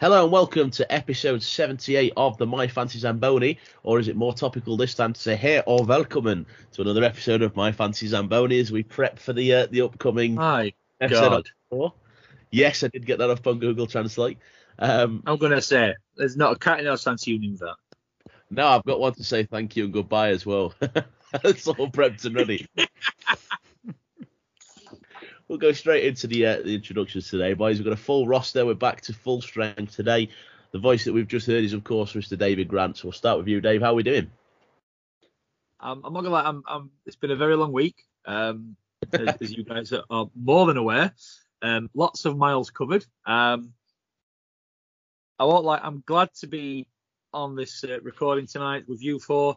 Hello and welcome to episode 78 of the My Fancy Zamboni, or is it more topical this time to say hey or welcome to another episode of My Fancy Zamboni as we prep for the uh, the upcoming My episode. God. Yes, I did get that off on Google Translate. Um, I'm going to say, there's not a cat in our sense union that. now I've got one to say thank you and goodbye as well. it's all prepped and ready. we'll go straight into the uh, the introductions today, boys. We've got a full roster. We're back to full strength today. The voice that we've just heard is, of course, Mr. David Grant. So we'll start with you, Dave. How are we doing? Um, I'm not to lie, I'm, I'm, it's been a very long week, um, as, as you guys are, are more than aware. Um, lots of miles covered. Um, I won't like, I'm glad to be on this uh, recording tonight with you four,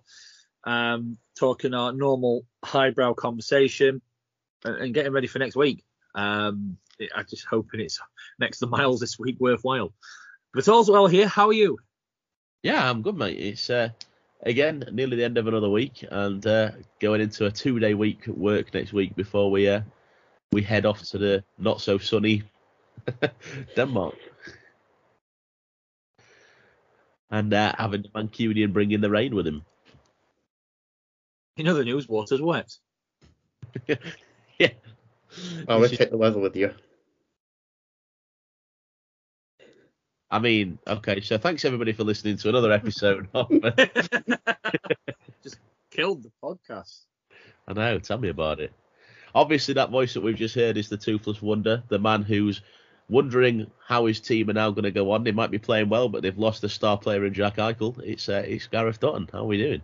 um, talking our normal highbrow conversation and, getting ready for next week. Um, I'm just hoping it's next to miles this week worthwhile. But all's well here. How are you? Yeah, I'm good, mate. It's uh, again nearly the end of another week, and uh, going into a two-day week at work next week before we uh, we head off to the not so sunny Denmark. And uh, having Mancunian bring in the rain with him. You know the news, water's wet. yeah. Oh, let's check the weather with you. I mean, okay, so thanks everybody for listening to another episode of. just killed the podcast. I know, tell me about it. Obviously, that voice that we've just heard is the Toothless Wonder, the man who's wondering how his team are now going to go on. They might be playing well, but they've lost a star player in Jack Eichel. It's uh, it's Gareth Dutton. How are we doing?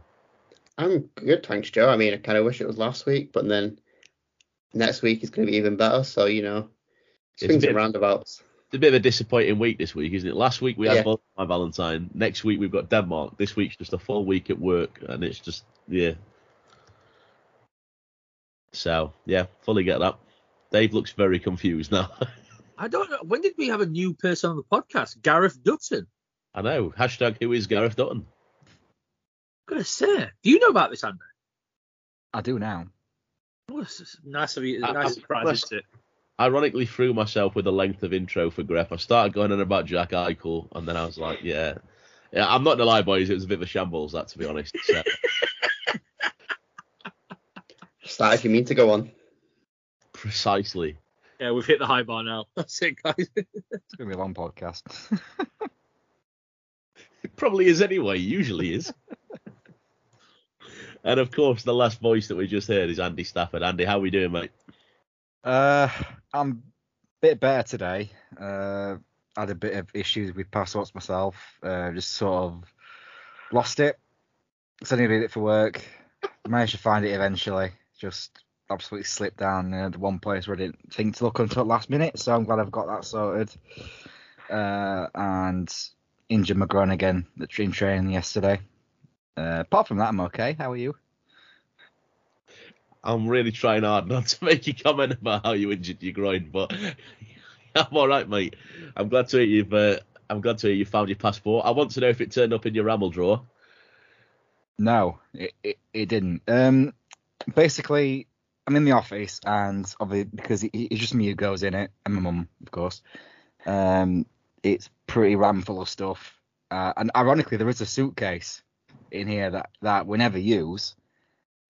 I'm good, thanks, Joe. I mean, I kind of wish it was last week, but then next week is going to be even better. So you know, It's swings a and bit- roundabouts. It's a bit of a disappointing week this week, isn't it? Last week we had Yeah. my Valentine. Next week we've got Denmark. This week's just a full week at work, and it's just yeah. So yeah, fully get that. Dave looks very confused now. I don't know. When did we have a new person on the podcast? Gareth Dutton. I know. Hashtag who is Gareth Dutton? I'm gonna say. Do you know about this, Andy? I do now. This nice of you. I- Nice I'm- surprise, I'm- it? ironically threw myself with a length of intro for Gref. I started going on about Jack Eichel, and then I was like, yeah, yeah. I'm not gonna lie, boys. It was a bit of a shambles, that to be honest. So, Start if you mean to go on. precisely. Yeah, we've hit the high bar now. That's it, guys. It's gonna be a long podcast. It probably is anyway. Usually is. And of course, the last voice that we just heard is Andy Stafford. Andy, how are we doing, mate? uh, I'm a bit better today. Uh, had a bit of issues with passwords myself. Uh, just sort of lost it. I needed it for work. Managed to find it eventually. Just absolutely slipped down the one place where I didn't think to look until last minute. So I'm glad I've got that sorted. Uh, and injured my groin again at dream training yesterday. Uh, apart from that, I'm okay. How are you? I'm really trying hard not to make you comment about how you injured your groin, but I'm all right, mate. I'm glad to hear you've. Uh, I'm glad to hear you found your passport. I want to know if it turned up in your Ramble drawer. No, it, it, it didn't. Um, basically, I'm in the office, and obviously because it, it's just me who goes in it, and my mum, of course. Um, it's pretty ram full of stuff, uh, and ironically, there is a suitcase in here that that we never use,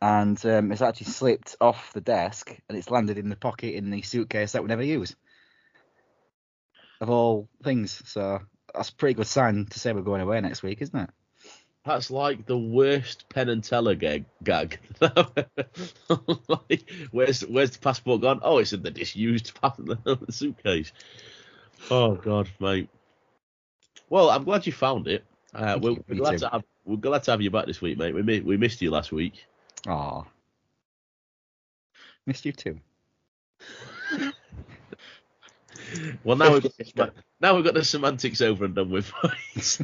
and um, it's actually slipped off the desk, and it's landed in the pocket in the suitcase that we never use. Of all things, so that's a pretty good sign to say we're going away next week, isn't it? That's like the worst Penn and Teller gag. gag. like, where's where's the passport gone? Oh, it's in the disused suitcase. Oh God, mate. Well, I'm glad you found it. Uh, we're, we're glad too. to have we're glad to have you back this week, mate. We mi- we missed you last week. Aw. Missed you too. Well, now we've got, now we've got the semantics over and done with.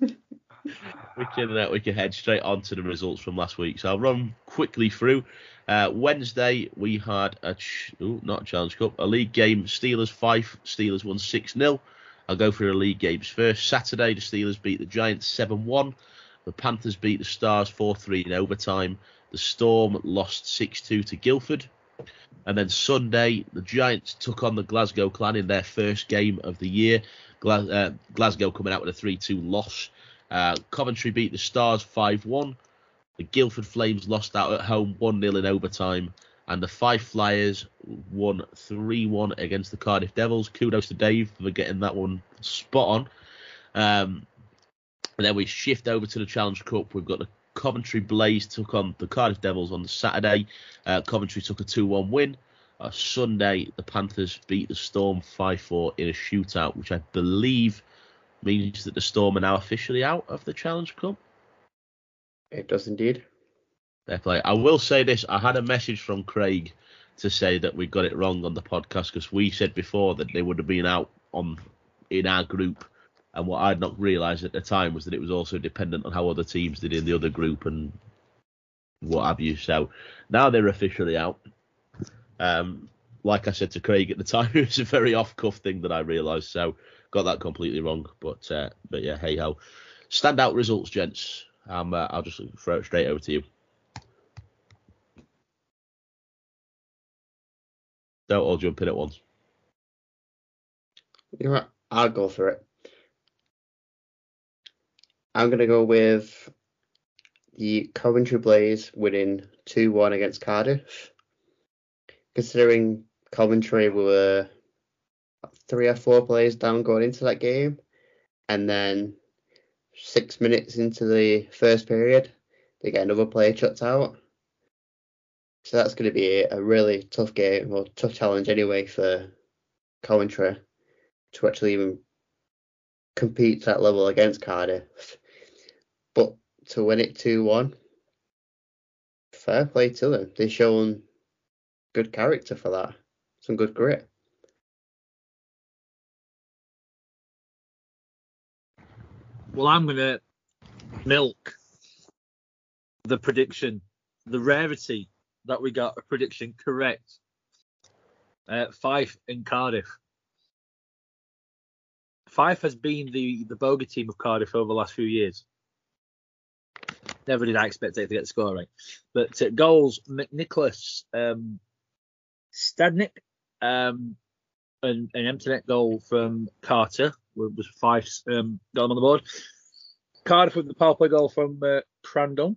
we can uh, we can head straight on to the results from last week. So I'll run quickly through. Uh, Wednesday we had a ch- ooh, not a challenge cup, a league game. Steelers five, Steelers won six 0 I'll go through the league games first. Saturday the Steelers beat the Giants seven one. The Panthers beat the Stars four three in overtime. The Storm lost six two to Guildford. And then Sunday, the Giants took on the Glasgow Clan in their first game of the year. Gla- uh, Glasgow coming out with a 3 2 loss. Uh, Coventry beat the Stars 5 1. The Guildford Flames lost out at home 1 0 in overtime. And the Fife Flyers won 3 1 against the Cardiff Devils. Kudos to Dave for getting that one spot on. Um, and then we shift over to the Challenge Cup. We've got the Coventry Blaze took on the Cardiff Devils on the Saturday. Uh, Coventry took a 2 1 win. Uh, Sunday, the Panthers beat the Storm 5 4 in a shootout, which I believe means that the Storm are now officially out of the Challenge Cup. It does indeed. Fair play. I will say this: I had a message from Craig to say that we got it wrong on the podcast because we said before that they would have been out on in our group, and what I'd not realised at the time was that it was also dependent on how other teams did in the other group and what have you. So now they're officially out. Um, like I said to Craig at the time, it was a very off-cuff thing that I realised. So got that completely wrong. But uh, but yeah, hey ho. Standout results, gents. Um, uh, I'll just throw it straight over to you. Don't all jump in at once. You know? I'll go for it. I'm going to go with the Coventry Blaze winning 2 1 against Cardiff. Considering Coventry were three or four players down going into that game, and then six minutes into the first period, they get another player chucked out. So that's going to be a really tough game, or tough challenge anyway for Coventry to actually even compete to that level against Cardiff. To win it 2 1, fair play to them. They've shown good character for that, some good grit. Well, I'm going to milk the prediction, the rarity that we got a prediction correct. Uh, Fife in Cardiff. Fife has been the, the bogey team of Cardiff over the last few years. Never did I expect it to get right. But uh, goals, McNicholas, um, Stadnick, um, an, an empty net goal from Carter was five um, got them on the board. Cardiff with the power play goal from uh, Crandon.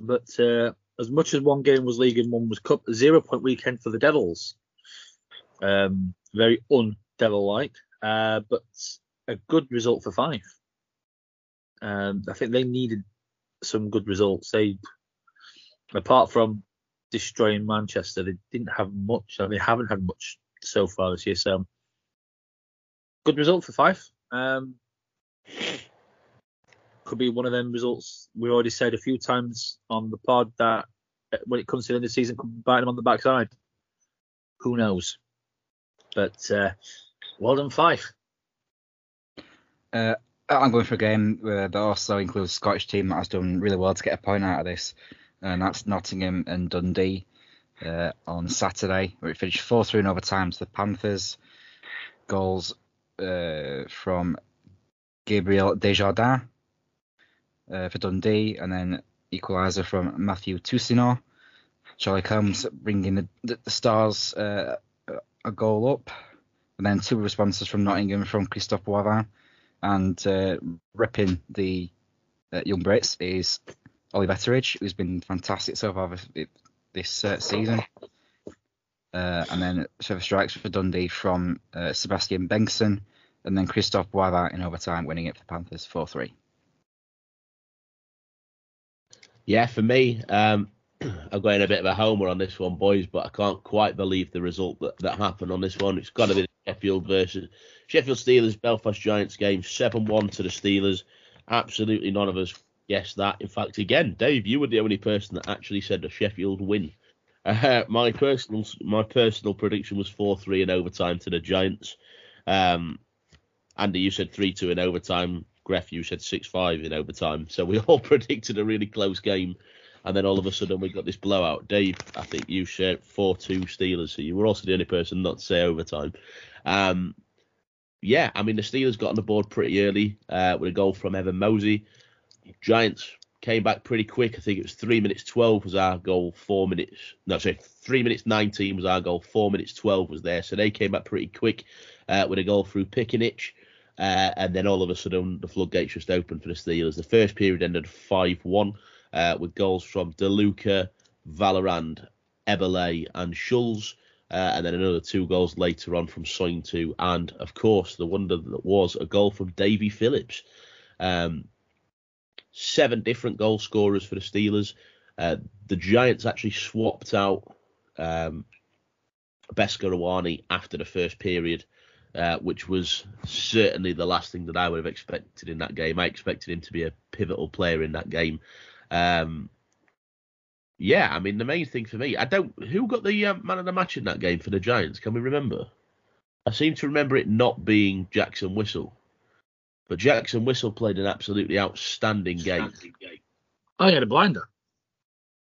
But uh, as much as one game was league and one was cup, zero point weekend for the Devils. Um, very un-devil like, uh, but a good result for Fife. Um, I think they needed some good results. They, apart from destroying Manchester, they didn't have much. They haven't had much so far this year. So good result for Fife. Um, could be one of them results we already said a few times on the pod that when it comes to the end of the season, could bite them on the backside. Who knows? But uh, well done, Fife. Uh, I'm going for a game that also includes a Scottish team that has done really well to get a point out of this, and that's Nottingham and Dundee uh, on Saturday, where it finished 4 3 in overtime to the Panthers. Goals uh, from Gabriel Desjardins uh, for Dundee, and then equaliser from Matthew Toussaint. Charlie Combs bringing the, the, the Stars uh, a goal up, and then two responses from Nottingham from Christophe Boivin, and uh, ripping the uh, young Brits is Ollie Betteridge, who's been fantastic so far this, uh, season. Uh, and then further strikes for Dundee from uh, Sebastian Bengtsson, and then Christoph Boivin in overtime, winning it for Panthers 4 3. Yeah, for me, um, I'm going a bit of a homer on this one, boys, but I can't quite believe the result that, that happened on this one. It's got to be Sheffield versus Sheffield Steelers, Belfast Giants game, 7 1 to the Steelers. Absolutely none of us guessed that. In fact, again, Dave, you were the only person that actually said a Sheffield win. Uh, my personal my personal prediction was 4 3 in overtime to the Giants. Um, Andy, you said 3 2 in overtime. Greff, you said 6 5 in overtime. So we all predicted a really close game. And then all of a sudden we got this blowout. Dave, I think you said 4 2 Steelers. So you were also the only person not to say overtime. Um, yeah, I mean, the Steelers got on the board pretty early uh, with a goal from Evan Mosey. Giants came back pretty quick. I think it was three minutes twelve was our goal. Four minutes, no, sorry, three minutes nineteen was our goal. Four minutes twelve was there. So they came back pretty quick uh, with a goal through Pickenich. Uh, and then all of a sudden, the floodgates just opened for the Steelers. The first period ended 5 1 uh, with goals from DeLuca, Valorand, Eberle, and Schulz. Uh, and then another two goals later on from Sointu, and of course the wonder that was a goal from Davy Phillips. Um, seven different goal scorers for the Steelers. Uh, the Giants actually swapped out um, Beskar Awani after the first period, uh, which was certainly the last thing that I would have expected in that game. I expected him to be a pivotal player in that game. Um, yeah, I mean the main thing for me, I don't. Who got the uh, man of the match in that game for the Giants? Can we remember? I seem to remember it not being Jackson Whistle, but Jackson Whistle played an absolutely outstanding game. Oh, he had a blinder.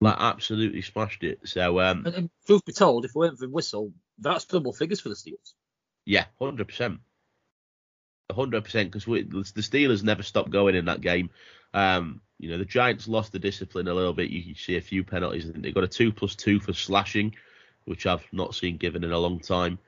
Like absolutely smashed it. So um, And, and truth be told, if it weren't for Whistle, that's double figures for the Steelers. yeah, hundred percent, hundred percent. Because the Steelers never stopped going in that game. Um, you know, the Giants lost the discipline a little bit. You, can see a few penalties. They got a two plus two for slashing, which I've not seen given in a long time.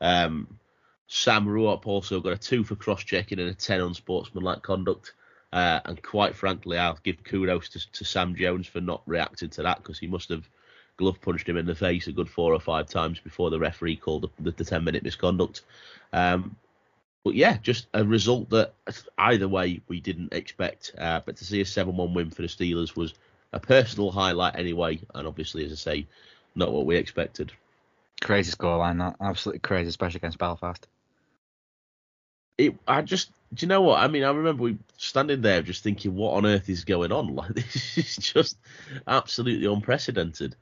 Um, Sam Ruopp also got a two for cross checking and a ten on sportsmanlike conduct. Uh, and quite frankly, I'll give kudos to, to Sam Jones for not reacting to that because he must have glove punched him in the face a good four or five times before the referee called the, the 10 minute misconduct. Um, but yeah, just a result that either way we didn't expect. Uh, but to see a 7 1 win for the Steelers was a personal highlight anyway. And obviously, as I say, not what we expected. Crazy scoreline, that absolutely crazy, especially against Belfast. It, I just, do you know what? I mean, I remember we standing there just thinking, what on earth is going on? Like, this is just absolutely unprecedented.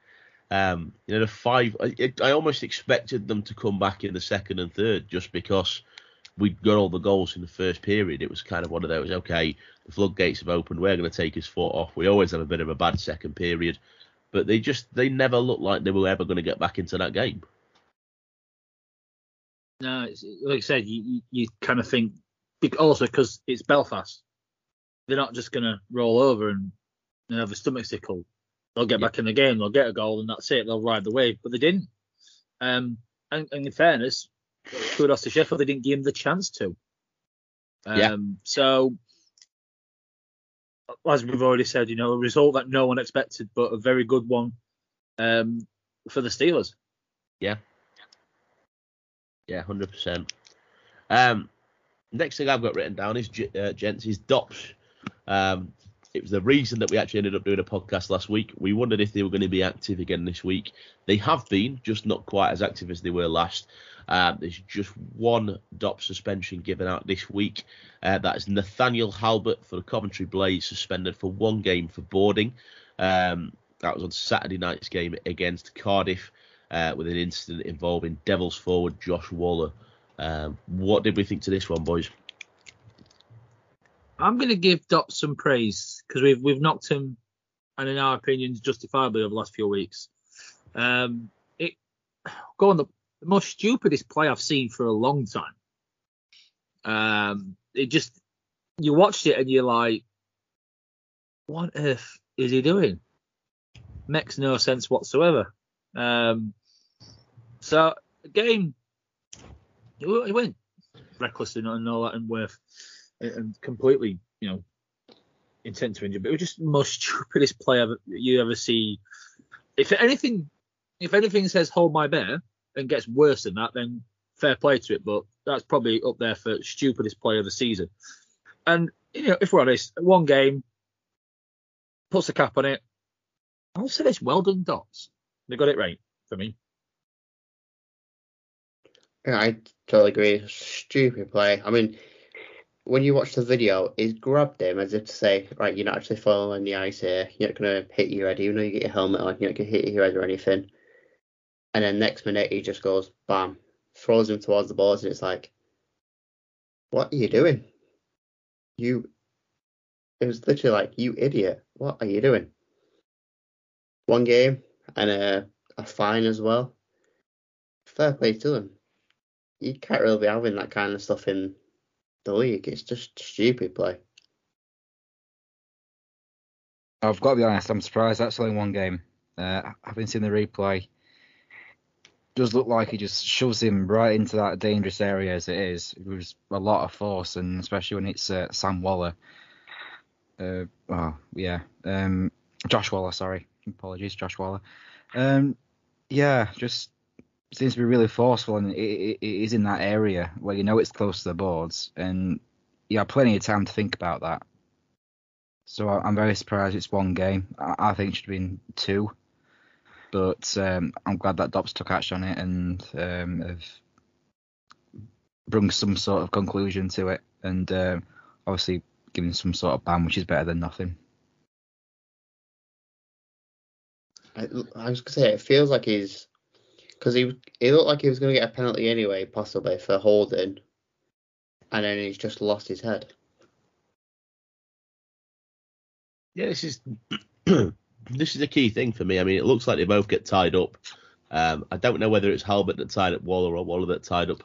Um, you know, the five, I, I almost expected them to come back in the second and third just because we got all the goals in the first period. It was kind of one of those, okay, the floodgates have opened, we're going to take his foot off. We always have a bit of a bad second period, but they just, they never looked like they were ever going to get back into that game. No, it's, like I said, you, you, you kind of think also because it's Belfast, they're not just going to roll over and, and have a stomach sickle. They'll get Yeah. back in the game, they'll get a goal, and that's it. They'll ride the wave, but they didn't. Um, and, and in fairness, kudos to Sheffield, they didn't give him the chance to. Um, Yeah. So, as we've already said, you know, a result that no one expected, but a very good one um, for the Steelers. Yeah, Yeah, hundred percent. Um, next thing I've got written down is uh, gents is Dops. Um, it was the reason that we actually ended up doing a podcast last week. We wondered if they were going to be active again this week. They have been, just not quite as active as they were last. Um, there's just one DOP suspension given out this week. Uh, that is Nathaniel Halbert for the Coventry Blaze, suspended for one game for boarding. Um, that was on Saturday night's game against Cardiff uh, with an incident involving Devils forward Josh Waller. Um, what did we think to this one, boys? I'm going to give Dop some praise because we've we've knocked him, and in our opinions, justifiably over the last few weeks. Um, it go on the, the most stupidest play I've seen for a long time. Um, it just you watched it and you're like, what earth is he doing? Makes no sense whatsoever. Um, so again, he went reckless and, and all that and worth and- and completely, you know, intent to injure. But it was just the most stupidest play ever, you ever see. If anything, if anything says hold my bear and gets worse than that, then fair play to it. But that's probably up there for stupidest play of the season. And you know, if we're honest, one game puts a cap on it. I'll say this: well done, Dops. They got it right for me. I totally agree. Stupid play. I mean, when you watch the video, he's grabbed him as if to say, right, you're not actually on the ice here. You're not going to hit your head, even though you get your helmet on. You're not going to hit your head or anything. And then next minute, he just goes, bam, throws him towards the balls, and it's like, what are you doing? You. It was literally like, you idiot. What are you doing? One game and a, a fine as well. Fair play to him you can't really be having that kind of stuff in the league. It's just stupid play. I've got to be honest, I'm surprised that's only one game. Uh, having seen the replay, does look like he just shoves him right into that dangerous area as it is. It was a lot of force, and especially when it's uh, Sam Waller. Uh, oh yeah, um, Josh Waller. Sorry, apologies, Josh Waller. Um, yeah, just seems to be really forceful, and it, it, it is in that area where you know it's close to the boards, and you have plenty of time to think about that. So I'm very surprised it's one game. I, I think it should have been two but um, I'm glad that Dops took action on it and um, have brought some sort of conclusion to it, and uh, obviously giving some sort of ban, which is better than nothing. I, I was gonna say it feels like he's because he he looked like he was gonna get a penalty anyway, possibly for holding, and then he's just lost his head. Yeah, this is this is a key thing for me. I mean, it looks like they both get tied up. Um, I don't know whether it's Halbert that tied up Waller or Waller that tied up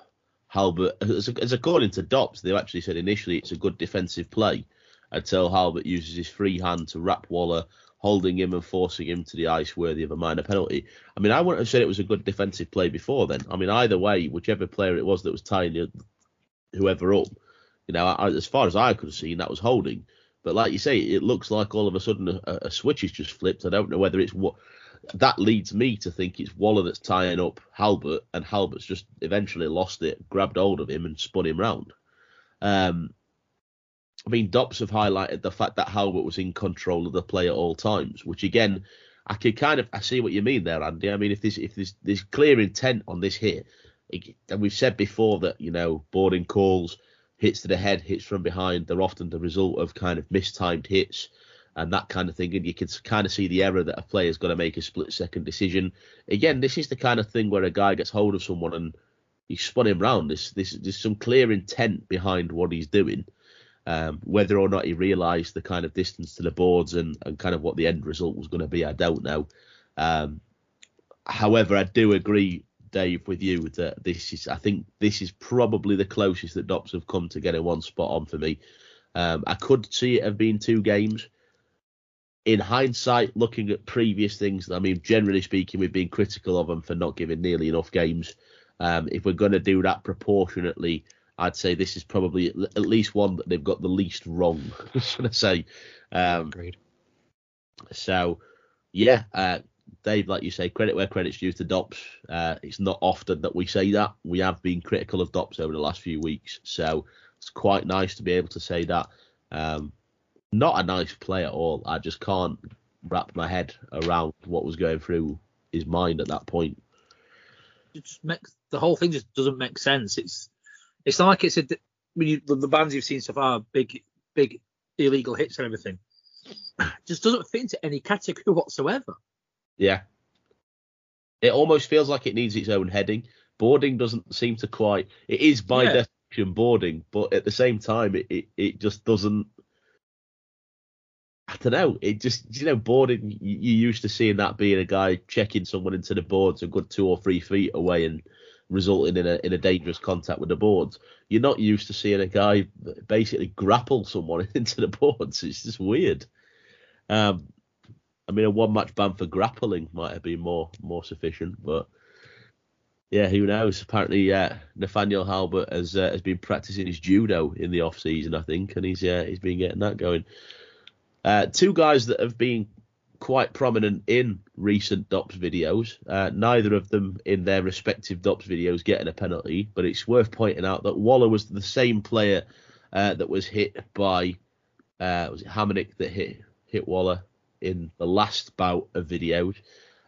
Halbert. As, as according to Dops, they actually said initially it's a good defensive play until Halbert uses his free hand to wrap Waller, holding him and forcing him to the ice worthy of a minor penalty. I mean, I wouldn't have said it was a good defensive play before then. I mean, either way, whichever player it was that was tying whoever up, you know, as far as I could have seen, that was holding. But like you say, it looks like all of a sudden a, a switch is just flipped. I don't know whether it's what that leads me to think it's Waller that's tying up Halbert, and Halbert's just eventually lost it, grabbed hold of him, and spun him round. Um, I mean, Dops have highlighted the fact that Halbert was in control of the play at all times, which again, I can kind of I see what you mean there, Andy. I mean, if there's if there's, clear intent on this hit, and we've said before that you know boarding calls hits to the head, hits from behind, they're often the result of kind of mistimed hits and that kind of thing. And you can kind of see the error that a player's got to make a split second decision. Again, this is the kind of thing where a guy gets hold of someone and he spun him round. This, this, there's some clear intent behind what he's doing. Um, whether or not he realised the kind of distance to the boards and, and kind of what the end result was going to be, I don't know. Um, however, I do agree Dave, with you that this is, I think this is probably the closest that Dops have come to getting one spot on for me. Um, I could see it have been two games. In hindsight, looking at previous things, I mean, generally speaking, we've been critical of them for not giving nearly enough games. Um, if we're going to do that proportionately, I'd say this is probably at least one that they've got the least wrong. should I say? Um, Agreed. So, yeah, uh, Dave, like you say, credit where credit's due to Dops. Uh, it's not often that we say that. We have been critical of Dops over the last few weeks, so it's quite nice to be able to say that. Um, not a nice play at all. I just can't wrap my head around what was going through his mind at that point. It just makes the whole thing just doesn't make sense. It's it's like it's a when you the, the bands you've seen so far, big big illegal hits and everything, just doesn't fit into any category whatsoever. Yeah. It almost feels like it needs its own heading. Boarding doesn't seem to quite. It is by yeah. definition boarding, but at the same time, it, it, it just doesn't. I don't know. It just you know boarding. You, you used to seeing that being a guy checking someone into the boards a good two or three feet away and resulting in a in a dangerous contact with the boards. You're not used to seeing a guy basically grapple someone into the boards. It's just weird. Um, I mean, a one match ban for grappling might have been more more sufficient, but yeah, who knows? Apparently, uh, Nathaniel Halbert has uh, has been practicing his judo in the off season, I think, and he's uh, he's been getting that going. Uh, two guys that have been quite prominent in recent DOPS videos. Uh, neither of them in their respective DOPS videos getting a penalty, but it's worth pointing out that Waller was the same player uh, that was hit by was it Hamonic that hit hit Waller in the last bout of videos.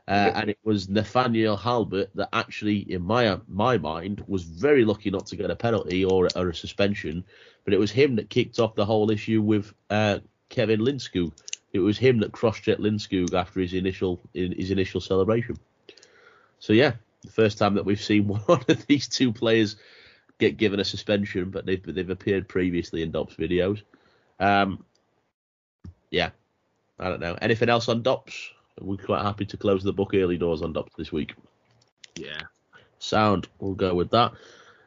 Uh, and it was Nathaniel Halbert that actually, in my my mind, was very lucky not to get a penalty or, or a suspension. But it was him that kicked off the whole issue with uh, Kevin Lindskog. It was him that cross-checked Lindskog after his initial his initial celebration. So yeah, the first time that we've seen one of these two players get given a suspension, but they've they've appeared previously in Dops videos. Um, yeah, I don't know. Anything else on Dops? We're quite happy to close the book early doors on Dops this week. Yeah. Sound. We'll go with that.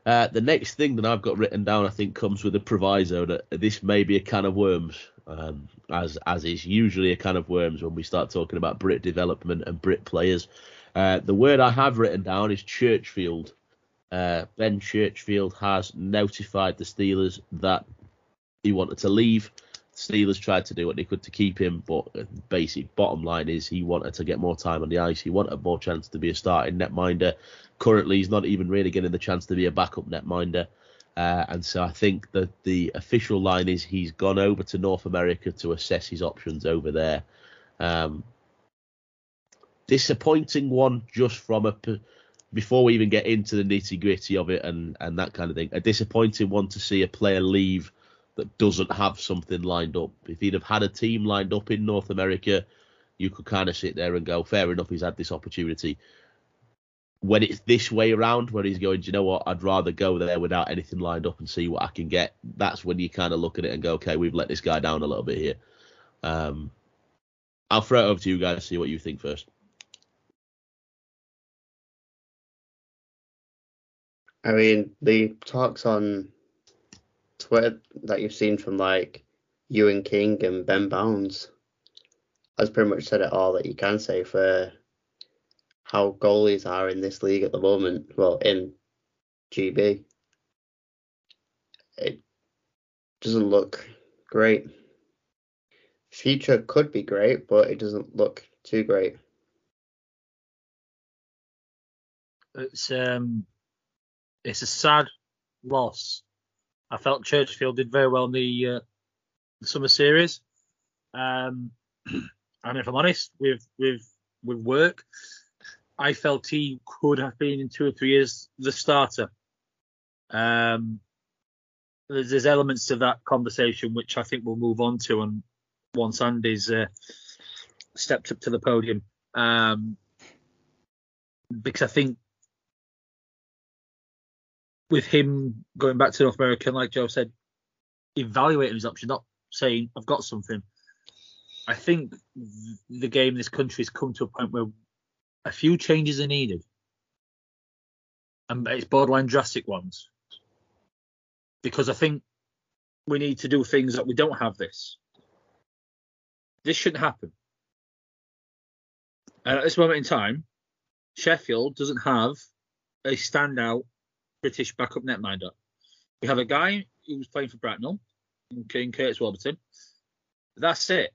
Uh, the next thing that I've got written down, I think, comes with a proviso that this may be a can of worms, um, as as is usually a can of worms when we start talking about Brit development and Brit players. Uh, the word I have written down is Churchfield. Uh, ben Churchfield has notified the Steelers that he wanted to leave. Steelers tried to do what they could to keep him, but basic bottom line is he wanted to get more time on the ice. He wanted more chance to be a starting netminder. Currently, he's not even really getting the chance to be a backup netminder. Uh, and so I think that the official line is he's gone over to North America to assess his options over there. Um, disappointing one just from a before we even get into the nitty gritty of it and and that kind of thing. A disappointing one to see a player leave that doesn't have something lined up. If he'd have had a team lined up in North America, you could kind of sit there and go, fair enough, he's had this opportunity. When it's this way around, where he's going, do you know what? I'd rather go there without anything lined up and see what I can get. That's when you kind of look at it and go, okay, we've let this guy down a little bit here. Um, I'll throw it over to you guys, see what you think first. I mean, the talks on Twitter that you've seen from like Ewan King and Ben Bowns has pretty much said it all that you can say for how goalies are in this league at the moment. Well, in GB, it doesn't look great. Future could be great, but it doesn't look too great. It's um it's a sad loss. I felt Churchfield did very well in the, uh, the summer series. Um, and if I'm honest, with with with work, I felt he could have been in two or three years the starter. Um, there's, there's elements to that conversation which I think we'll move on to, and once Andy's uh, stepped up to the podium, um, because I think with him going back to North America, and like Joe said, evaluating his option, not saying I've got something. I think the game in this country has come to a point where a few changes are needed, and it's borderline drastic ones. Because I think we need to do things that we don't have this. This shouldn't happen. And at this moment in time, Sheffield doesn't have a standout British backup netminder. We have a guy who's playing for Bracknell, in Curtis Warburton. That's it.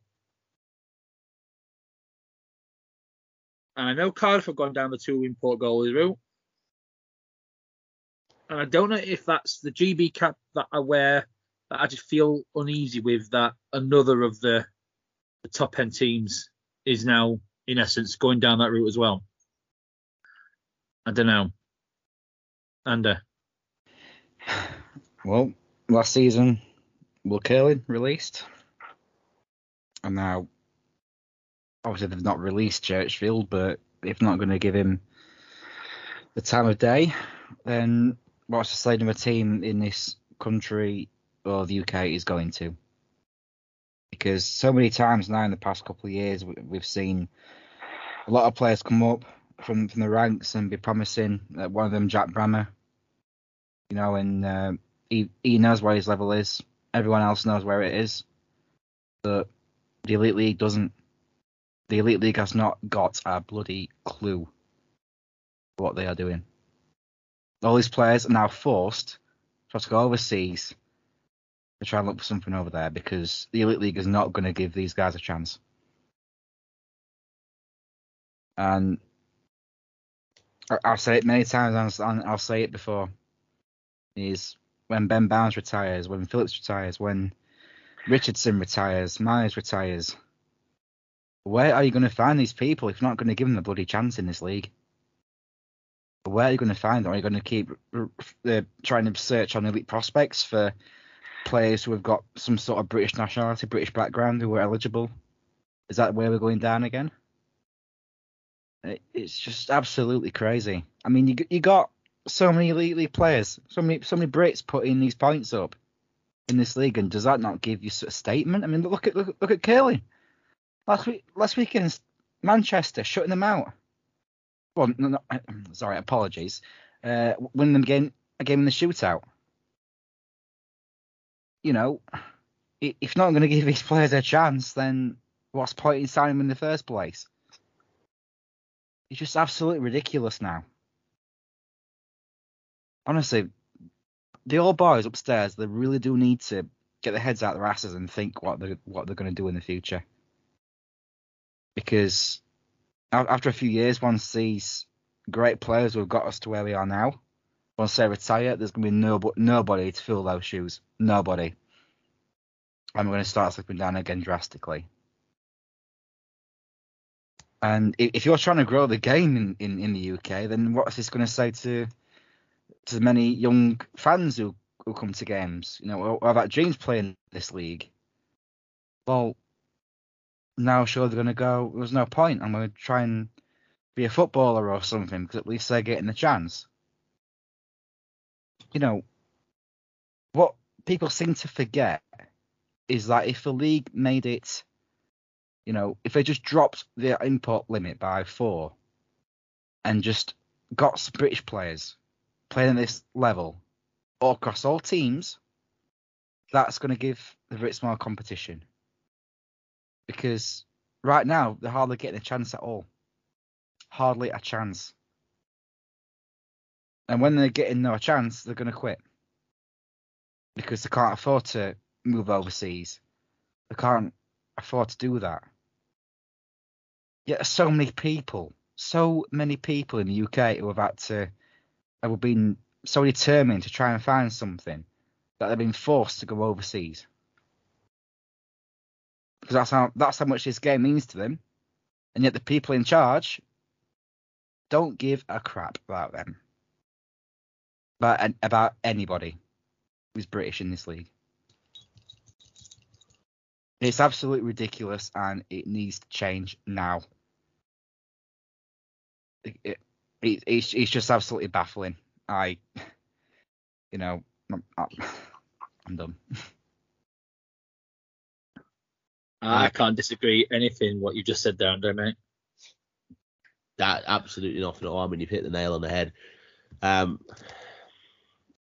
And I know Cardiff have gone down the two import goalie route. And I don't know if that's the GB cap that I wear that I just feel uneasy with that another of the, the top end teams is now in essence going down that route as well. I don't know. Andy. Well, last season, Will Curlin released. And now, obviously, they've not released Churchfield, but if not going to give him the time of day, then what's the state of a team in this country or the UK is going to? Because so many times now in the past couple of years, we've seen a lot of players come up from, from the ranks and be promising. Uh, one of them, Jack Brammer, you know, and uh, he, he knows where his level is. Everyone else knows where it is. But the Elite League doesn't. The Elite League has not got a bloody clue what they are doing. All these players are now forced to have to go overseas to try and look for something over there because the Elite League is not going to give these guys a chance. And I've said it many times, and I'll say it before. Is when Ben Bowns retires, when Phillips retires, when Richardson retires, Myers retires. Where are you going to find these people if you're not going to give them a bloody chance in this league? Where are you going to find them? Are you going to keep uh, trying to search on elite prospects for players who have got some sort of British nationality, British background, who are eligible? Is that where we're going down again? It's just absolutely crazy. I mean, you you got so many elite players, so many so many Brits putting these points up in this league, and does that not give you a statement? I mean, look at look, look at Curly last week last weekend, Manchester shutting them out. Well, no, no, sorry, apologies. Uh, winning them again a game in the shootout. You know, if not going to give these players a chance, then what's point in signing them in the first place? It's just absolutely ridiculous now. Honestly, the old boys upstairs, they really do need to get their heads out of their asses and think what they what they're going to do in the future. Because after a few years, once these great players who have got us to where we are now, once they retire, there's going to be no, nobody to fill those shoes. Nobody. And we're going to start slipping down again drastically. And if, you're trying to grow the game in, in, in the UK, then what's this going to say to to the many young fans who, who come to games? You know, about dreams playing this league? Well, now sure they're going to go. There's no point. I'm going to try and be a footballer or something because at least they're getting the chance. You know, what people seem to forget is that if the league made it, you know, if they just dropped the import limit by four and just got some British players playing at this level all across all teams, that's going to give the Brits more competition. Because right now, they're hardly getting a chance at all. Hardly a chance. And when they're getting no chance, they're going to quit. Because they can't afford to move overseas. They can't afford to do that. Yet so many people, so many people in the UK who have had to, who have been so determined to try and find something that they've been forced to go overseas. Because that's how that's how much this game means to them. And yet the people in charge don't give a crap about them. About about anybody who's British in this league. It's absolutely ridiculous and it needs to change now. It, it, it, it's, it's just absolutely baffling. I, you know, I'm, I'm done. I can't disagree anything what you just said there, Andre, mate. That absolutely nothing at all. I mean, you've hit the nail on the head. Um,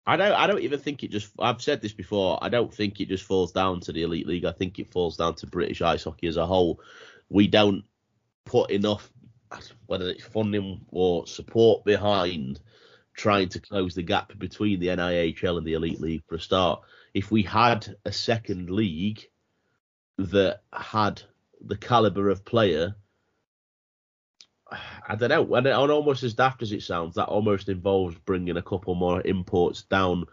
I don't. I don't even think it just. I've said this before. I don't think it just falls down to the elite league. I think it falls down to British ice hockey as a whole. We don't put enough, whether it's funding or support behind trying to close the gap between the NIHL and the elite league for a start. If we had a second league that had the caliber of player I don't know. And, almost as daft as it sounds, that almost involves bringing a couple more imports down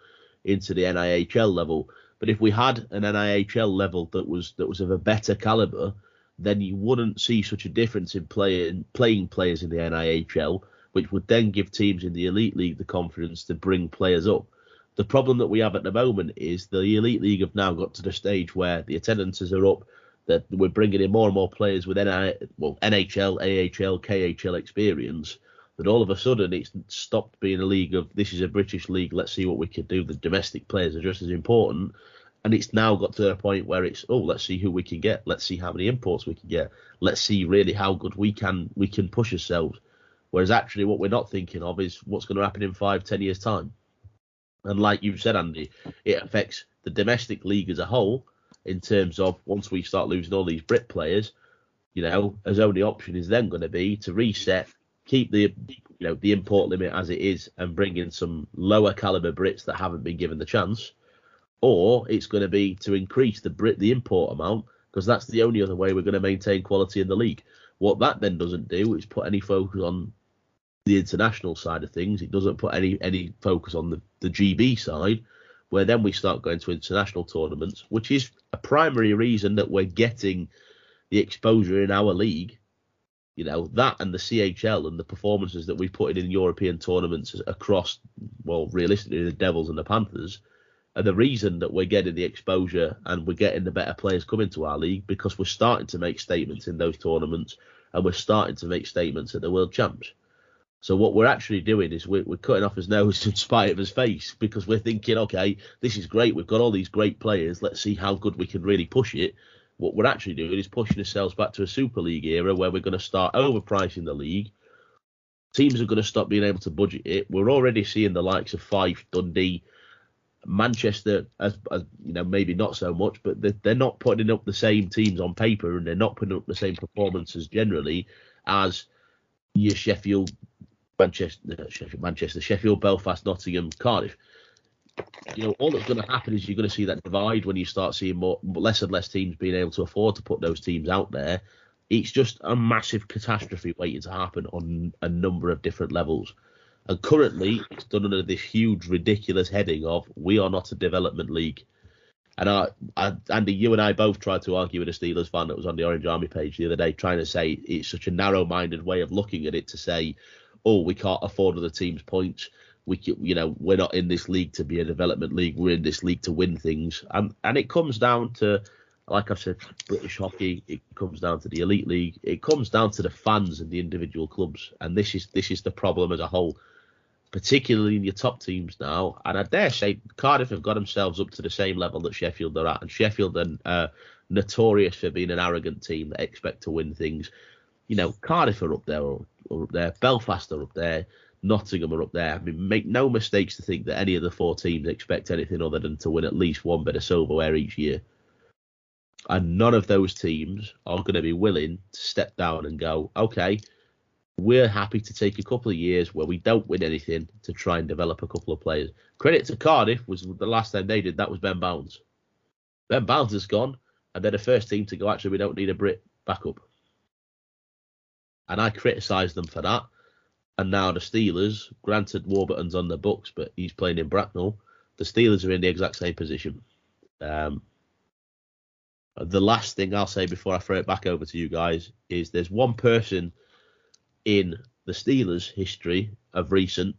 into the NIHL level. But if we had an NIHL level that was that was of a better caliber, then you wouldn't see such a difference in playing playing players in the NIHL, which would then give teams in the elite league the confidence to bring players up. The problem that we have at the moment is the elite league have now got to the stage where the attendances are up that we're bringing in more and more players with NI, well, NHL, AHL, KHL experience, that all of a sudden it's stopped being a league of this is a British league, let's see what we can do. The domestic players are just as important. And it's now got to a point where it's oh let's see who we can get, let's see how many imports we can get, let's see really how good we can we can push ourselves. Whereas actually what we're not thinking of is what's going to happen in five, ten years time. And like you said, Andy, it affects the domestic league as a whole in terms of once we start losing all these Brit players, you know, his only option is then going to be to reset, keep the you know the import limit as it is, and bring in some lower caliber Brits that haven't been given the chance, or it's going to be to increase the Brit the import amount because that's the only other way we're going to maintain quality in the league. What that then doesn't do is put any focus on the international side of things. It doesn't put any any focus on the the GB side where then we start going to international tournaments, which is a primary reason that we're getting the exposure in our league. You know, that and the CHL and the performances that we've put in in European tournaments across, well, realistically, the Devils and the Panthers are the reason that we're getting the exposure and we're getting the better players coming to our league because we're starting to make statements in those tournaments and we're starting to make statements at the World Champs. So what we're actually doing is we're, we're cutting off his nose in spite of his face because we're thinking, okay, this is great. We've got all these great players. Let's see how good we can really push it. What we're actually doing is pushing ourselves back to a Super League era where we're going to start overpricing the league, teams are going to stop being able to budget it. We're already seeing the likes of Fife, Dundee, Manchester, as, as you know, maybe not so much, but they're, they're not putting up the same teams on paper and they're not putting up the same performances generally as your Sheffield, Manchester, Sheffield, Manchester, Sheffield, Belfast, Nottingham, Cardiff. You know, all that's going to happen is you're going to see that divide when you start seeing more, less and less teams being able to afford to put those teams out there. It's just a massive catastrophe waiting to happen on a number of different levels. And currently, it's done under this huge, ridiculous heading of "We are not a development league." And I, I, Andy, you and I both tried to argue with a Steelers fan that was on the Orange Army page the other day, trying to say it's such a narrow-minded way of looking at it to say, "Oh, we can't afford other teams' points. We, you know, we're not in this league to be a development league. We're in this league to win things." And and it comes down to, like I've said, British hockey. It comes down to the elite league. It comes down to the fans and the individual clubs. And this is this is the problem as a whole particularly in your top teams now. And I dare say Cardiff have got themselves up to the same level that Sheffield are at. And Sheffield are uh, notorious for being an arrogant team that expect to win things. You know, Cardiff are up there, or, or up there. Belfast are up there. Nottingham are up there. I mean, make no mistakes to think that any of the four teams expect anything other than to win at least one bit of silverware each year. And none of those teams are going to be willing to step down and go, okay, we're happy to take a couple of years where we don't win anything to try and develop a couple of players. Credit to Cardiff was the last time they did that was Ben Bowns. Ben Bowns is gone, and they're the first team to go. Actually, we don't need a Brit backup, and I criticised them for that. And now the Steelers, granted Warburton's on the books, but he's playing in Bracknell. The Steelers are in the exact same position. Um, the last thing I'll say before I throw it back over to you guys is there's one person in the Steelers' history of recent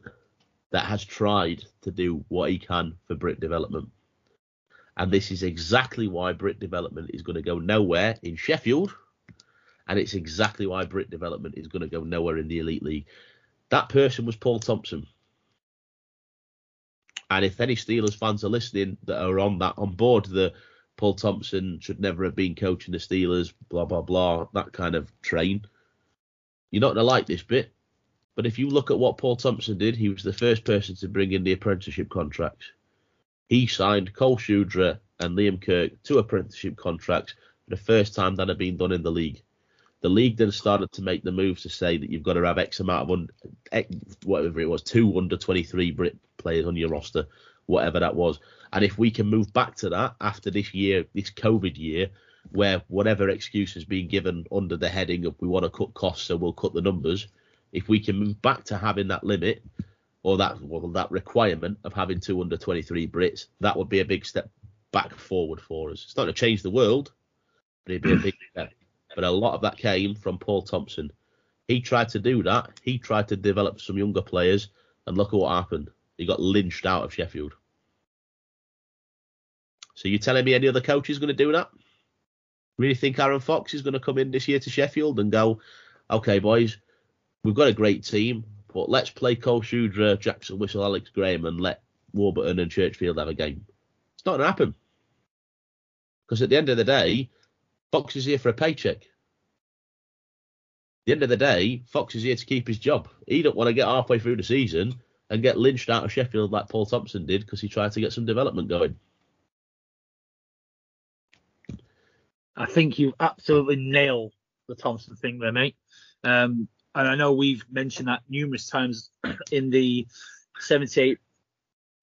that has tried to do what he can for Brit development. And this is exactly why Brit development is going to go nowhere in Sheffield. And it's exactly why Brit development is going to go nowhere in the Elite League. That person was Paul Thompson. And if any Steelers fans are listening that are on that on board the Paul Thompson should never have been coaching the Steelers, blah blah blah, that kind of train, you're not to like this bit, but if you look at what Paul Thompson did, he was the first person to bring in the apprenticeship contracts. He signed Cole Shudra and Liam Kirk to apprenticeship contracts for the first time that had been done in the league. The league then started to make the moves to say that you've got to have X amount of un, whatever it was, two under 23 Brit players on your roster, whatever that was. And if we can move back to that after this year, this COVID year, where whatever excuse has been given under the heading of we want to cut costs, so we'll cut the numbers. If we can move back to having that limit or that well, that requirement of having two under 23 Brits, that would be a big step back forward for us. It's not going to change the world, but it'd be a big step. But a lot of that came from Paul Thompson. He tried to do that. He tried to develop some younger players, and look at what happened. He got lynched out of Sheffield. So you're telling me any other coach is going to do that? Really think Aaron Fox is going to come in this year to Sheffield and go, okay, boys, we've got a great team, but let's play Cole Shudra, Jackson Whistle, Alex Graham, and let Warburton and Churchfield have a game. It's not going to happen. Because at the end of the day, Fox is here for a paycheck. At the end of the day, Fox is here to keep his job. He don't want to get halfway through the season and get lynched out of Sheffield like Paul Thompson did because he tried to get some development going. I think you absolutely nail the Thompson thing there, mate. Um, and I know we've mentioned that numerous times in the 78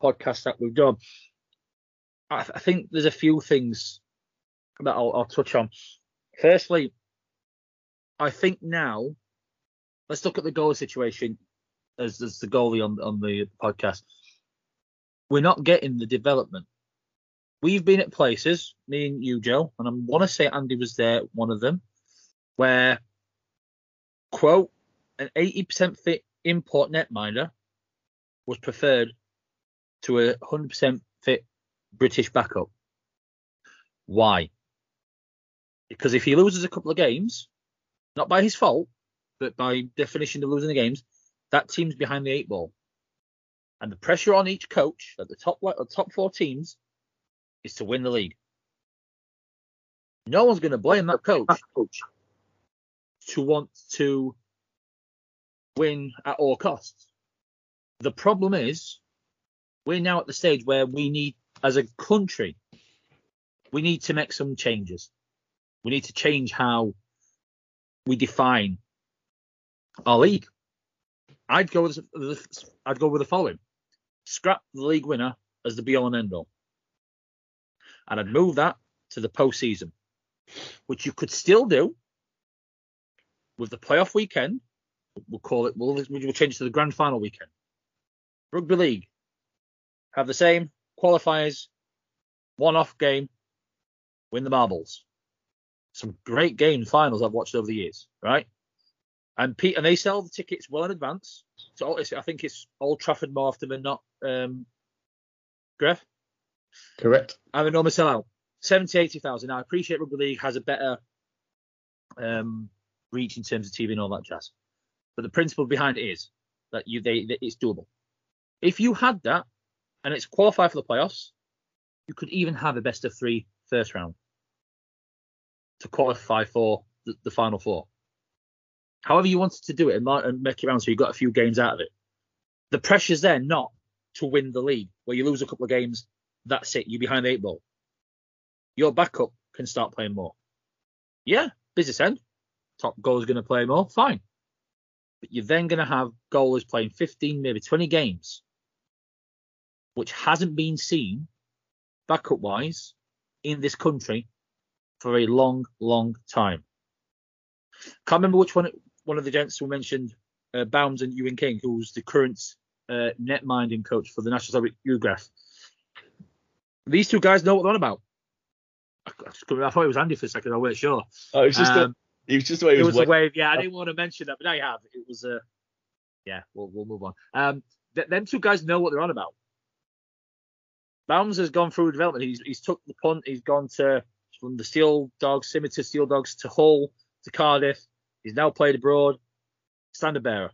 podcast that we've done. I, th- I think there's a few things that I'll, I'll touch on. Firstly, I think now, let's look at the goal situation as, as the goalie on, on the podcast. We're not getting the development we've been at places, me and you, Joe, and I want to say Andy was there, one of them, where, quote, an 80% fit import netminder was preferred to a 100% fit British backup. Why? Because if he loses a couple of games, not by his fault, but by definition of losing the games, that team's behind the eight ball. And the pressure on each coach at the top top four teams is to win the league. No one's going to blame that coach to want to win at all costs. The problem is we're now at the stage where we need, as a country, we need to make some changes. We need to change how we define our league. I'd go with I'd go with the following: scrap the league winner as the be all and end all, and I'd move that to the postseason, which you could still do with the playoff weekend. We'll call it. We'll, we'll change it to the grand final weekend. Rugby league have the same qualifiers, one off game, win the marbles. Some great game finals I've watched over the years, right? And Pete, and they sell the tickets well in advance. So I think it's Old Trafford more often than not. Um, Griff? Correct. I'm a normal sellout. 70, 80,000. Now, I appreciate Rugby League has a better um, reach in terms of TV and all that jazz. But the principle behind it is that you they, that it's doable. If you had that and it's qualified for the playoffs, you could even have a best of three first round to qualify for the, the final four. However you wanted to do it and, make it around so you got a few games out of it. The pressure's there not to win the league, where you lose a couple of games, that's it, you're behind the eight ball. Your backup can start playing more. Yeah, business end. Top goal is going to play more, fine. But you're then going to have goalers playing 15, maybe 20 games, which hasn't been seen backup wise in this country for a long, long time. Can't remember which one one of the gents who mentioned, uh, Bowns and Ewan King, who's the current uh, net minding coach for the National League UGREF. These two guys know what they're on about. I, I, thought it was Andy for a second. I wasn't sure. Oh, it was just um, a, it was just the way it was. It was a wave. Yeah, I didn't want to mention that, but now you have. It was a. Uh, yeah, we'll we'll move on. Um, th- them two guys know what they're on about. Bowns has gone through development. He's he's took the punt. He's gone to from the Steel Dogs, Scimitar Steel Dogs to Hull to Cardiff. He's now played abroad. Standard bearer.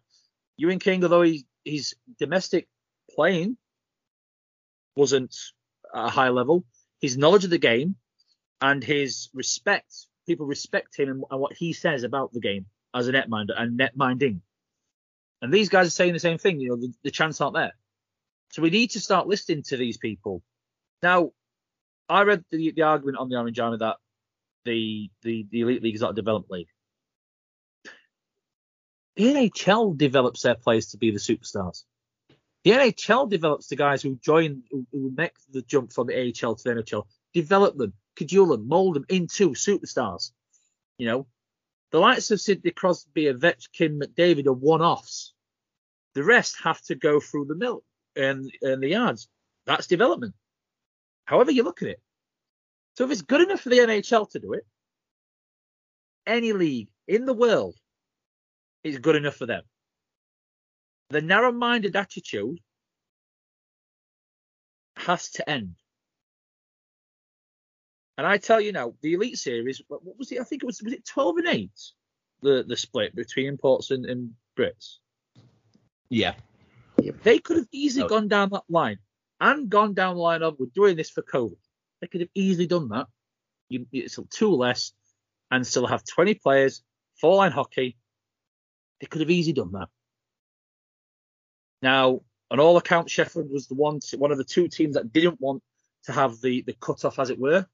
Ewan King, although he, his domestic playing wasn't at a high level, his knowledge of the game and his respect, people respect him and, and what he says about the game as a netminder and netminding. And these guys are saying the same thing. You know, the, the chance aren't there. So we need to start listening to these people. Now, I read the, the argument on the Orange Army that the, the, the Elite League is not a development league. The NHL develops their players to be the superstars. The NHL develops the guys who join, who, who make the jump from the AHL to the NHL, develop them, cajole them, mold them into superstars. You know, the likes of Sidney Crosby, Ovechkin, McDavid are one-offs. The rest have to go through the mill and, and the yards. That's development. However you look at it. So if it's good enough for the NHL to do it, any league in the world is good enough for them. The narrow minded attitude has to end. And I tell you now, the Elite Series, what was it? I think it was was it 12 and 8, the, the split between imports and, and Brits? Yeah. They could have easily oh. gone down that line and gone down the line of we're doing this for COVID. They could have easily done that. You, it's two less and still have 20 players, four line hockey, they could have easily done that. Now, on all accounts, Sheffield was the one, one of the two teams that didn't want to have the the cut off, as it were.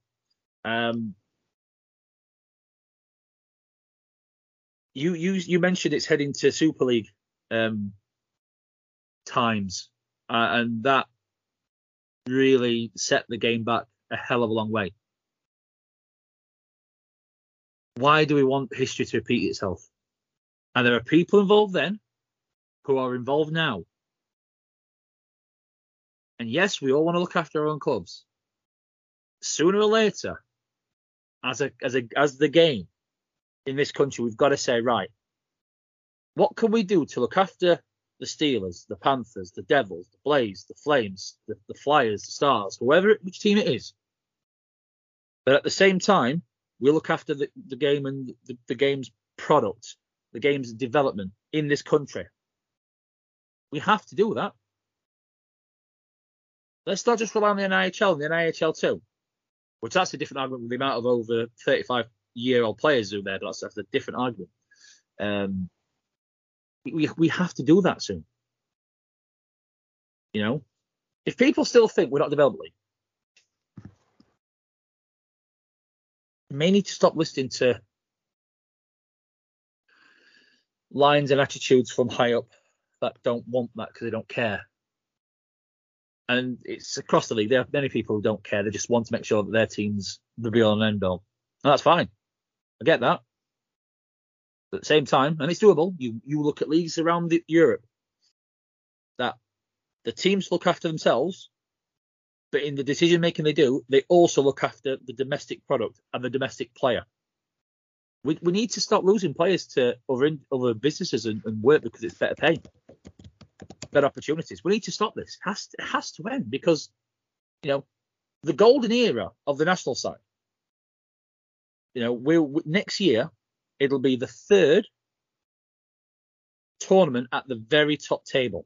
Um, you you you mentioned it's heading to Super League um, times, uh, and that really set the game back a hell of a long way. Why do we want history to repeat itself? And there are people involved then who are involved now. And yes, we all want to look after our own clubs. Sooner or later, as a as a as the game in this country, we've got to say, right, what can we do to look after the Steelers, the Panthers, the Devils, the Blaze, the Flames, the, the Flyers, the Stars, whoever which team it is. But at the same time, we look after the, the game and the, the game's product the game's development in this country. We have to do that. Let's not just rely on the NIHL and the NIHL too, which that's a different argument with the amount of over 35 year old players who are there. That's, that's a different argument. Um, We we have to do that soon. You know, if people still think we're not you may need to stop listening to lines and attitudes from high up that don't want that because they don't care. And it's across the league. There are many people who don't care. They just want to make sure that their team's the all and end all. And that's fine. I get that. But at the same time, and it's doable, you you look at leagues around the, Europe that the teams look after themselves, but in the decision making they do, they also look after the domestic product and the domestic player. We, we need to stop losing players to other in, other businesses and, and work because it's better pay, better opportunities. We need to stop this. It has to, it has to end because you know the golden era of the national side. You know, we'll next year it'll be the third tournament at the very top table.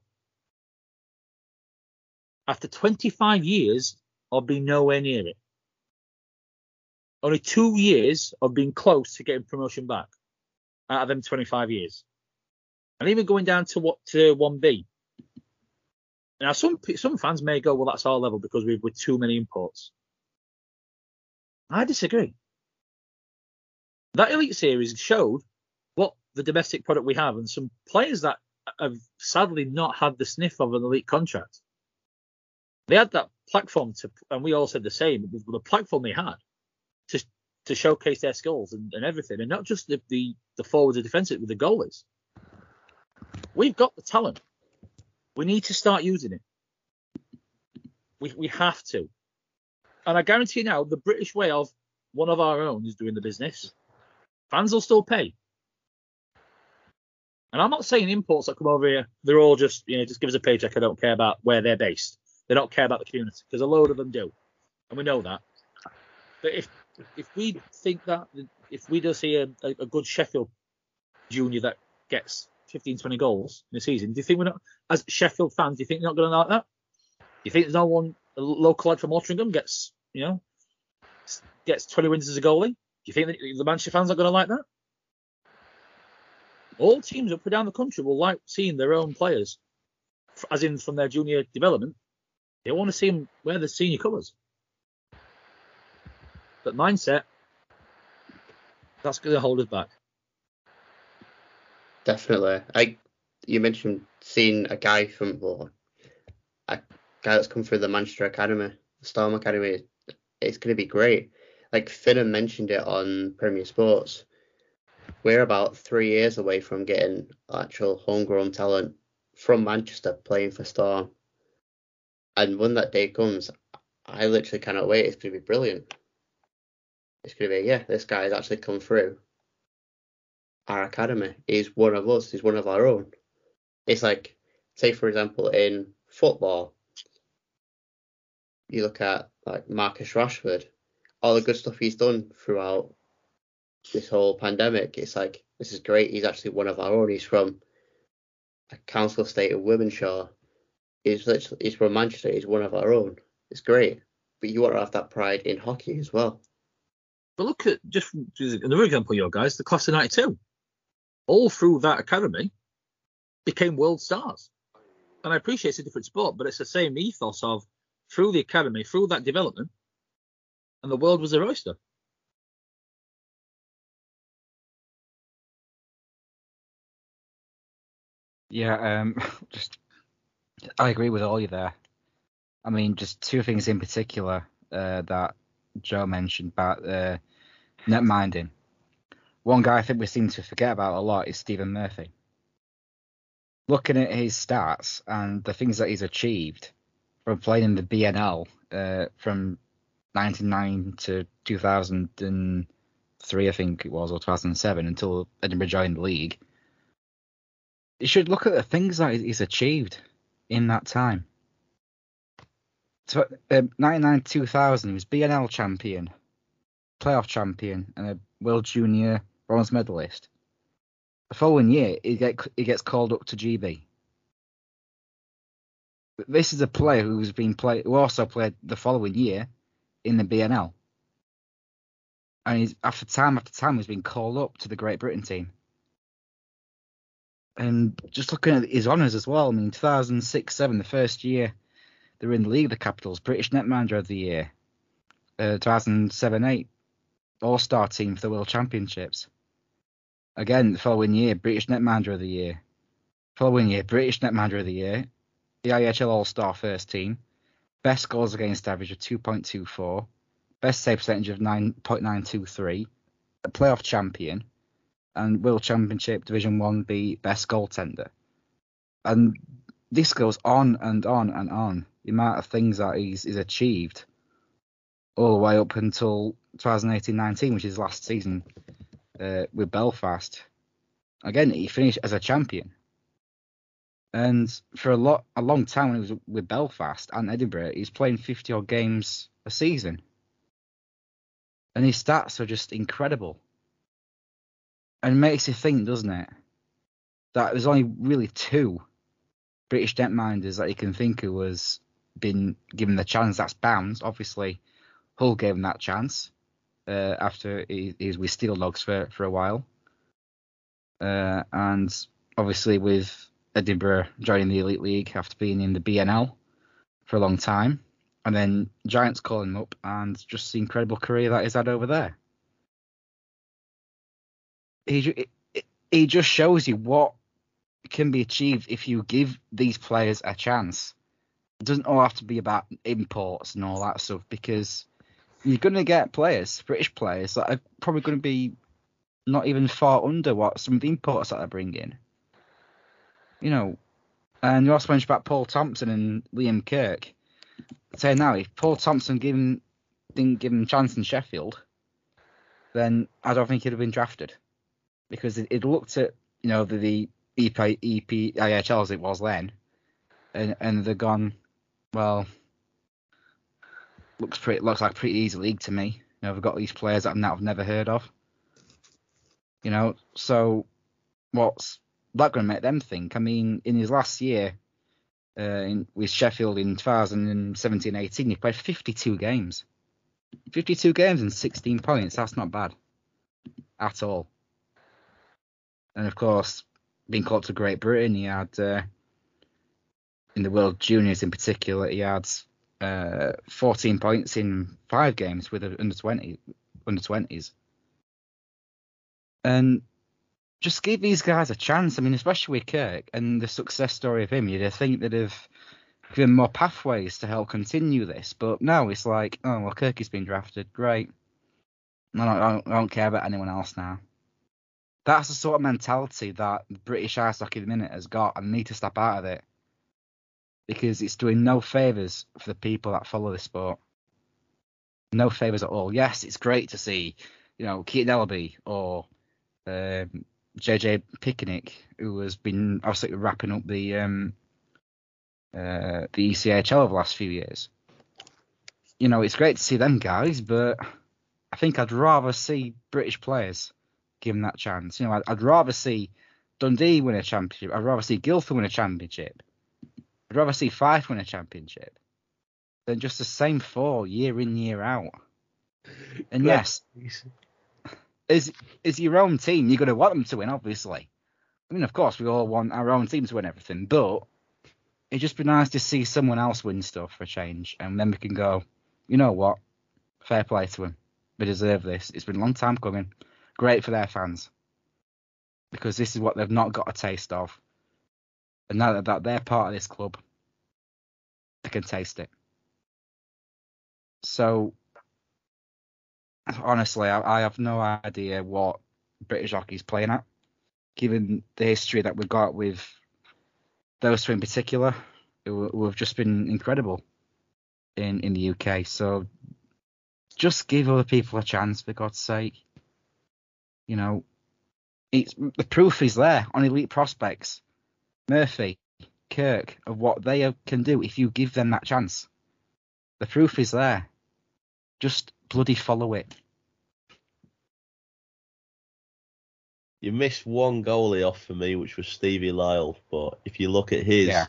After 25 years of being nowhere near it. Only two years of being close to getting promotion back out of them 25 years. And even going down to what to 1B. Now, some some fans may go, well, that's our level because we've with too many imports. I disagree. That Elite Series showed what the domestic product we have and some players that have sadly not had the sniff of an elite contract. They had that platform to, and we all said the same, the platform they had to to showcase their skills and, and everything, and not just the, the the forwards and defensive with the goalies. We've got the talent. We need to start using it. We we have to. And I guarantee you now, the British way of one of our own is doing the business. Fans will still pay. And I'm not saying imports that come over here, they're all just, you know, just give us a paycheck. I don't care about where they're based. They don't care about the community because a load of them do. And we know that. But if if we think that if we do see a, a, good Sheffield junior that gets 15, 20 goals in a season, do you think we're not, as Sheffield fans, do you think they're not going to like that? Do you think there's no one, a local lad from Altrincham gets, you know, gets 20 wins as a goalie? You think the Manchester fans are going to like that? All teams up and down the country will like seeing their own players, as in from their junior development. They want to see them wear the senior colours. But mindset, that's going to hold us back. Definitely. I you mentioned seeing a guy from well, a guy that's come through the Manchester Academy, the Storm Academy. It's going to be great. Like Finnan mentioned it on Premier Sports. We're about three years away from getting actual homegrown talent from Manchester playing for Storm. And when that day comes, I literally cannot wait. It's going to be brilliant it's going to be, yeah, this guy has actually come through our academy. He's one of us. He's one of our own. It's like, say for example, in football, you look at like Marcus Rashford, all the good stuff he's done throughout this whole pandemic. It's like this is great. He's actually one of our own. He's from a council estate of Wythenshawe. He's literally he's from Manchester. He's one of our own. It's great, but you want to have that pride in hockey as well. But look at just another example, your guys, the class of '92. All through that academy, became world stars. And I appreciate it's a different sport, but it's the same ethos of through the academy, through that development, and the world was their oyster. Yeah, um, just I agree with all you there. I mean, just two things in particular uh, that Joe mentioned about uh, net minding. One guy I think we seem to forget about a lot is Stephen Murphy. Looking at his stats and the things that he's achieved from playing in the BNL uh, from 1999 to 2003, I think it was, or 2007, until Edinburgh joined the league. You should look at the things that he's achieved in that time. So, um, 99 2000, he was BNL champion, playoff champion, and a World Junior bronze medalist. The following year, he, get, he gets called up to GB. This is a player who's been play, who also played the following year in the BNL. And he's after time after time he's been called up to the Great Britain team. And just looking at his honours as well, I mean, 2006 7, the first year they were in the league, of the Capitals, British Netminder of the Year. Uh, 2007 8, All Star team for the World Championships. Again, the following year, British Netminder of the Year. Following year, British Netminder of the Year. The IHL All Star first team. Best goals against average of 2.24. Best save percentage of 9.923. A playoff champion and World Championship Division 1B Best Goaltender. And this goes on and on and on. The amount of things that he's, he's achieved all the way up until 2018-19, which is last season uh, with Belfast. Again, he finished as a champion. And for a lot, a long time when he was with Belfast and Edinburgh, he's playing 50 odd games a season. And his stats are just incredible and makes you think, doesn't it, that there's only really two British netminders that you can think of was been given the chance. That's Bowns, obviously. Hull gave him that chance uh, after he, he, was with Steel Dogs for for a while, uh, and obviously with Edinburgh joining the Elite League after being in the BNL for a long time, and then Giants calling him up, and just the incredible career that he's had over there he he just shows you what can be achieved if you give these players a chance. It doesn't all have to be about imports and all that stuff because you're going to get players, British players, that are probably going to be not even far under what some of the imports that they bring in. You know, and you also mentioned about Paul Thompson and Liam Kirk. Say now, if Paul Thompson given, didn't give him a chance in Sheffield, then I don't think he'd have been drafted because it, it looked at you know the, the EP, EPIHL as it was then, and and they're gone. Well, looks pretty looks like a pretty easy league to me. You know, we've got these players that I've never heard of. You know, so what's that going to make them think? I mean, in his last year uh, in, with Sheffield in 2017-18, he played 52 games. 52 games and 16 points. That's not bad at all. And of course, being called to Great Britain, he had uh, in the World Juniors in particular, he had uh, 14 points in five games with under 20 under 20s. And just give these guys a chance. I mean, especially with Kirk and the success story of him, you'd think they'd have given more pathways to help continue this. But now it's like, oh well, Kirk has been drafted, great. Don't, I don't, I don't care about anyone else now that's the sort of mentality that British ice hockey at the minute has got, and need to step out of it because it's doing no favors for the people that follow the sport. No favors at all. Yes, it's great to see, you know, Keaton Ellaby or um, JJ Piccinich, who has been obviously wrapping up the um, uh, the ECHL over the last few years. You know, it's great to see them guys, but I think I'd rather see British players give him that chance. You know, I'd, I'd, rather see Dundee win a championship. I'd rather see Guildford win a championship. I'd rather see Fife win a championship than just the same four year in year out. And yes, is is your own team. You're going to want them to win, obviously. I mean, of course, we all want our own team to win everything, but it'd just be nice to see someone else win stuff for a change, and then we can go, you know what, fair play to them. They deserve this. It's been a long time coming great for their fans because this is what they've not got a taste of. And now that they're part of this club, they can taste it. So, honestly, I, I have no idea what British hockey's playing at, given the history that we've got with those two in particular, who, who have just been incredible in, in the UK. So, just give other people a chance, for God's sake. You know, it's the proof is there on elite prospects, Murphy, Kirk, of what they can do if you give them that chance. The proof is there. Just bloody follow it. You missed one goalie off for me, which was Stevie Lyle. But if you look at his, yeah.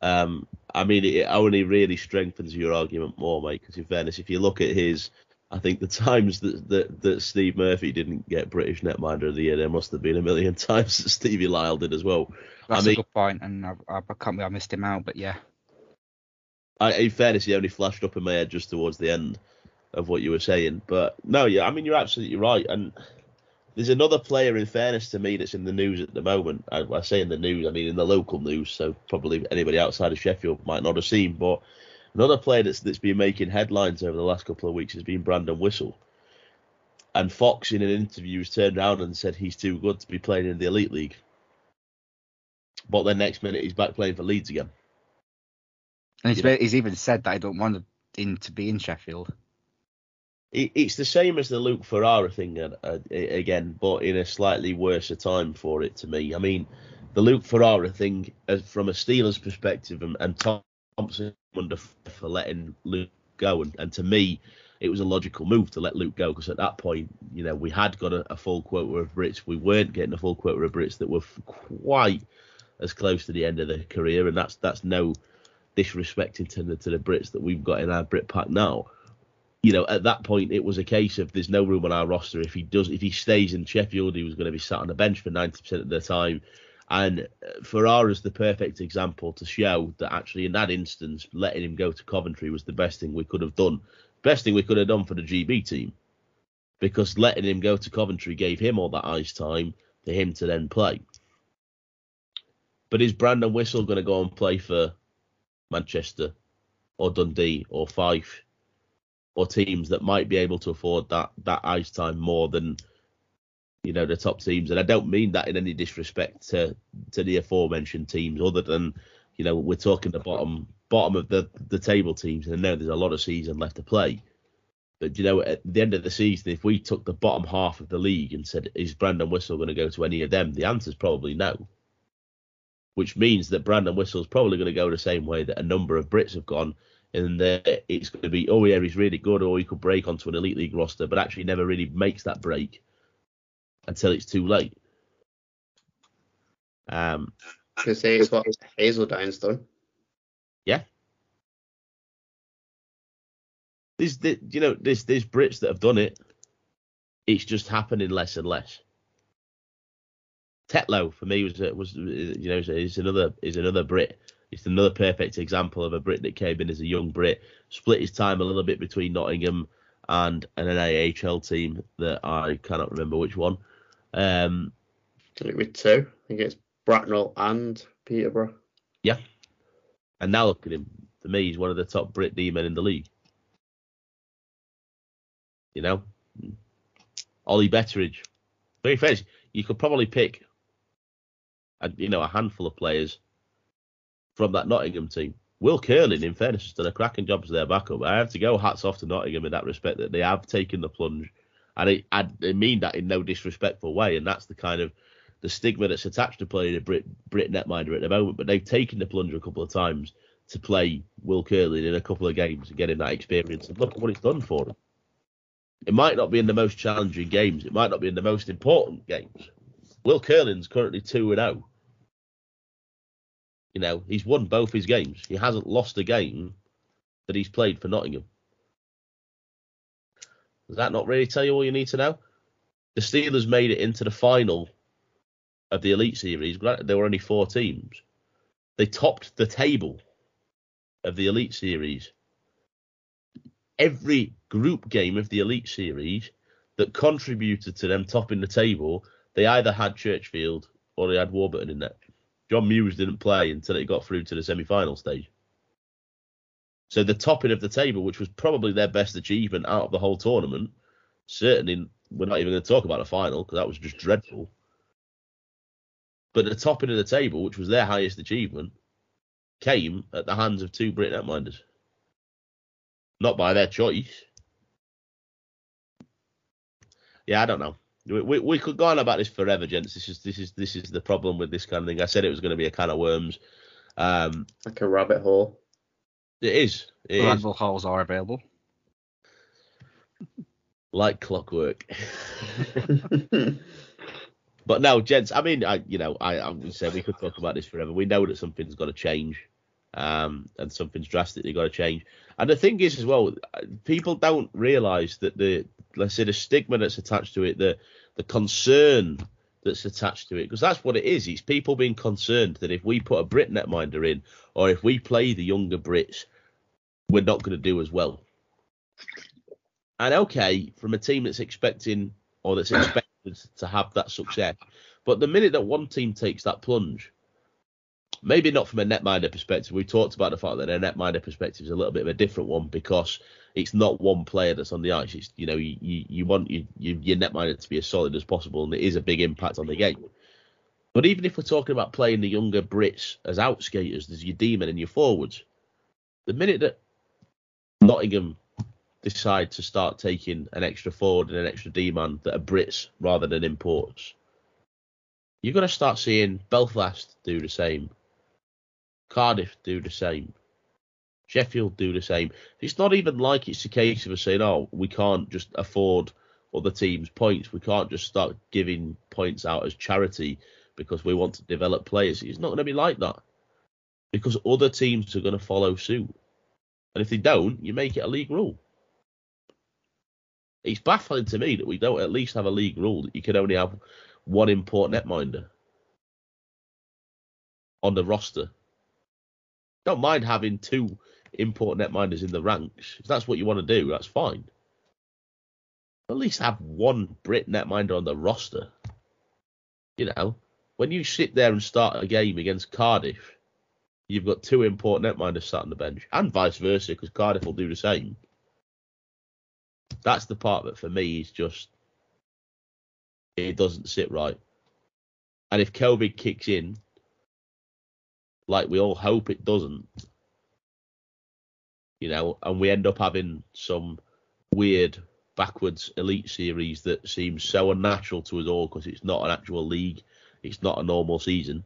um, I mean, it only really strengthens your argument more, mate. Because in fairness, if you look at his I think the times that, that that Steve Murphy didn't get British Netminder of the Year, there must have been a million times that Stevie Lyle did as well. That's I mean, a good point, and I, I, can't believe I missed him out, but yeah. I, in fairness, he only flashed up in my head just towards the end of what you were saying. But no, yeah, I mean you're absolutely right. And there's another player, in fairness to me, that's in the news at the moment. I, I say in the news, I mean in the local news, so probably anybody outside of Sheffield might not have seen. But another player that's that's been making headlines over the last couple of weeks has been Brandon Whistle. And Fox, in an interview, has turned around and said he's too good to be playing in the Elite League. But then next minute he's back playing for Leeds again. And he's, he's even said that I don't want him to be in Sheffield. It, it's the same as the Luke Ferrara thing uh, uh, again, but in a slightly worse time for it to me. I mean, the Luke Ferrara thing, from a Steelers perspective, and, and Thompson under for letting Luke go, and, and to me, it was a logical move to let Luke go because at that point, you know, we had got a, a full quota of Brits. We weren't getting a full quota of Brits that were quite as close to the end of their career, and that's that's no disrespecting to the to the Brits that we've got in our Brit pack now you know, at that point, it was a case of there's no room on our roster. If he does, if he stays in Sheffield, he was going to be sat on the bench for 90% of the time. And uh, Ferrara's the perfect example to show that actually, in that instance, letting him go to Coventry was the best thing we could have done. Best thing we could have done for the GB team, because letting him go to Coventry gave him all that ice time for him to then play. But is Brandon Whistle going to go and play for Manchester or Dundee or Fife? Or teams that might be able to afford that that ice time more than you know the top teams. And I don't mean that in any disrespect to to the aforementioned teams, other than you know we're talking the bottom bottom of the the table teams, and I know there's a lot of season left to play. But you know, at the end of the season, if we took the bottom half of the league and said, "Is Brandon Whistle going to go to any of them?" The answer is probably no. Which means that Brandon Whistle's probably going to go the same way that a number of Brits have gone, and uh, it's going to be, oh yeah, he's really good, or he could break onto an elite league roster, but actually never really makes that break until it's too late. Um, To say it's what Hazeldine's done. Yeah. There's, the, you know, there's there's Brits that have done it. It's just happening less and less. Tetlow for me was was you know is another is another Brit. It's another perfect example of a Brit that came in as a young Brit, split his time a little bit between Nottingham and an AHL team that I cannot remember which one. Um, Did it with two? I think it's Bracknell and Peterborough. Yeah, and now look at him. For me, he's one of the top Brit D men in the league. You know, Ollie Betteridge. Very fair. You could probably pick, a, you know, a handful of players from that Nottingham team. Will Curlin, in fairness, has done a cracking job as their backup. I have to go hats off to Nottingham in that respect that they have taken the plunge, and I, I, mean that in no disrespectful way. And that's the kind of the stigma that's attached to playing a Brit Brit netminder at the moment. But they've taken the plunge a couple of times to play Will Curlin in a couple of games and get him that experience. And look at what it's done for him. It might not be in the most challenging games. It might not be in the most important games. Will Curlin's currently two and zero. You know, he's won both his games. He hasn't lost a game that he's played for Nottingham. Does that not really tell you all you need to know? The Steelers made it into the final of the Elite Series. There were only four teams. They topped the table of the Elite Series. Every group game of the Elite Series that contributed to them topping the table, they either had Churchfield or they had Warburton in that. John Muse didn't play until it got through to the semi-final stage. So the topping of the table, which was probably their best achievement out of the whole tournament, certainly we're not even going to talk about a final because that was just dreadful. But the topping of the table, which was their highest achievement, came at the hands of two Brit netminders. Not by their choice. Yeah, I don't know. We, we, we could go on about this forever, gents. This is this is this is the problem with this kind of thing. I said it was going to be a can of worms. Um, Like a rabbit hole. it is. It is Granville halls are available. like clockwork. But no, gents. I mean, I you know, I I'm going to say we could talk about this forever. We know that something's got to change. um, and something's drastically got to change. And the thing is, as well, people don't realise that the let's say the stigma that's attached to it, the the concern that's attached to it, because that's what it is. It's people being concerned that if we put a Brit netminder in, or if we play the younger Brits, we're not going to do as well. And okay, from a team that's expecting or that's expected to have that success, but the minute that one team takes that plunge, maybe not from a netminder perspective. We talked about the fact that a netminder perspective is a little bit of a different one because it's not one player that's on the ice. It's you know you you, want you, your netminder to be as solid as possible, and it is a big impact on the game. But even if we're talking about playing the younger Brits as outskaters, there's your D men and your forwards. The minute that Nottingham decide to start taking an extra forward and an extra D man that are Brits rather than imports, you're going to start seeing Belfast do the same, Cardiff do the same, Sheffield do the same. It's not even like it's a case of us saying, oh, we can't just afford other teams' points. We can't just start giving points out as charity because we want to develop players. It's not going to be like that because other teams are going to follow suit. And if they don't, you make it a league rule. It's baffling to me that we don't at least have a league rule that you can only have one import netminder on the roster. Don't mind having two import netminders in the ranks. If that's what you want to do, that's fine. At least have one Brit netminder on the roster. You know, when you sit there and start a game against Cardiff, you've got two import netminders sat on the bench, and vice versa, because Cardiff will do the same. That's the part that for me is just it doesn't sit right. And if COVID kicks in, like we all hope it doesn't, you know, and we end up having some weird backwards elite series that seems so unnatural to us all because it's not an actual league, it's not a normal season.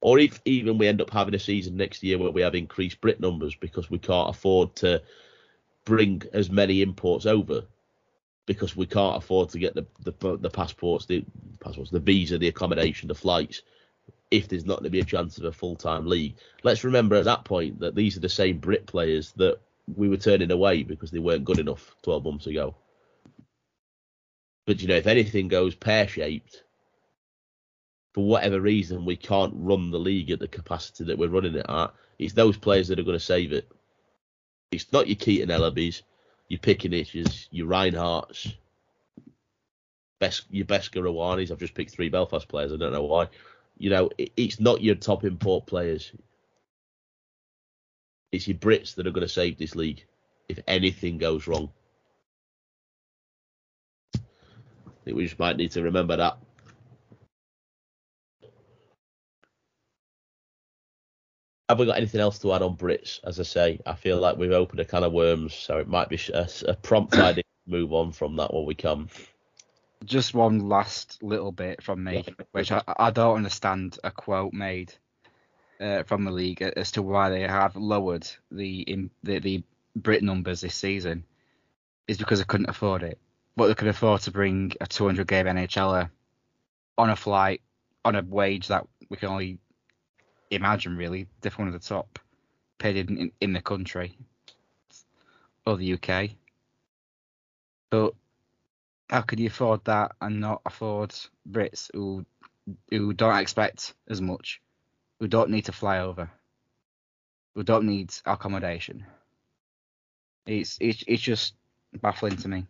Or if even we end up having a season next year where we have increased Brit numbers because we can't afford to bring as many imports over because we can't afford to get the the, the passports, the passports, the visa, the accommodation, the flights. If there's not going to be a chance of a full time league, let's remember at that point that these are the same Brit players that we were turning away because they weren't good enough 12 months ago. But you know, if anything goes pear shaped, for whatever reason we can't run the league at the capacity that we're running it at, it's those players that are going to save it. It's not your Keaton Ellaby's, your Piccinichs, your Reinhardts, best your Beskorowanys. I've just picked three Belfast players. I don't know why. You know, it, it's not your top import players. It's your Brits that are going to save this league if anything goes wrong. I think we just might need to remember that. Have we got anything else to add on Brits? As I say, I feel like we've opened a can of worms, so it might be a, a prompt idea to move on from that when we come. Just one last little bit from me, which I, I don't understand a quote made uh, from the league as to why they have lowered the, in, the the Brit numbers this season. Is because they couldn't afford it, but they could afford to bring a 200 game NHLer on a flight on a wage that we can only imagine really, definitely one of the top paid in, in the country or the UK. But how could you afford that and not afford Brits who who don't expect as much, who don't need to fly over, who don't need accommodation? It's it's it's just baffling to me.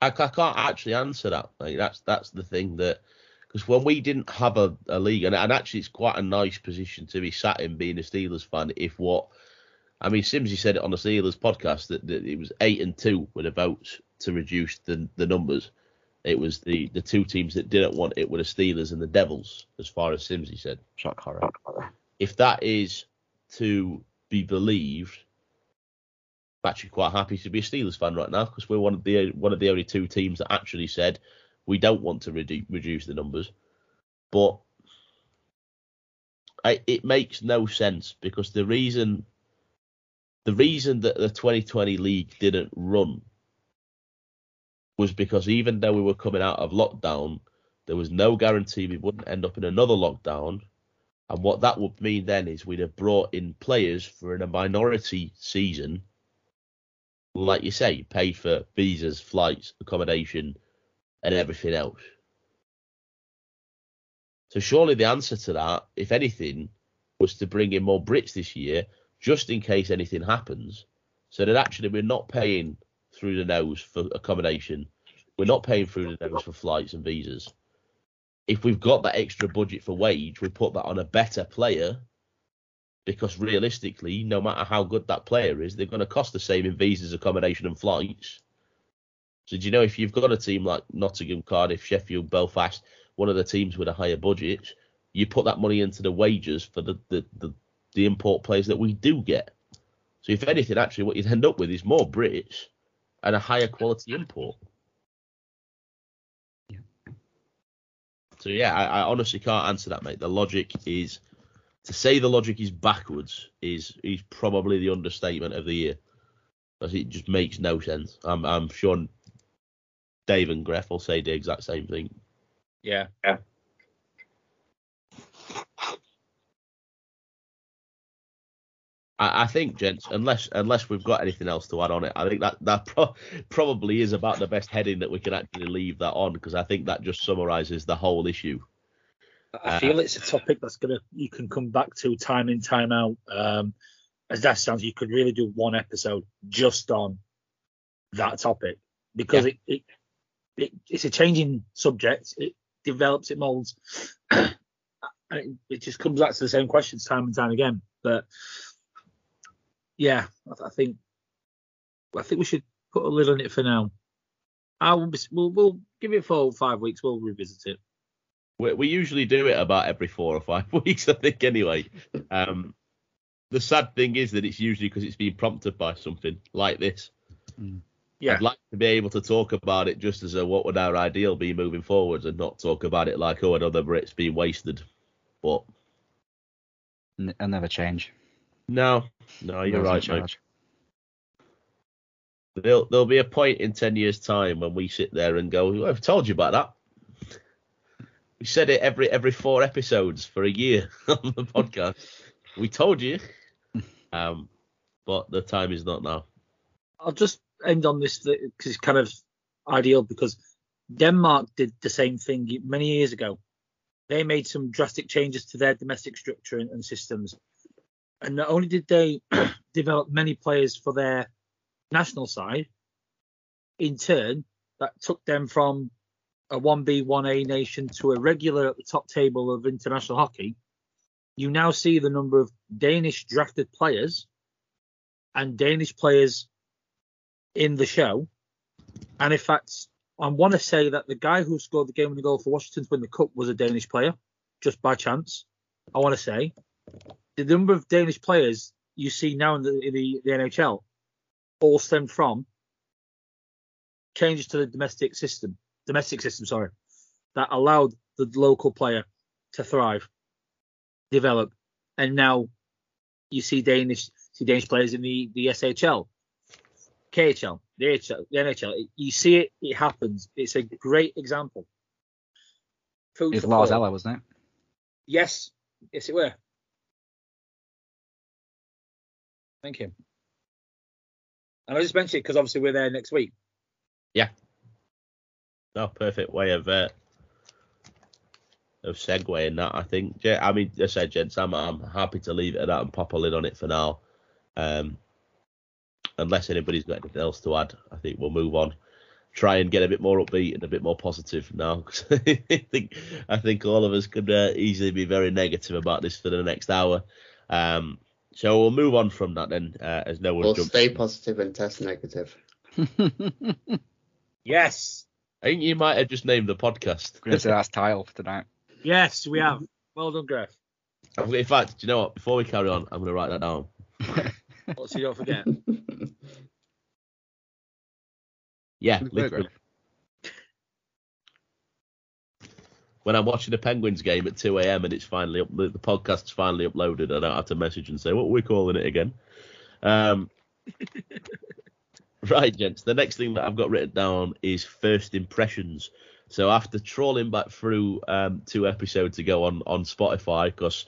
I, I can't actually answer that. Like that's that's the thing that because when we didn't have a, a league, and, and actually it's quite a nice position to be sat in being a Steelers fan. If what I mean, Simsy said it on the Steelers podcast that, that it was eight and two with a vote to reduce the the numbers. It was the the two teams that didn't want it were the Steelers and the Devils, as far as Simsy said. Shock horror. If that is to be believed, I'm actually quite happy to be a Steelers fan right now because we're one of the one of the only two teams that actually said we don't want to redu- reduce the numbers, but I, it makes no sense because the reason the reason that the 2020 league didn't run was because even though we were coming out of lockdown, there was no guarantee we wouldn't end up in another lockdown And what that would mean then is we'd have brought in players for in a minority season, like you say, pay for visas, flights, accommodation, and everything else. So surely the answer to that, if anything, was to bring in more Brits this year, just in case anything happens, so that actually we're not paying through the nose for accommodation, we're not paying through the nose for flights and visas. If we've got that extra budget for wage, we put that on a better player because realistically, no matter how good that player is, they're going to cost the same in visas, accommodation, and flights. So do you know if you've got a team like Nottingham, Cardiff, Sheffield, Belfast, one of the teams with a higher budget, you put that money into the wages for the the, the, the import players that we do get. So if anything, actually, what you'd end up with is more Brits and a higher quality import. Yeah. So yeah, I, I honestly can't answer that, mate. The logic is to say the logic is backwards is is probably the understatement of the year. Because it just makes no sense. I'm I'm sure Dave and Gref will say the exact same thing. Yeah. Yeah. I, I think, gents, unless unless we've got anything else to add on it, I think that that pro- probably is about the best heading that we can actually leave that on because I think that just summarises the whole issue. I Uh, feel it's a topic that's gonna you can come back to time in time out. Um, as that sounds, you could really do one episode just on that topic because it, it, it it's a changing subject. It develops, it molds, and it, it just comes back to the same questions time and time again. But yeah, I, I think I think we should put a lid on it for now. I will be, we'll, we'll give it four or five weeks. We'll revisit it. We, we usually do it about every four or five weeks, I think, anyway. Um, the sad thing is that it's usually because it's been prompted by something like this. Yeah. I'd like to be able to talk about it just as a what would our ideal be moving forwards and not talk about it like, oh, another Brit's being wasted. But N- I'll never change. No, no, you're Those right, mate. There'll, there'll be a point in 10 years' time when we sit there and go, well, I've told you about that. We said it every every four episodes for a year on the podcast. We told you. Um, but the time is not now. I'll just end on this because it's kind of ideal because Denmark did the same thing many years ago. They made some drastic changes to their domestic structure and, and systems. And not only did they develop many players for their national side, in turn, that took them from a 1B, 1A nation to a regular at the top table of international hockey. You now see the number of Danish drafted players and Danish players in the show. And in fact, I want to say that the guy who scored the game winning goal for Washington to win the cup was a Danish player, just by chance. I want to say the number of Danish players you see now in the, in the, the NHL all stem from changes to the domestic system, domestic system, sorry, that allowed the local player to thrive, develop, and now you see Danish see Danish players in the the SHL, KHL, the HL, the NHL. You see it, it happens. It's a great example. Food It's for Lars. Eller, wasn't it? Yes, yes, it were. Thank you. And I just mentioned it because obviously we're there next week. Yeah. No, perfect way of uh, of segueing that. I think. I mean, I said, gents, I'm I'm happy to leave it at that and pop a lid on it for now. Um, unless anybody's got anything else to add, I think we'll move on. Try and get a bit more upbeat and a bit more positive now. I think I think all of us could uh, easily be very negative about this for the next hour. Um, so we'll move on from that then, uh, as no one We'll jumps. stay positive and test negative. Yes, I think you might have just named the podcast. Gonna say that's title for tonight. yes, we have. Well done, Griff. In fact, do you know what? Before we carry on, I'm going to write that down. So you don't forget. Yeah, Good literally. work, When I'm watching a Penguins game at 2 a.m. and it's finally up, the, the podcast's finally uploaded, I don't have to message and say what are we calling it again. Um, right, gents. The next thing that I've got written down is first impressions. So after trawling back through um, two episodes ago on on Spotify, because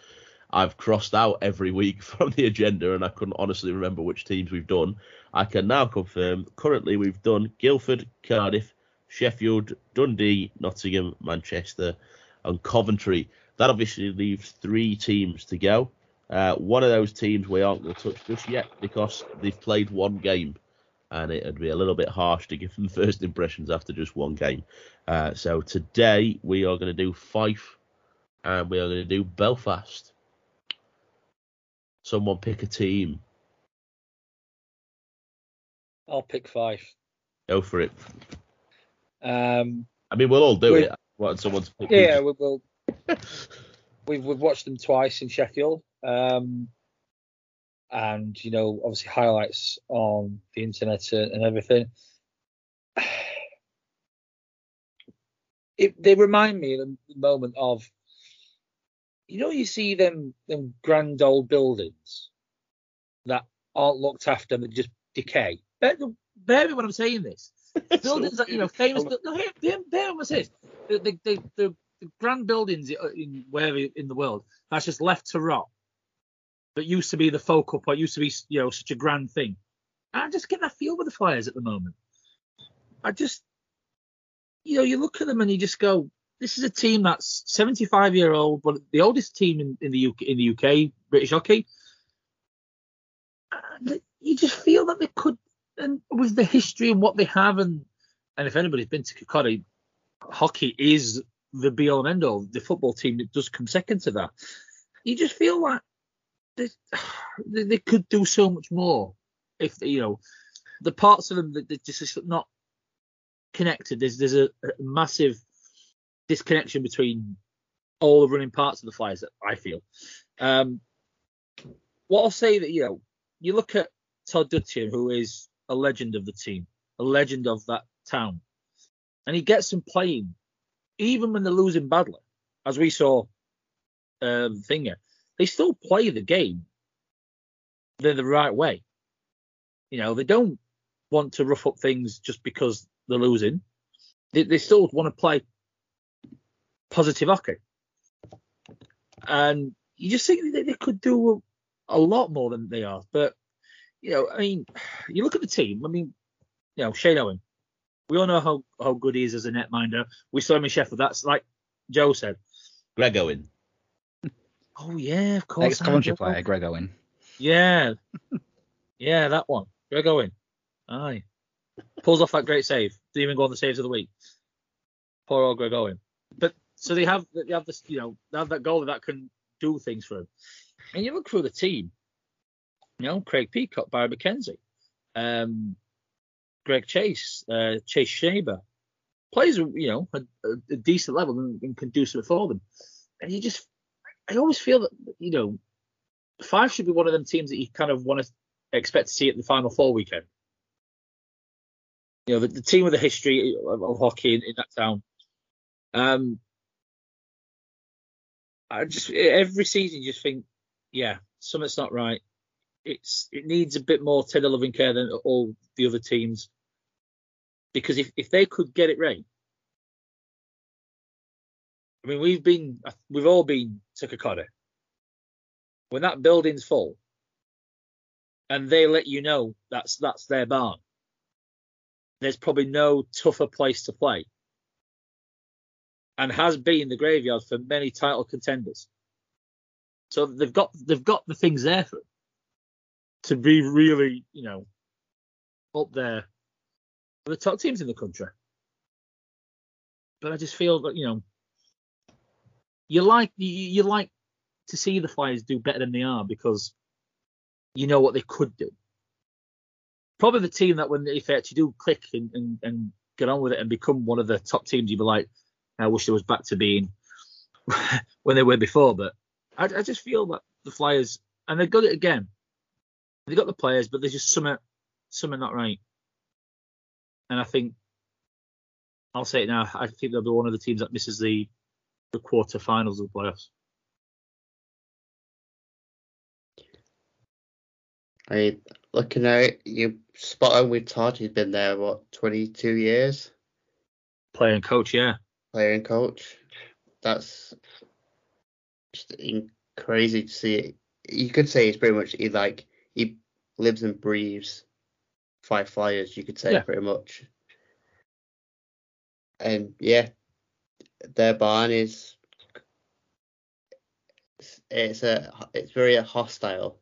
I've crossed out every week from the agenda, and I couldn't honestly remember which teams we've done. I can now confirm. Currently, we've done Guildford, Cardiff, Sheffield, Dundee, Nottingham, Manchester, and Coventry. That obviously leaves three teams to go. Uh, one of those teams we aren't going to touch just yet because they've played one game, and it'd be a little bit harsh to give them first impressions after just one game. Uh, so today we are going to do Fife, and we are going to do Belfast. Someone pick a team. I'll pick Fife. Go for it. Um, I mean, we'll all do it. I want someone to pick. yeah, we will. we've we've watched them twice in Sheffield, um, and you know, obviously highlights on the internet and everything. It, they remind me of the moment of, you know, you see them them grand old buildings that aren't looked after and they just decay. Bear, bear me when I'm saying this. buildings that you know famous. No, here, here, this. The the, the the the grand buildings in where in the world that's just left to rot. That used to be the focal point. Used to be you know such a grand thing. And I just get that feel with the Flyers at the moment. I just you know you look at them and you just go, this is a team that's 75 year old, but the oldest team in, in the UK in the UK British hockey. And you just feel that they could and with the history and what they have, and and if anybody's been to Kirkcaldy, hockey is the be all and end all. The football team that does come second to that. You just feel like they, they, could do so much more if you know the parts of them that that just not connected. There's there's a, a massive disconnection between all the running parts of the Flyers that I feel. Um, what I'll say that you know you look at Todd Dutiaume, who is a legend of the team, a legend of that town. And he gets them playing, even when they're losing badly, as we saw um, Thinger. They still play the game the, the right way. You know, they don't want to rough up things just because they're losing. They, they still want to play positive hockey. And you just think that they could do a lot more than they are. But you know, I mean, you look at the team. I mean, you know, Shane Owen. We all know how, how good he is as a netminder. We saw him in Sheffield. That's like Joe said. Greg Owen. Oh yeah, of course. Ex Coventry player, Greg Owen. Yeah, yeah, that one. Greg Owen. Aye. Pulls off that great save. Didn't even go on the saves of the week. Poor old Greg Owen. But so they have they have this, you know, they have that goalie that can do things for him. And you look through the team. You know, Craig Peacock, Barry McKenzie, um, Greg Chase, uh, Chase Schaber, plays you know a, a decent level and, and can do something for them. And you just, I always feel that you know, Fife should be one of them teams that you kind of want to expect to see at the Final Four weekend. You know, the, the team with the history of, of hockey in, in that town. Um, I just every season you just think, yeah, something's not right it's it needs a bit more tender loving care than all the other teams. Because if, if they could get it right, I mean we've been we've all been to Kirkcaldy. When that building's full and they let you know that's that's their barn, there's probably no tougher place to play. And has been the graveyard for many title contenders. So they've got they've got the things there for them to be really, you know, up there the top teams in the country. But I just feel that, you know, you like you, you like to see the Flyers do better than they are because you know what they could do. Probably the team that when if they actually do click and, and, and get on with it and become one of the top teams, you'd be like, I wish there was back to being when they were before. But I, I just feel that the Flyers and they got it again they got the players, but there's just some some something not right. And I think I'll say it now. I think they'll be one of the teams that misses the the quarterfinals of the playoffs. I mean, looking at it, you spot on with Todd. He's been there what 22 years, Player and coach, yeah. player and coach. That's just crazy to see it. You could say he's pretty much like he lives and breathes Fife flyers. You could say Yeah. pretty much. And yeah, their barn is it's a it's very hostile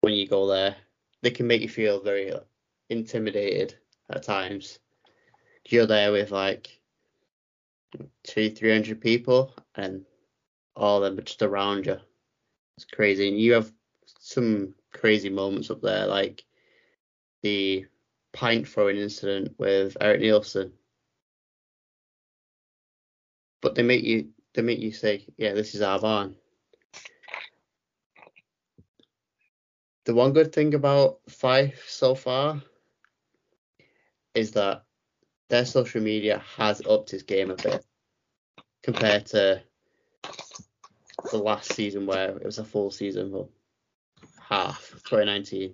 when you go there. They can make you feel very intimidated at times. You're there with like two, three hundred people, and all of them are just around you. It's crazy, and you have some crazy moments up there, like the pint throwing incident with Eric Neilson. But they make you they make you say, yeah, this is our barn. The one good thing about Fife so far is that their social media has upped its game a bit compared to the last season where it was a full season, well, half 2019,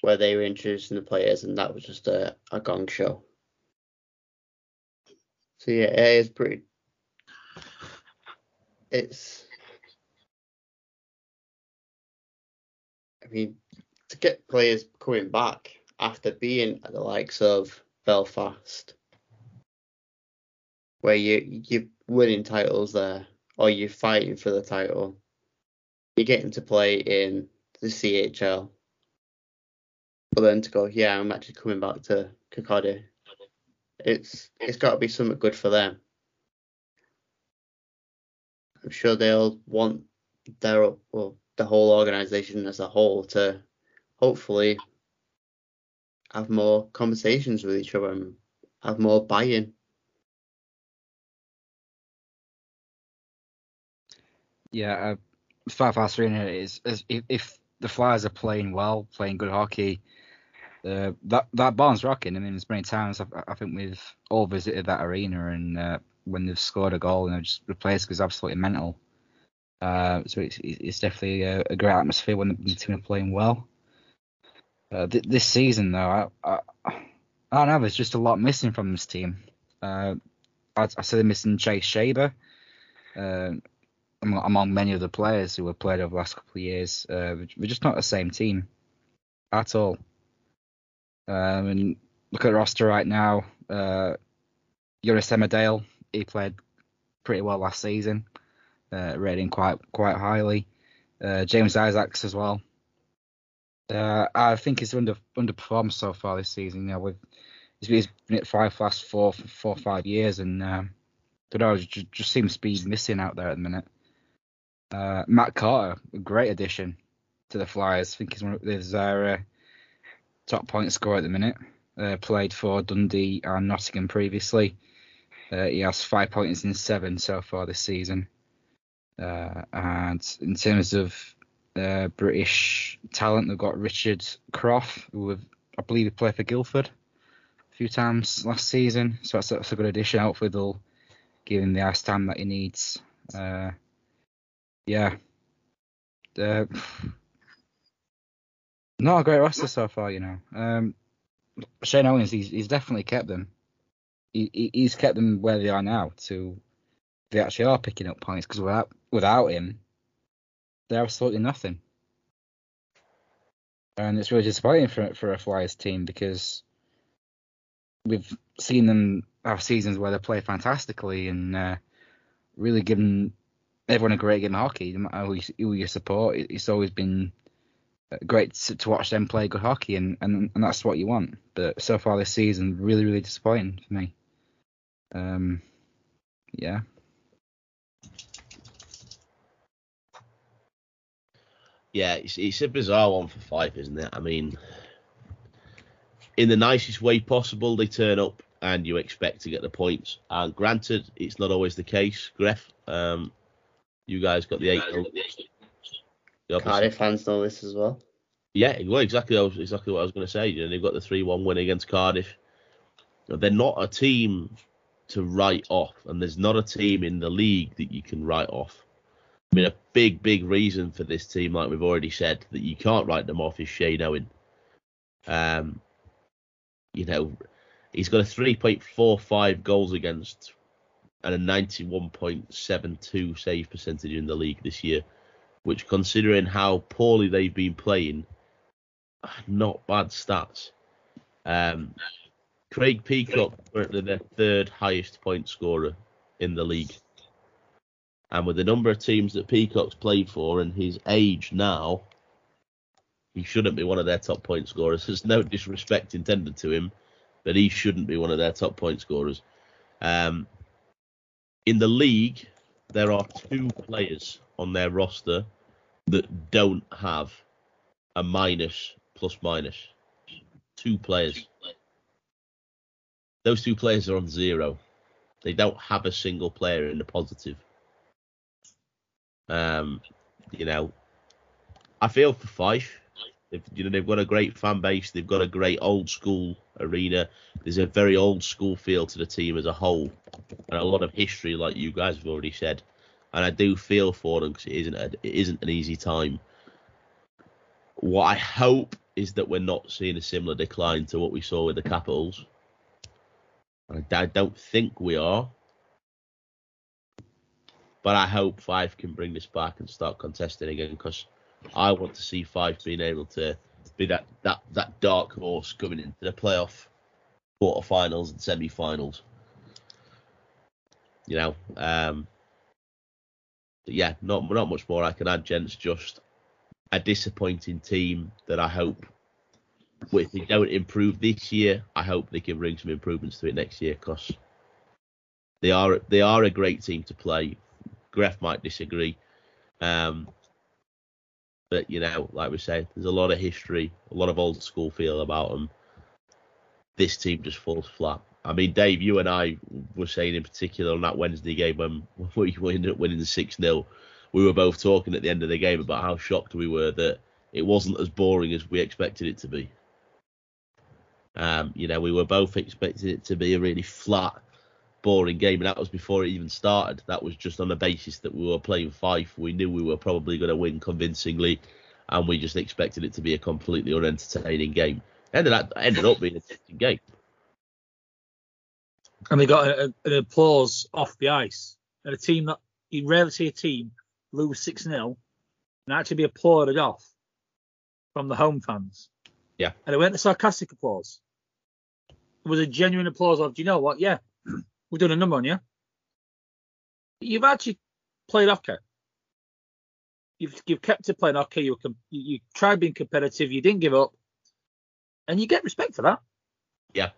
where they were introducing the players and that was just a, a gong show. So yeah, it is pretty. It's. I mean, to get players coming back after being at the likes of Belfast, where you you're winning titles there, or you're fighting for the title, you're getting to play in the CHL. But then to go, yeah, I'm actually coming back to Kirkcaldy. It's it's got to be something good for them. I'm sure they'll want their well the whole organisation as a whole to hopefully have more conversations with each other and have more buy-in. Yeah, uh, Fife Ice Arena is, is if, if the Flyers are playing well, playing good hockey, uh, that that barn's rocking. I mean, there's many times I've, I think we've all visited that arena, and uh, when they've scored a goal, and just the place goes absolutely mental. Uh, so it's, it's definitely a, a great atmosphere when the, team are playing well. Uh, th- this season, though, I, I I don't know. There's just a lot missing from this team. Uh, I, I say they're missing Chase Schaber. Among, many of the players who have played over the last couple of years. Uh, we're just not the same team at all. Um, and look at the roster right now. Uh, Jonas Emmerdahl, he played pretty well last season, uh, rating quite quite highly. Uh, James Isaacs as well. Uh, I think he's under underperformed so far this season. You know, with he's been, at Fife last four four five years, and um, don't know, just, just seems to be missing out there at the minute. Uh, Matt Carter, a great addition to the Flyers. I think he's one of their uh, top point scorer at the minute. Uh, played for Dundee and Nottingham previously. Uh, he has five points in seven so far this season. Uh, and in terms of uh, British talent, they've got Richard Croft, who I believe he played for Guildford a few times last season. So that's, that's a good addition. Hopefully they'll give him the ice time that he needs. Uh, yeah. Uh, not a great roster so far, you know. Um, Shane Owens, he's, he's definitely kept them. He, he, he's kept them where they are now. To they actually are picking up points because without without him, they're absolutely nothing. And it's really disappointing for for a Flyers team because we've seen them have seasons where they play fantastically and uh, really given everyone a great game of hockey. No matter who you, who you support, it's always been uh, great to, to watch them play good hockey, and, and and that's what you want. But so far this season, really really disappointing for me. Um, yeah. Yeah, it's, it's a bizarre one for Fife, isn't it? I mean, in the nicest way possible, they turn up and you expect to get the points. And granted, it's not always the case. Gref, um, you guys got the eight. goals. The Cardiff fans know this as well. Yeah, well, exactly. That was exactly what I was going to say. You know, they've got the three-one win against Cardiff. They're not a team to write off, and there's not a team in the league that you can write off. I mean, a big, big reason for this team, like we've already said, that you can't write them off is Shane Owen. Um, you know, he's got a 3.45 goals against and a 91.72 save percentage in the league this year, which, considering how poorly they've been playing, not bad stats. Um, Craig Peacock currently their third highest point scorer in the league. And with the number of teams that Peacock's played for and his age now, he shouldn't be one of their top point scorers. There's no disrespect intended to him, but he shouldn't be one of their top point scorers. Um, in the league, there are two players on their roster that don't have a minus plus minus. Two players. Those two players are on zero. They don't have a single player in the positive. Um, you know, I feel for Fife. They've, you know, they've got a great fan base. They've got a great old school arena. There's a very old school feel to the team as a whole, and a lot of history, like you guys have already said. And I do feel for them because it isn't a, it isn't an easy time. What I hope is that we're not seeing a similar decline to what we saw with the Capitals. I, I don't think we are, but I hope Fife can bring this back and start contesting again because I want to see Fife being able to be that that that dark horse coming into the playoff quarterfinals and semi-finals. You know, um, yeah, not not much more I can add, gents. Just a disappointing team that I hope, if they don't improve this year, I hope they can bring some improvements to it next year because they are they are a great team to play. Gref might disagree, um, but you know, like we say, there's a lot of history, a lot of old school feel about them. This team just falls flat. I mean, Dave, you and I were saying in particular on that Wednesday game when we ended up winning the 6 0, we were both talking at the end of the game about how shocked we were that it wasn't as boring as we expected it to be. Um, you know, we were both expecting it to be a really flat, boring game, and that was before it even started. That was just on the basis that we were playing Fife. We knew we were probably going to win convincingly, and we just expected it to be a completely unentertaining game. Ended up ended up being a interesting game. And they got a, an applause off the ice. And a team that you rarely see a team lose 6 0 and actually be applauded off from the home fans. Yeah. And it went the sarcastic applause. It was a genuine applause of, do you know what? Yeah, we're doing a number on you. You've actually played okay. You've, you've kept it playing okay. You, you, you tried being competitive. You didn't give up. And you get respect for that. Yeah.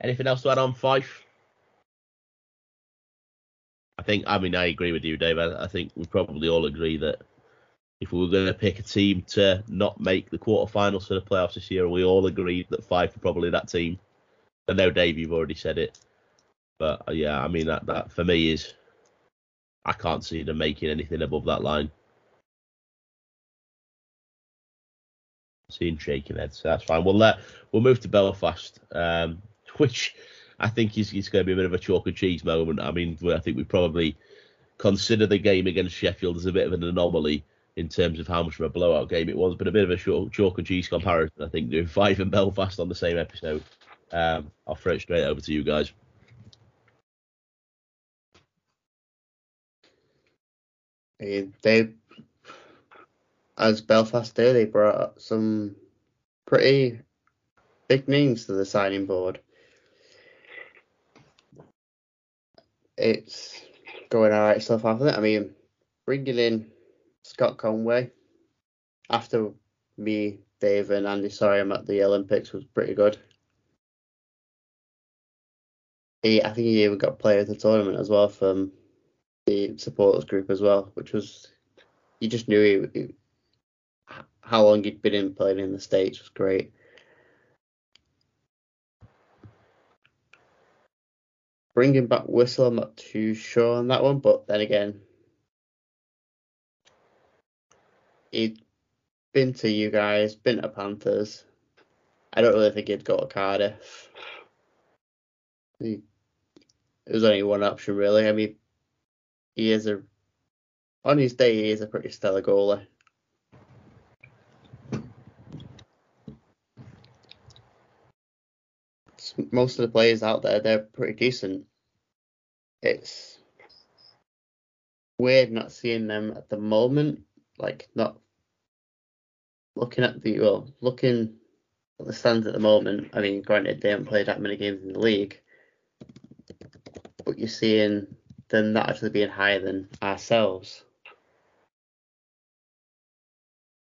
Anything else to add on Fife? I think, I mean, I agree with you, Dave. I, I think we probably all agree that if we were going to pick a team to not make the quarterfinals for the playoffs this year, we all agreed that Fife are probably that team. I know, Dave, you've already said it, but uh, yeah, I mean that that for me is I can't see them making anything above that line. Seeing shaking heads, so that's fine. We'll uh, we'll move to Belfast, um, which I think is, going to be a bit of a chalk and cheese moment. I mean, I think we probably consider the game against Sheffield as a bit of an anomaly in terms of how much of a blowout game it was, but a bit of a chalk and cheese comparison. I think doing Fife and Belfast on the same episode. Um, I'll throw it straight over to you guys. They, as Belfast do, they brought some pretty big names to the signing board. It's going all right so far for it. I mean, bringing in Scott Conway after me, Dave, and Andy Sorium at the Olympics was pretty good. He, I think he even got player of the tournament as well from the supporters group as well, which was you just knew he, he how long he'd been in playing in the states was great. Bringing back Whistle, I'm not too sure on that one, but then again, he'd been to you guys, been to Panthers. I don't really think he'd go to Cardiff. He, there was only one option really. I mean, he is a on his day he is a pretty stellar goalie. most of the players out there they're pretty decent. It's weird not seeing them at the moment, like not looking at the well, looking at the stands at the moment. I mean, granted they haven't played that many games in the league, but you're seeing them not actually being higher than ourselves.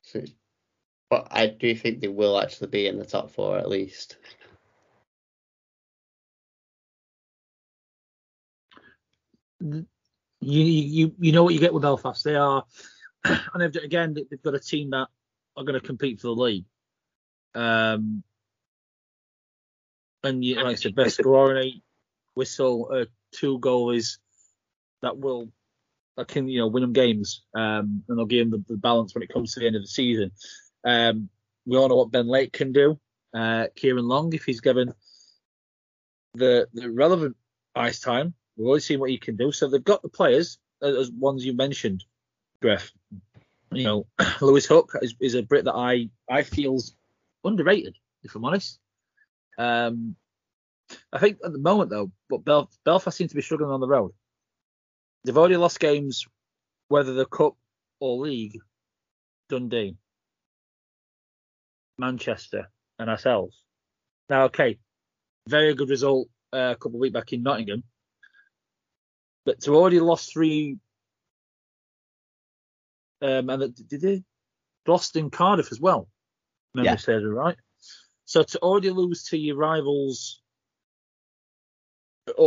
So, but I do think they will actually be in the top four at least. you you you know what you get with Belfast. They are, and they've, again they've got a team that are going to compete for the league. Um, and you, like I said, best scorer in eight, whistle, uh, two goalies that will that can you know win them games, um, and they'll give them the, the, balance when it comes to the end of the season. Um, we all know what Ben Lake can do. Uh, Ciaran Long, if he's given the the relevant ice time, We've already seen what he can do. So they've got the players, uh, as ones you mentioned, Griff. You know, Lewis Hook is, is, a Brit that I I feels underrated, if I'm honest. Um, I think at the moment though, but Bel- Belfast seem to be struggling on the road. They've already lost games, whether the cup or league. Dundee, Manchester, and ourselves. Now, okay, very good result uh, a couple of weeks back in Nottingham, but to already lost three, um, and did they lost in Cardiff as well? Memory yeah. says right. So to already lose to your rivals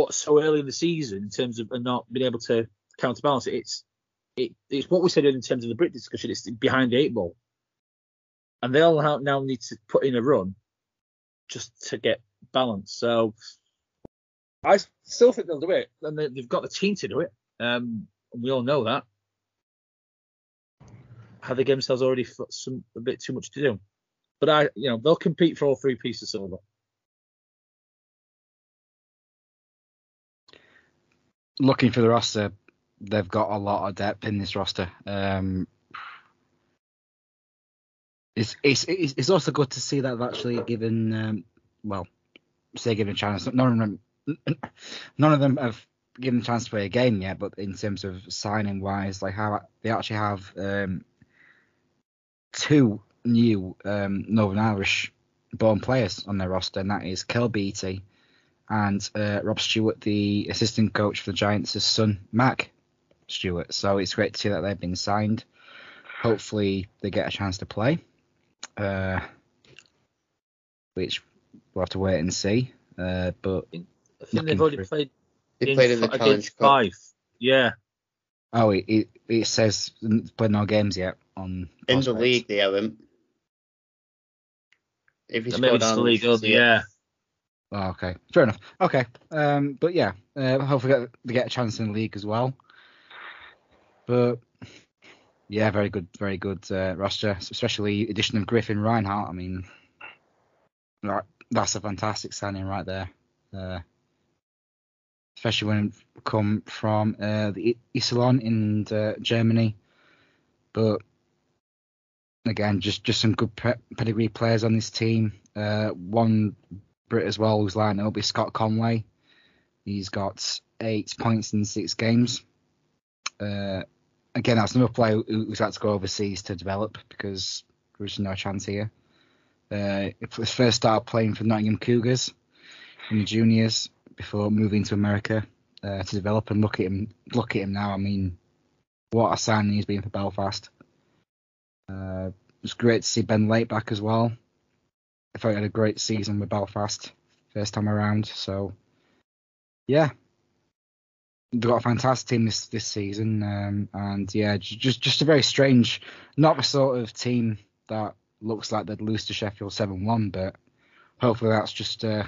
so early in the season in terms of not being able to counterbalance it, it's it, it's what we said in terms of the Brit discussion. It's behind the eight ball, and they all now need to put in a run just to get balance. So I still think they'll do it, and they, have got the team to do it. Um, we all know that. Have they given themselves already some a bit too much to do? But I, you know, they'll compete for all three pieces of silver. Looking for the roster, they've got a lot of depth in this roster. Um, it's, it's it's also good to see that they've actually given um, well, say given a chance. None of them none of them have given a chance to play a game yet, but in terms of signing wise, like how they actually have um, two new um, Northern Irish born players on their roster, and that is Kel and uh, Rob Stewart, the assistant coach for the Giants' son, Mac Stewart. So it's great to see that they've been signed. Hopefully, they get a chance to play, uh, which we'll have to wait and see. Uh, but I think they've already played. They played in the Challenge Cup. Five. Yeah. Oh, it, it, it says played no games yet on. In the league, they haven't. If you scroll down, the league, yeah. Oh, okay, fair enough. Okay, um, but yeah, uh, hopefully they get a chance in the league as well. But yeah, very good, very good uh, roster, especially addition of Griffin Reinhardt. I mean, that's a fantastic signing right there. Uh, especially when it come from uh, the Iserlohn in uh, Germany. But again, just just some good pe- pedigree players on this team. Uh, one Brit as well who's lined up is Scott Conway. He's got eight points in six games. Uh, again, that's another player who's had to go overseas to develop because there's no chance here. Uh, he first started playing for Nottingham Cougars in the juniors before moving to America uh, to develop. And look at him, look at him now. I mean, what a signing he's been for Belfast. Uh, it's great to see Ben Lake back as well. I thought he had a great season with Belfast first time around. So, yeah, they've got a fantastic team this this season, um, and yeah, just just a very strange, not the sort of team that looks like they'd lose to Sheffield seven one, but hopefully that's just a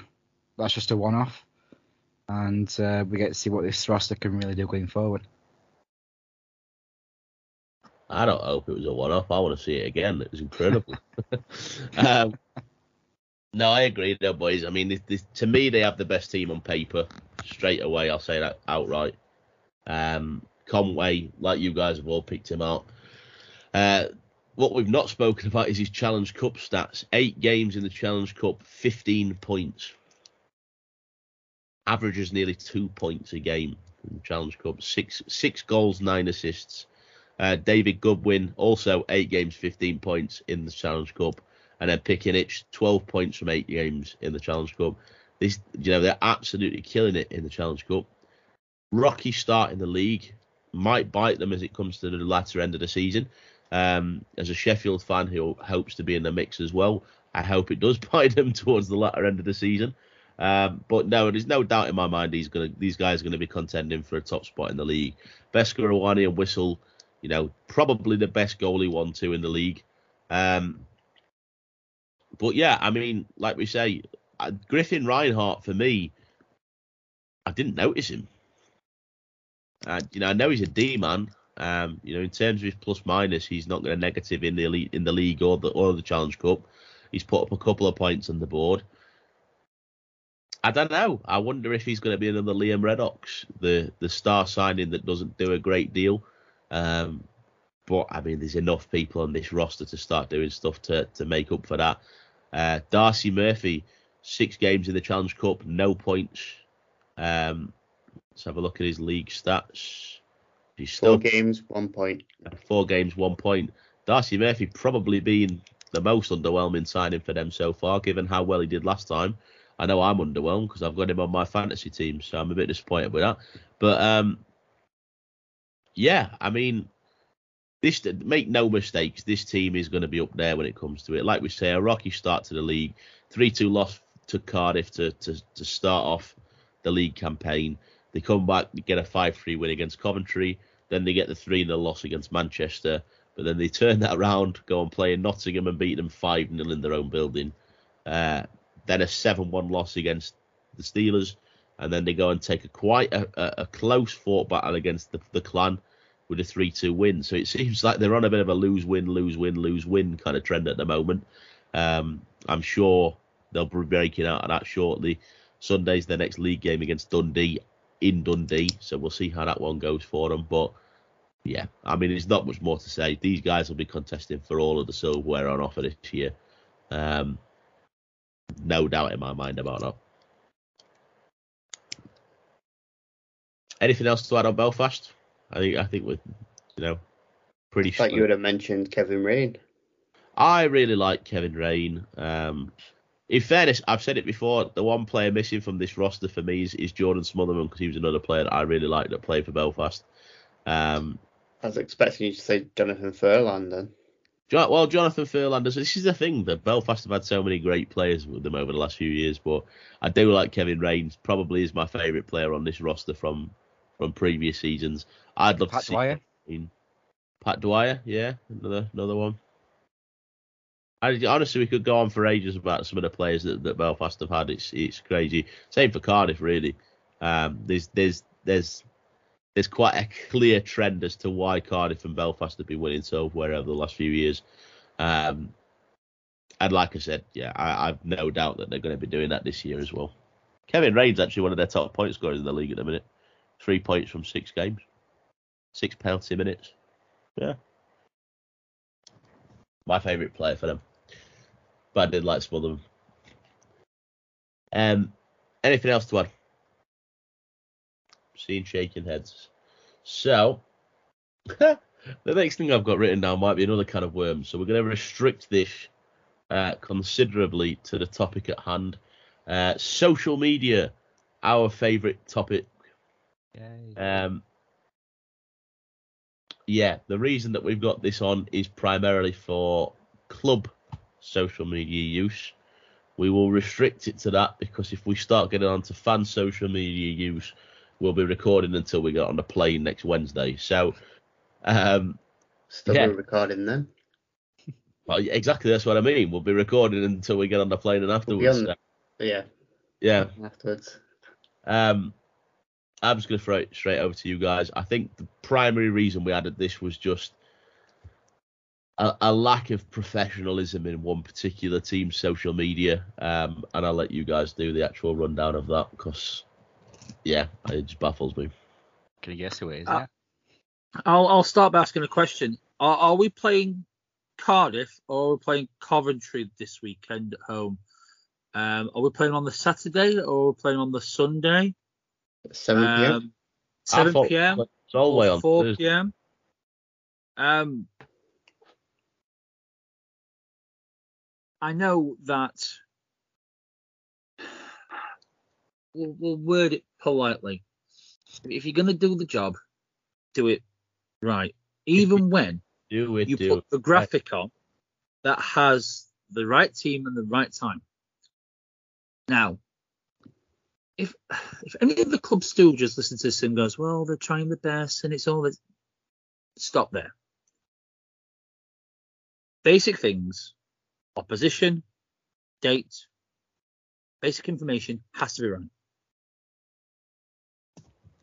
that's just a one off and uh, we get to see what this roster can really do going forward. I don't hope it was a one-off. I want to see it again. It was incredible. um, no, I agree, though, boys. I mean, this, this, to me, they have the best team on paper. Straight away, I'll say that outright. Um, Conway, like you guys have all picked him out. Uh, what we've not spoken about is his Challenge Cup stats. Eight games in the Challenge Cup, 15 points. averages nearly two points a game in Challenge Cup. Six six goals, nine assists. Uh, David Goodwin also eight games, 15 points in the Challenge Cup, and then Piccinich 12 points from eight games in the Challenge Cup. These, you know, they're absolutely killing it in the Challenge Cup. Rocky start in the league might bite them as it comes to the latter end of the season. Um, as a Sheffield fan who hopes to be in the mix as well, I hope it does bite them towards the latter end of the season. Um, but no, there's no doubt in my mind he's gonna these guys are gonna be contending for a top spot in the league. Beskorowany and Whistle, you know, probably the best goalie one two in the league. Um, but yeah, I mean, like we say, uh, Griffin Reinhardt for me, I didn't notice him. Uh, you know, I know he's a D man. Um, you know, in terms of his plus minus, he's not going to negative in the elite in the league or the or the Challenge Cup. He's put up a couple of points on the board. I don't know. I wonder if he's going to be another Liam Reddox, the the star signing that doesn't do a great deal. Um, but I mean, there's enough people on this roster to start doing stuff to to make up for that. Uh, Darcy Murphy, six games in the Challenge Cup, no points. Um, let's have a look at his league stats. He's still Four games, one point. four games, one point. Darcy Murphy probably being the most underwhelming signing for them so far, given how well he did last time. I know I'm underwhelmed because I've got him on my fantasy team, so I'm a bit disappointed with that. But um, yeah, I mean, this make no mistakes, this team is going to be up there when it comes to it. Like we say, a rocky start to the league, three-two loss to Cardiff to to, to start off the league campaign. They come back, get a five-three win against Coventry, then they get the three-nil loss against Manchester, but then they turn that around, go and play in Nottingham and beat them five-nil in their own building. Uh, then a 7-1 loss against the Steelers, and then they go and take a quite a, a, a close fought battle against the, the Clan with a 3-2 win. So it seems like they're on a bit of a lose-win, lose-win, lose-win kind of trend at the moment. Um, I'm sure they'll be breaking out of that shortly. Sunday's their next league game against Dundee in Dundee, so we'll see how that one goes for them. But yeah, I mean, there's not much more to say. These guys will be contesting for all of the silverware on offer this year. Um, no doubt in my mind about that. Anything else to add on Belfast? I think I think we're you know pretty. Like you would have mentioned Kevin Raine. I really like Kevin Raine. Um, in fairness, I've said it before. The one player missing from this roster for me is, is Jordan Smotherman because he was another player that I really liked that played for Belfast. Um, I was expecting you to say Jonathan Ferland then. Well, Jonathan Furlanders. This is the thing that Belfast have had so many great players with them over the last few years, but I do like Kevin Raines. Probably is my favourite player on this roster from from previous seasons. I'd love Pat to see Dwyer. Kevin- Pat Dwyer, yeah, another another one. I, honestly, we could go on for ages about some of the players that, that Belfast have had. It's it's crazy. Same for Cardiff, really. Um, there's there's there's there's quite a clear trend as to why Cardiff and Belfast have been winning silverware over the last few years. Um, and like I said, yeah, I, I've no doubt that they're going to be doing that this year as well. Kevin Raine's actually one of their top point scorers in the league at the minute. Three points from six games, six penalty minutes. Yeah, my favourite player for them. But I did like some of them. Um, anything else to add? Seeing shaking heads. So, the next thing I've got written down might be another kind of worm. So we're going to restrict this uh, considerably to the topic at hand. Uh, social media, our favourite topic. Um, yeah, the reason that we've got this on is primarily for club social media use. We will restrict it to that because if we start getting onto fan social media use, we'll be recording until we get on the plane next Wednesday. So, um, Still Yeah. recording then. well, exactly that's what I mean. We'll be recording until we get on the plane and We'll afterwards. on So, yeah, yeah. afterwards. Um, I'm just going to throw it straight over to you guys. I think the primary reason we added this was just a, a lack of professionalism in one particular team's social media. Um, and I'll let you guys do the actual rundown of that because, yeah, it just baffles me. Can you guess who it is? Uh, yeah? I'll I'll start by asking a question. Are, are we playing Cardiff or are we playing Coventry this weekend at home? Um, are we playing on the Saturday or are we playing on the Sunday? 7 p.m. Um, 7 thought p.m. It's all way on 4 Thursday. p.m. Um, I know that we'll, we'll word it politely. If you're going to do the job, do it right. Even when Do it, you do put it. the graphic on that has the right team and the right time. Now, if if any of the club stooges listen to this and goes, well, they're trying the best and it's all this, stop there. Basic things, opposition, date, basic information has to be right.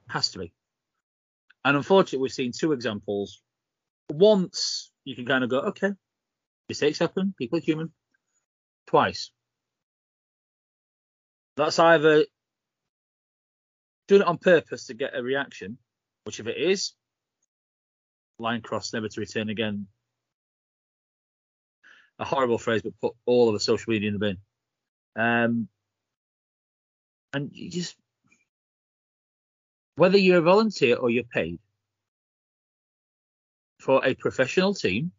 Has to be. And unfortunately, we've seen two examples. Once you can kind of go, okay, mistakes happen, people are human. Twice. That's either doing it on purpose to get a reaction, which if it is, line cross, never to return again. A horrible phrase, but put all of the social media in the bin. Um, and you just, whether you're a volunteer or you're paid for a professional team,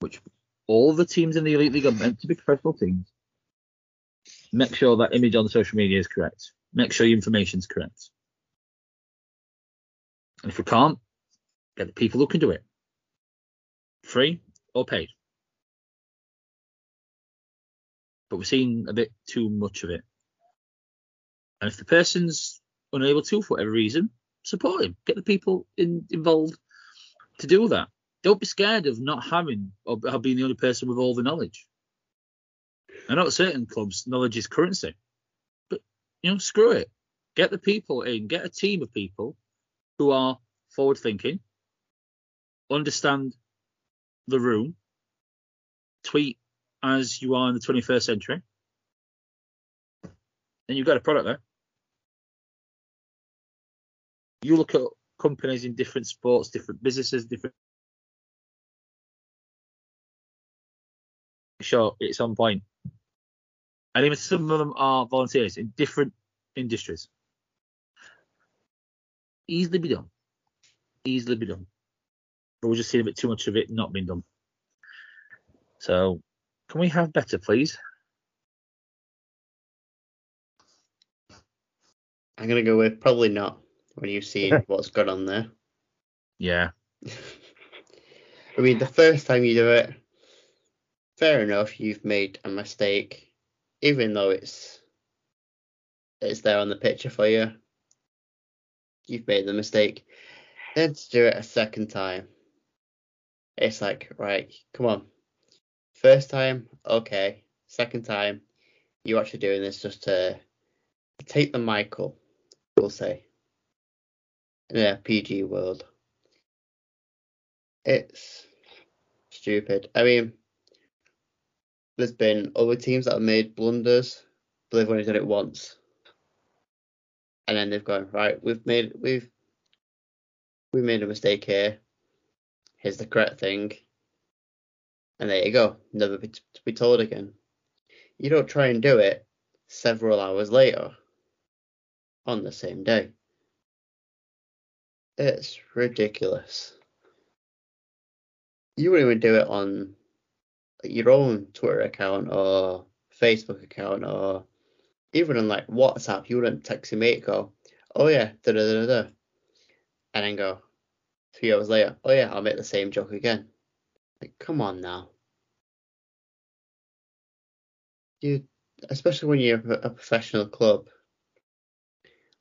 which all the teams in the elite league are meant to be professional teams, make sure that image on the social media is correct. Make sure your information is correct. And if we can't, get the people who can do it. Free or paid. But we're seeing a bit too much of it. And if the person's unable to, for whatever reason, support him. Get the people in, involved to do that. Don't be scared of not having or being the only person with all the knowledge. I know at certain clubs, knowledge is currency. You know, screw it. Get the people in, get a team of people who are forward thinking, understand the room, tweet as you are in the 21st century, and you've got a product there. You look at companies in different sports, different businesses, different. Sure, it's on point. And even some of them are volunteers in different industries. Easily be done. Easily be done. But we're just seeing a bit too much of it not being done. So, can we have better, please? I'm gonna go with probably not when you've seen what's gone on there. Yeah. I mean, the first time you do it, fair enough, you've made a mistake, even though it's it's there on the picture for you. You've made the mistake. Then to do it a second time, it's like, right, come on. First time, okay. Second time, you're actually doing this just to take the Michael, we'll say, in a PG world. It's stupid. I mean, there's been other teams that have made blunders, but they've only done it once, and then they've gone right. We've made we've we made a mistake here. Here's the correct thing, and there you go. Never be, to be told again. You don't try and do it several hours later on the same day. It's ridiculous. You wouldn't even do it on your own Twitter account or Facebook account or even on like WhatsApp. You wouldn't text your mate go, oh yeah, da da da da, and then go three hours later, oh yeah, I'll make the same joke again. Like, come on now. You, especially when you're a professional club.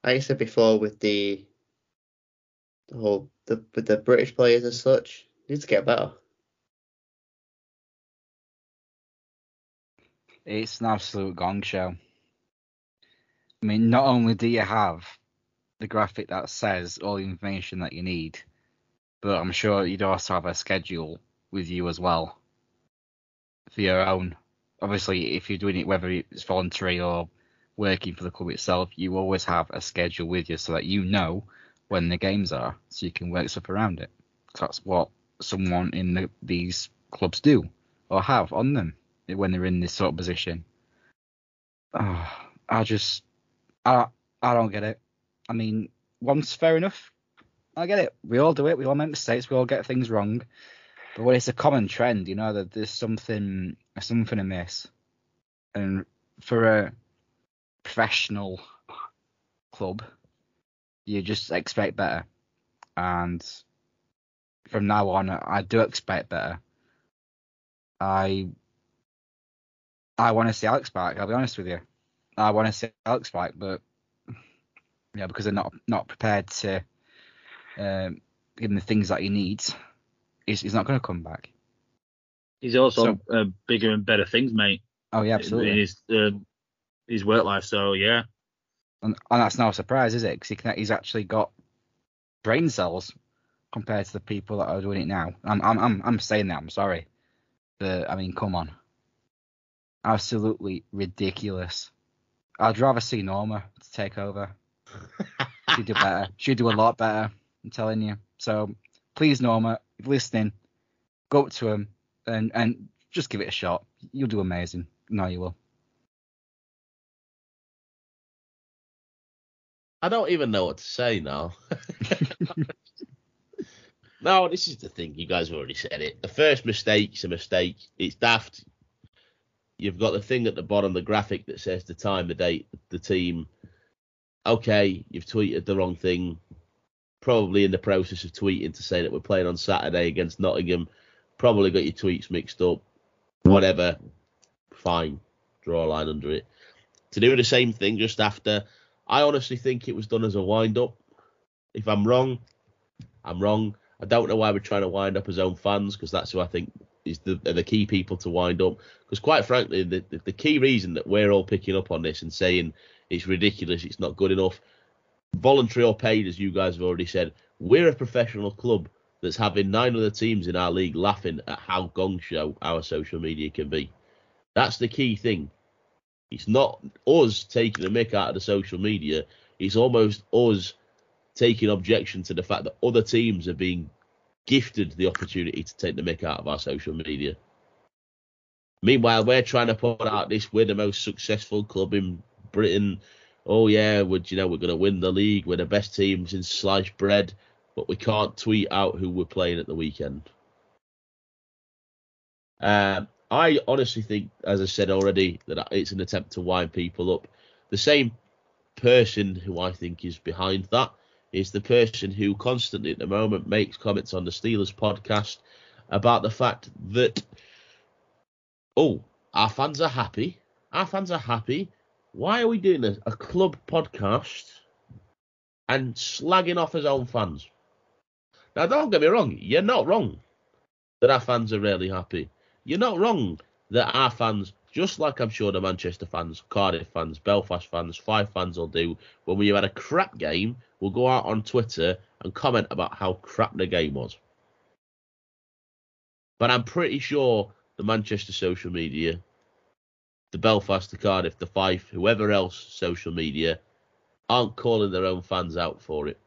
Like I said before, with the the whole the with the British players as such, you need to get better. It's an absolute gong show. I mean, not only do you have the graphic that says all the information that you need, but I'm sure you'd also have a schedule with you as well for your own. Obviously, if you're doing it, whether it's voluntary or working for the club itself, you always have a schedule with you so that you know when the games are, so you can work stuff around it. that's what someone in the, these clubs do or have on them when they're in this sort of position. oh, I just I I don't get it. I mean, once fair enough. I get it. We all do it. We all make mistakes. We all get things wrong. But when it's a common trend, you know that there's something something amiss. And for a professional club, you just expect better. And from now on, I do expect better. I I want to see Alex back. I'll be honest with you. I want to see Alex back, but yeah, because they're not not prepared to um, give him the things that he needs, he's, he's not going to come back. He's also So- uh, bigger and better things, mate. Oh yeah, In absolutely. his uh, his work life. So yeah, And, and that's no surprise, is it? Because he can, he's actually got brain cells compared to the people that are doing it now. I'm I'm I'm, I'm saying that. I'm sorry. But I mean, come on. Absolutely ridiculous. I'd rather see Norma to take over. She'd do better. She'd do a lot better. I'm telling you. So please, Norma, if you're listening, go up to him and and just give it a shot. You'll do amazing. No, you will. I don't even know what to say now. no, this is the thing. You guys have already said it. The first mistake's a mistake. It's daft. You've got the thing at the bottom, the graphic that says the time, the date, the team. Okay, you've tweeted the wrong thing. Probably in the process of tweeting to say that we're playing on Saturday against Nottingham. Probably got your tweets mixed up. Whatever. Fine. Draw a line under it. To do the same thing just after I honestly think it was done as a wind up. If I'm wrong, I'm wrong. I don't know why we're trying to wind up his own fans because that's who I think is the the key people to wind up. Because quite frankly, the, the the key reason that we're all picking up on this and saying it's ridiculous, it's not good enough, voluntary or paid, as you guys have already said, we're a professional club that's having nine other teams in our league laughing at how gong show our social media can be. That's the key thing. It's not us taking a mick out of the social media. It's almost us taking objection to the fact that other teams are being gifted the opportunity to take the mick out of our social media. Meanwhile, we're trying to put out this we're the most successful club in Britain. Oh yeah, would you know we're going to win the league? We're the best team in sliced bread, but we can't tweet out who we're playing at the weekend. Um, I honestly think, as I said already, that it's an attempt to wind people up. The same person who I think is behind that is the person who constantly at the moment makes comments on the Steelers podcast about the fact that, oh, our fans are happy. Our fans are happy. Why are we doing a, a club podcast and slagging off his own fans? Now, don't get me wrong. You're not wrong that our fans are really happy. You're not wrong that our fans, just like I'm sure the Manchester fans, Cardiff fans, Belfast fans, Fife fans will do, when we had a crap game, will go out on Twitter and comment about how crap the game was. But I'm pretty sure the Manchester social media, the Belfast, the Cardiff, the Fife, whoever else social media, aren't calling their own fans out for it.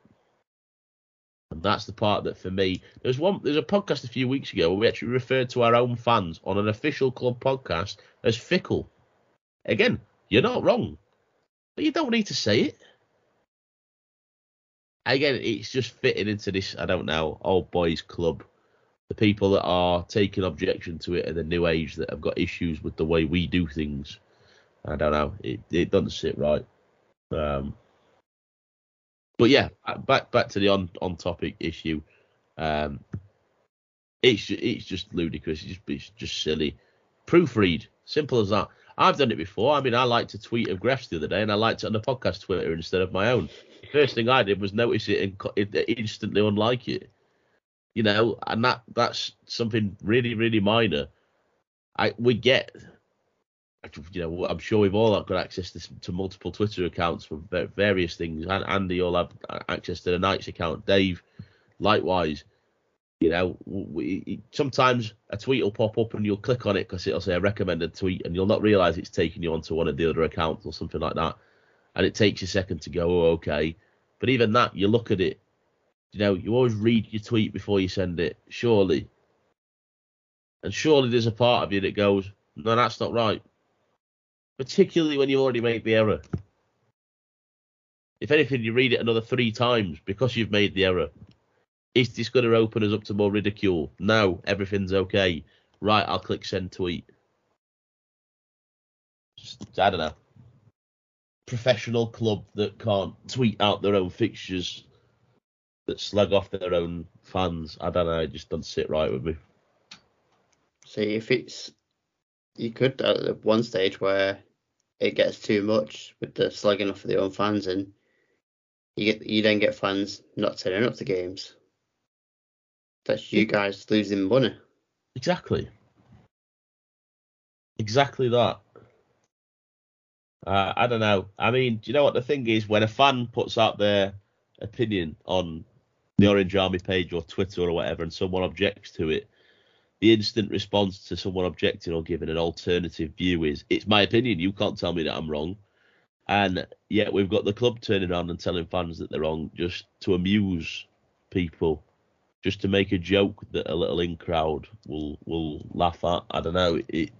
And that's the part that for me, there's one, there's a podcast a few weeks ago where we actually referred to our own fans on an official club podcast as fickle. Again, you're not wrong, but you don't need to say it. Again, it's just fitting into this, I don't know, old boys club. The people that are taking objection to it are the new age that have got issues with the way we do things. I don't know. It it doesn't sit right. Um, but yeah, uh, back back to the on on topic issue. Um, it's it's just ludicrous. It's just it's just silly. Proofread, simple as that. I've done it before. I mean, I liked to tweet of Gref's the other day, and I liked it on the podcast Twitter instead of my own. The first thing I did was notice it and instantly unlike it. You know, and that that's something really really minor. I we get you know, I'm sure we've all got access to, to multiple Twitter accounts for various things. And Andy will have access to the Knights account. Dave, likewise. You know, we, sometimes a tweet will pop up and you'll click on it because it'll say a recommended tweet, and you'll not realize it's taking you onto one of the other accounts or something like that. And it takes a second to go, oh, okay. But even that, you look at it. You know, you always read your tweet before you send it, surely. And surely there's a part of you that goes, no, that's not right particularly when you've already made the error. If anything, you read it another three times because you've made the error. Is this going to open us up to more ridicule? No, everything's okay. Right, I'll click send tweet. Just, I don't know. Professional club that can't tweet out their own fixtures, that slag off their own fans. I don't know. It just doesn't sit right with me. See, if it's you could uh, at one stage where it gets too much with the slagging off of their own fans, and you get you then get fans not turning up to games. That's you guys losing money. Exactly. Exactly that. Uh, I don't know. I mean, do you know what the thing is? When a fan puts out their opinion on the Orange Army page or Twitter or whatever, and someone objects to it, the instant response to someone objecting or giving an alternative view is, "It's my opinion. You can't tell me that I'm wrong." And yet we've got the club turning around and telling fans that they're wrong just to amuse people, just to make a joke that a little in crowd will will laugh at. I don't know. It,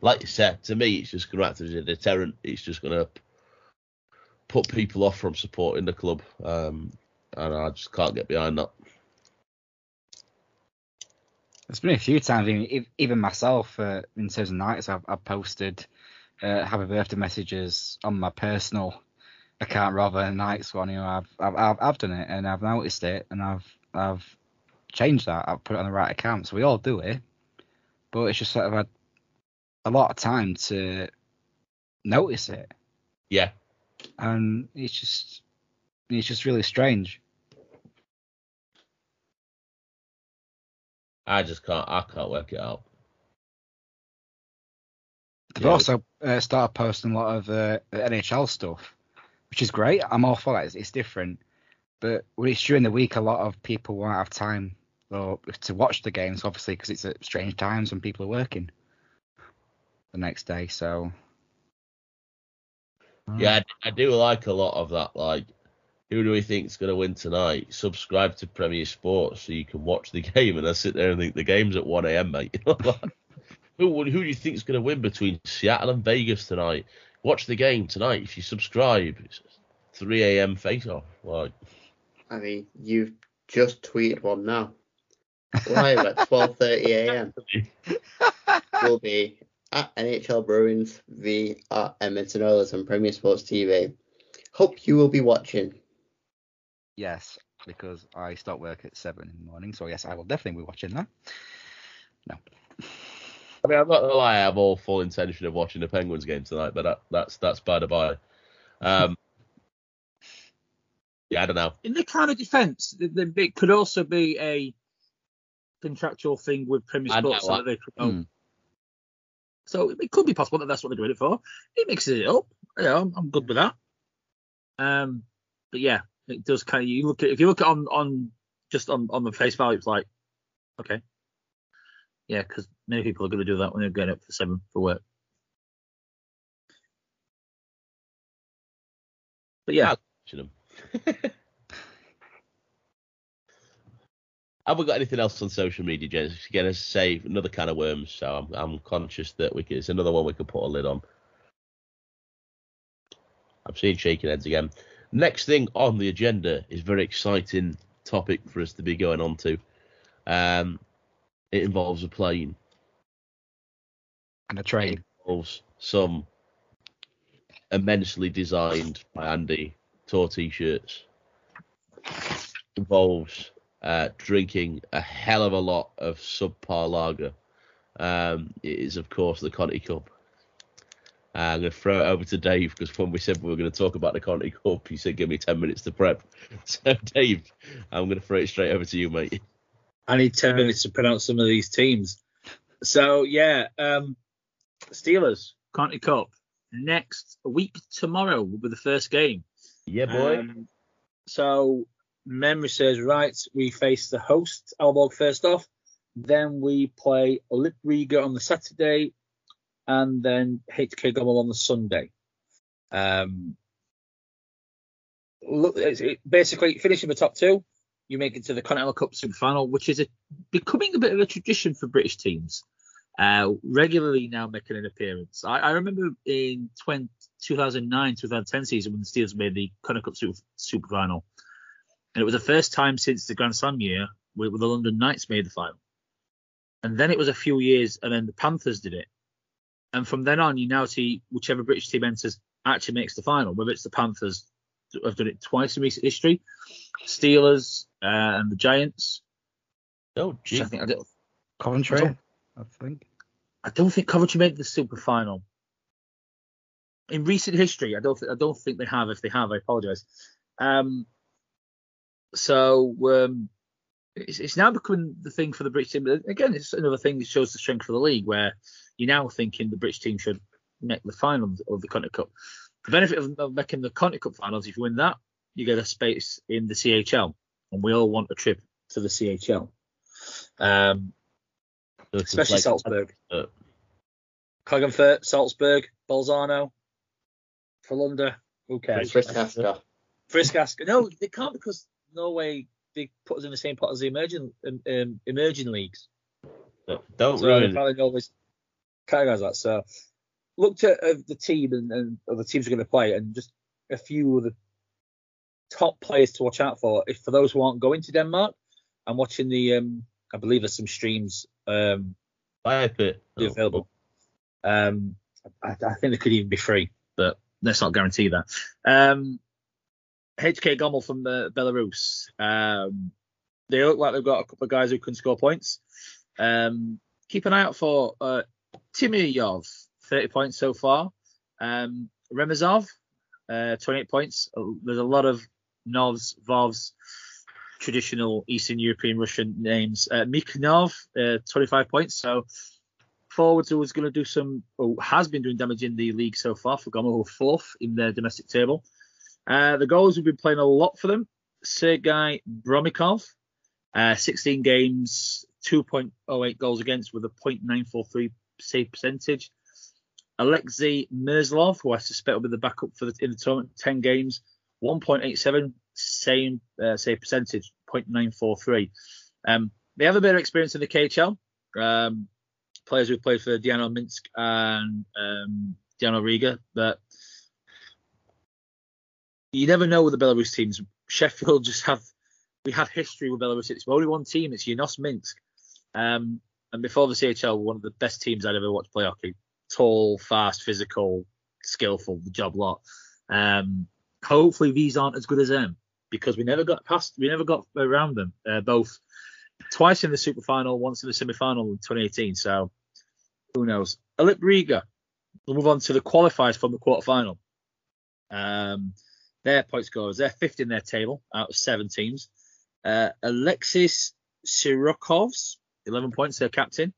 like you said, to me, it's just going to act as a deterrent. It's just going to put people off from supporting the club, um, and I just can't get behind that. There's been a few times, even, even myself, uh, in terms of Knights, I've, I've posted uh, happy birthday messages on my personal account rather than Knights' one. You know, I've, I've I've I've done it and I've noticed it and I've I've changed that. I've put it on the right account. So we all do it, but it's just sort of had a lot of time to notice it, Yeah, and it's just it's just really strange. I just can't. I can't work it out. They've Yeah. also uh, started posting a lot of uh, NHL stuff, which is great. I'm all for that. It's, it's different, but when it's during the week, a lot of people won't have time or to watch the games, obviously, because it's at strange times when people are working the next day. So Yeah, I, do like a lot of that. Like, who do we think's going to win tonight? Subscribe to Premier Sports so you can watch the game. And I sit there and think the game's at 1 a.m., mate. who who do you think's going to win between Seattle and Vegas tonight? Watch the game tonight if you subscribe. It's 3 a.m. face off. Like, I mean, you've just tweeted one now. Live at 12:30 a.m. will be at NHL Bruins v at Edmonton Oilers on Premier Sports TV. Hope you will be watching. yes, because I start work at seven in the morning. So yes, I will definitely be watching that. No. I mean, I'm not gonna lie, I have all full intention of watching the Penguins game tonight, but that, that's that's by the by. Um, yeah, I don't know. In the kind of defence, it could also be a contractual thing with Premier Sports that they promote. Hmm. So it could be possible that that's what they're doing it for. It mixes it up. You know, I'm, I'm good with that. Um, but yeah, it does kind of. You look at if you look at on on just on on the face value, it's like, okay, yeah, because many people are going to do that when they're getting up for seven for work. But yeah. Have we got anything else on social media? Again, as I say, another can of worms. So I'm, I'm conscious that we can, it's another one we can put a lid on. I'm seeing shaking heads again. Next thing on the agenda is very exciting topic for us to be going on to. Um, it involves a plane. And a train. It involves some immensely designed by Andy tour t-shirts. Involves uh, drinking a hell of a lot of subpar lager. Um, it is of course the Conti Cup. Uh, I'm going to throw it over to Dave because when we said we were going to talk about the Conti Cup, he said give me 10 minutes to prep. So Dave, I'm going to throw it straight over to you, mate. I need 10 minutes to pronounce some of these teams. So, yeah, um, Steelers, Conti Cup. Next week tomorrow will be the first game. Yeah, boy. Um, so, memory says, right. We face the host, Aalborg, first off. Then we play Lip Riga on the Saturday. And then HK Gomel on the Sunday. Um, look, it's, it, basically, finishing the top two, you make it to the Continental Cup semi final, which is a, becoming a bit of a tradition for British teams. uh, regularly now making an appearance. I, I remember in 20, 2009 2010 season when the Steelers made the Conti Cup Super, Super Final, and it was the first time since the Grand Slam year where, where the London Knights made the final. And then it was a few years, and then the Panthers did it. And from then on, you now see whichever British team enters actually makes the final, whether it's the Panthers have done it twice in recent history, Steelers uh, and the Giants. Oh, gee. I think I, don't, Coventry, I I think. I don't think Coventry made the super final. In recent history, I don't think I don't think they have. If they have, I apologise. Um, so um, it's, it's now becoming the thing for the British team. But Again, it's another thing that shows the strength of the league, where you're now thinking the British team should make the final of the Continental Cup. The benefit of, of making the Continental Cup finals, if you win that, you get a space in the CHL, and we all want a trip to the CHL. Um, especially like- Salzburg. uh, Klagenfurt, Salzburg, Bolzano, Frölunda, who cares? Frisk Asker. Friskaska. No, they can't because Norway they put us in the same pot as the emerging um, um, emerging leagues. Don't So ruin apparently Norway's categorised that. So looked at uh, the team and, and other teams are going to play, and just a few of the top players to watch out for. If for those who aren't going to Denmark, I'm watching the. Um, I believe there's some streams um, Fire pit. be available. Um, I, I think they could even be free, but let's not guarantee that. Um, HK Gomel from uh, Belarus. Um, they look like they've got a couple of guys who can score points. Um, keep an eye out for uh, Timyov, 30 points so far. Um, Remezov, uh, 28 points. Uh, There's a lot of Novs, Vovs, traditional Eastern European Russian names. Uh, Mikhnov, uh, 25 points. So forwards who was going to do some, or has been doing damage in the league so far for Goma, who fourth in their domestic table. Uh, the goals have been playing a lot for them. Sergei Bromikov, uh, 16 games, 2.08 goals against with a .943 save percentage. Alexei Merzlov, who I suspect will be the backup for the in the tournament, 10 games, 1.87 same uh, save percentage, .943. Um, they have a bit of experience in the KHL. Um, players who've played for Dinamo Minsk and um, Dinamo Riga, but you never know with the Belarus teams. Sheffield just have we have history with Belarus. It's only one team. It's Yunost Minsk. Um, and before the CHL, one of the best teams I'd ever watched play hockey. Tall, fast, physical, skillful, the job lot. Um, hopefully these aren't as good as them because we never got past, we never got around them. Uh, both twice in the super final, once in the semi final in 2018. So who knows? Olimp Riga. We'll move on to the qualifiers from the quarter final. Um, their point scorers, they're fifth in their table out of seven teams. Uh, Alexis Sirokovs, 11 points, their captain.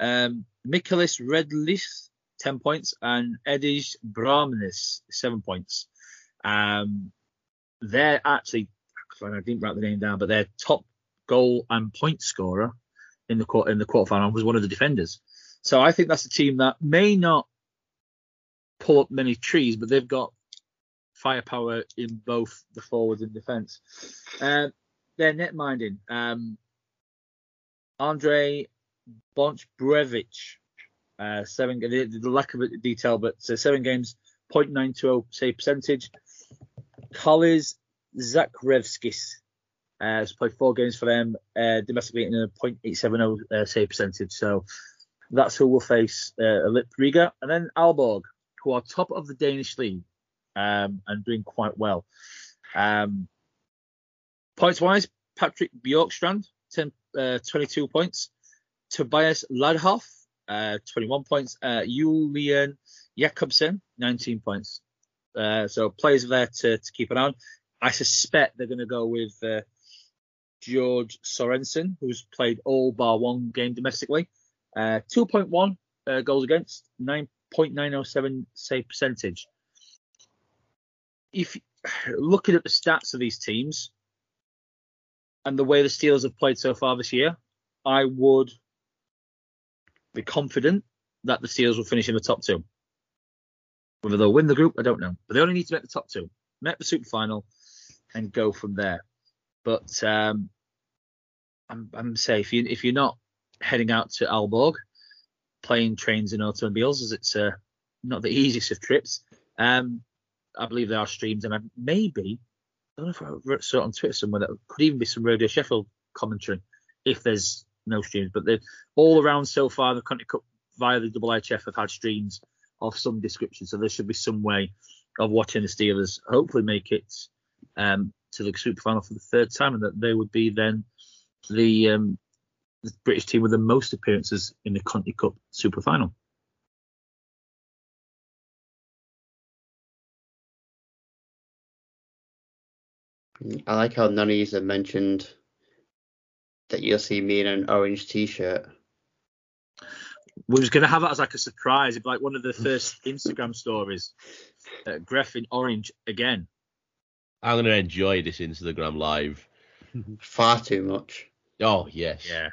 Um, Mikolis Redlis, 10 points. And Edij Brahmanis, 7 points. Um, they're actually, I didn't write the name down, but their top goal and point scorer in the quar- in the quarterfinal was one of the defenders. So I think that's a team that may not pull up many trees, but they've got firepower in both the forwards and defence. Uh, their net minding, um, Andre Bonchbrevich, uh, seven. The, the lack of detail, but uh, seven games, 0.920 save percentage. Kolis Zakrevskis uh, has played four games for them uh, domestically in a .870 uh, save percentage. So that's who will face uh, Lip Riga and then Aalborg, who are top of the Danish league um, and doing quite well. Um, points wise, Patrick Bjorkstrand, 10, uh, 22 points. Tobias Ladhoff, uh, 21 points. Uh, Julian Jakobsen, 19 points. Uh, so players there to, to keep an eye on. I suspect they're going to go with uh, George Sorensen, who's played all bar one game domestically. Uh, 2.1 uh, goals against, 9.907 save percentage. If looking at the stats of these teams and the way the Steelers have played so far this year, I would be confident that the Steelers will finish in the top two. Whether they'll win the group, I don't know. But they only need to make the top two, make the super final, and go from there. But um, I'm, I'm if you if you're not heading out to Aalborg, playing trains, and automobiles, as it's uh, not the easiest of trips. Um, I believe there are streams, and maybe I don't know if I saw it on Twitter somewhere that could even be some Radio Sheffield commentary if there's no streams. But they're all around so far. The Conti Cup via the IHF have had streams of some description, so there should be some way of watching the Steelers hopefully make it um, to the Super Final for the third time, and that they would be then the, um, the British team with the most appearances in the Conti Cup Super Final. I like how none of you have mentioned that you'll see me in an orange t-shirt. We was gonna have it as like a surprise, like one of the first Instagram stories. Uh, Gref in orange again. I'm gonna enjoy this Instagram live. Far too much. Oh yes. Yeah,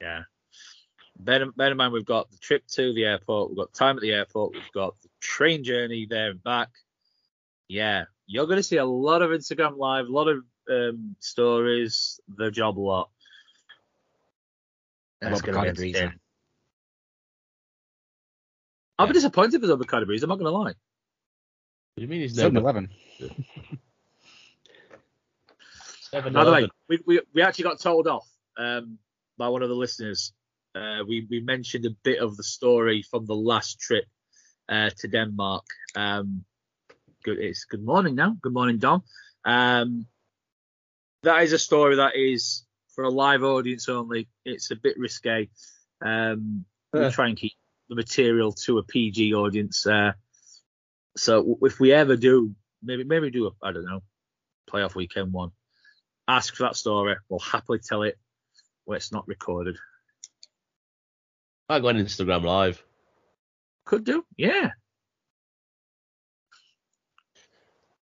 yeah. Bear, in- bear in mind, we've got the trip to the airport, we've got time at the airport, we've got the train journey there and back. Yeah, you're going to see a lot of Instagram live, a lot of um, stories, the job lot. What That's about gonna be Bacardi Breezer? entertaining. I'll be disappointed if there's no Bacardi Breeze. I'm not going to lie. What do you mean he's no 7 Eleven. By the way, we, we, we actually got told off um, by one of the listeners. Uh, we, we mentioned a bit of the story from the last trip uh, to Denmark. Um, good, it's good morning now. Good morning, Dom. Um, that is a story that is for a live audience only. It's a bit risque. Um, we try and keep the material to a PG audience. Uh, so if we ever do, maybe maybe do a I don't know playoff weekend one ask for that story. We'll happily tell it when it's not recorded. I go on Instagram live. Could do, yeah.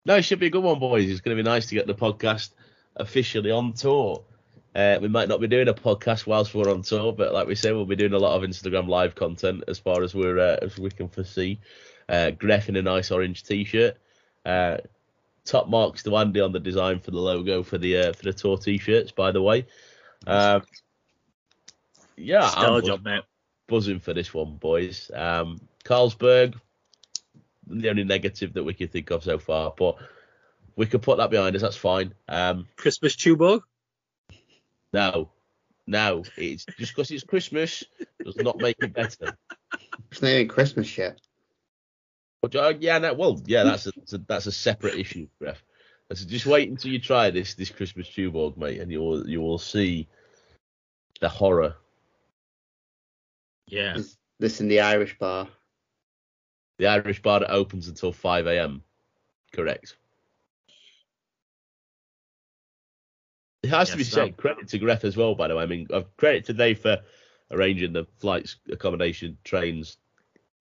No, it should be a good one, boys. It's going to be nice to get the podcast officially on tour. Uh, we might not be doing a podcast whilst we're on tour, but like we say, we'll be doing a lot of Instagram live content as far as we're uh, as we can foresee. Uh, Gref in a nice orange t-shirt. Uh, top marks to Andy on the design for the logo for the uh, for the tour t-shirts, by the way. Um, yeah, I'm Stellar buzz- job, mate. buzzing for this one, boys. Um, Carlsberg, the only negative that we can think of so far, but we could put that behind us. That's fine. Um, Christmas Tuborg. No, no, it's just because it's Christmas does not make it better. It's not even Christmas yet. But uh, yeah, no, well, yeah, that's a, that's a that's a separate issue, Ref. So just wait until you try this this Christmas Tuborg, mate, and you will you will see the horror. Yeah. Is this in the Irish bar? The Irish bar that opens until 5 a.m. Correct. It has to be Yes, said, that- credit to Gref as well, by the way. I mean, uh, credit to Dave for arranging the flights, accommodation, trains,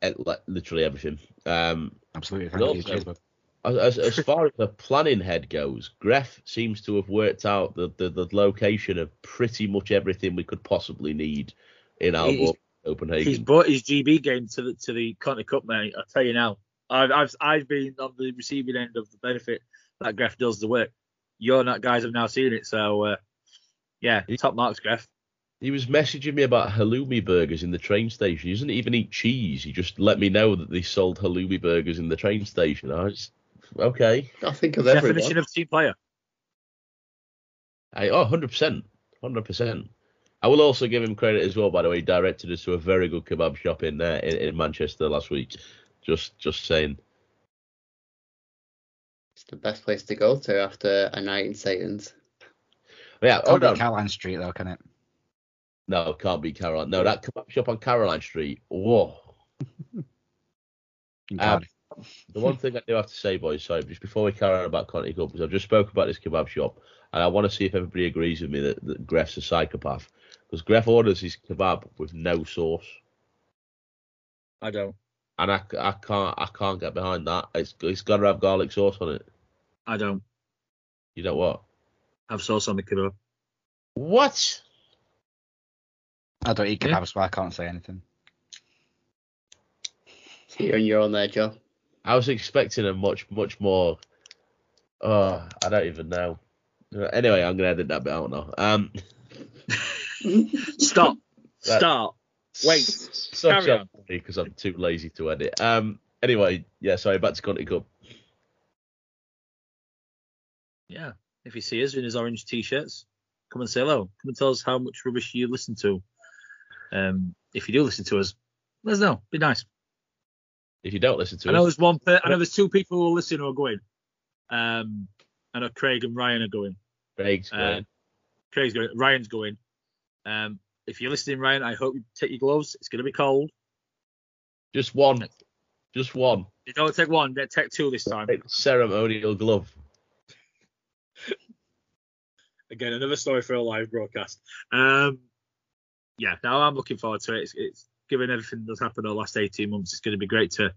like literally everything. Um, Absolutely. Thank you. also- Cheers, as, as, as far as the planning head goes, Gref seems to have worked out the, the, the location of pretty much everything we could possibly need in our He's- Copenhagen. He's brought his GB game to the to the Continental Cup, mate. I'll tell you now. I've I've I've been on the receiving end of the benefit that Gref does the work. You're not guys have now seen it, so uh, yeah, top marks, Gref. He was messaging me about halloumi burgers in the train station. He doesn't even eat cheese. He just let me know that they sold halloumi burgers in the train station. I was okay. I think of Definition everyone. of team player. I, oh, 100%. 100%. I will also give him credit as well, by the way. He directed us to a very good kebab shop in uh, in, in Manchester last week. Just just saying. It's the best place to go to after a night in Satan's. Yeah, Can't hold be on. Caroline Street though, can it? No, can't be Caroline. No, that kebab shop on Caroline Street. Whoa. Um, The one thing I do have to say, boys, sorry, just before we carry on about Conti Cup, is I've just spoke about this kebab shop, and I want to see if everybody agrees with me that, that Gref's a psychopath. Because Gref orders his kebab with no sauce, I don't. and I, I can't I can't get behind that. It's it's got to have garlic sauce on it. I don't You don't what? have sauce on the kebab. What? I don't eat yeah. kebabs, so I can't say anything. So you're on your own there, Joe. I was expecting a much much more. Oh, I don't even know. Anyway, I'm gonna edit that bit out now. Um, Stop. Right. Start. Wait, Such carry on. because I'm too lazy to edit. Um. Anyway, yeah. Sorry. Back to Conti Cup. Yeah. If you see us in his orange t-shirts, come and say hello. Come and tell us how much rubbish you listen to. Um, if you do listen to us, let us know. Be nice. If you don't listen to I know us, there's one. Per- I know there's two people who are listening who are going. Um, I know Craig and Ryan are going. Craig's Uh, going. Craig's going. Ryan's going. Um, if you're listening, Ryan, I hope you take your gloves. It's going to be cold. just one. Just one. You don't take one. Take two this time. Take ceremonial glove. Again, another story for a live broadcast. Um, yeah, now I'm looking forward to it. It's, it's given everything that's happened over the last 18 months, it's going to be great to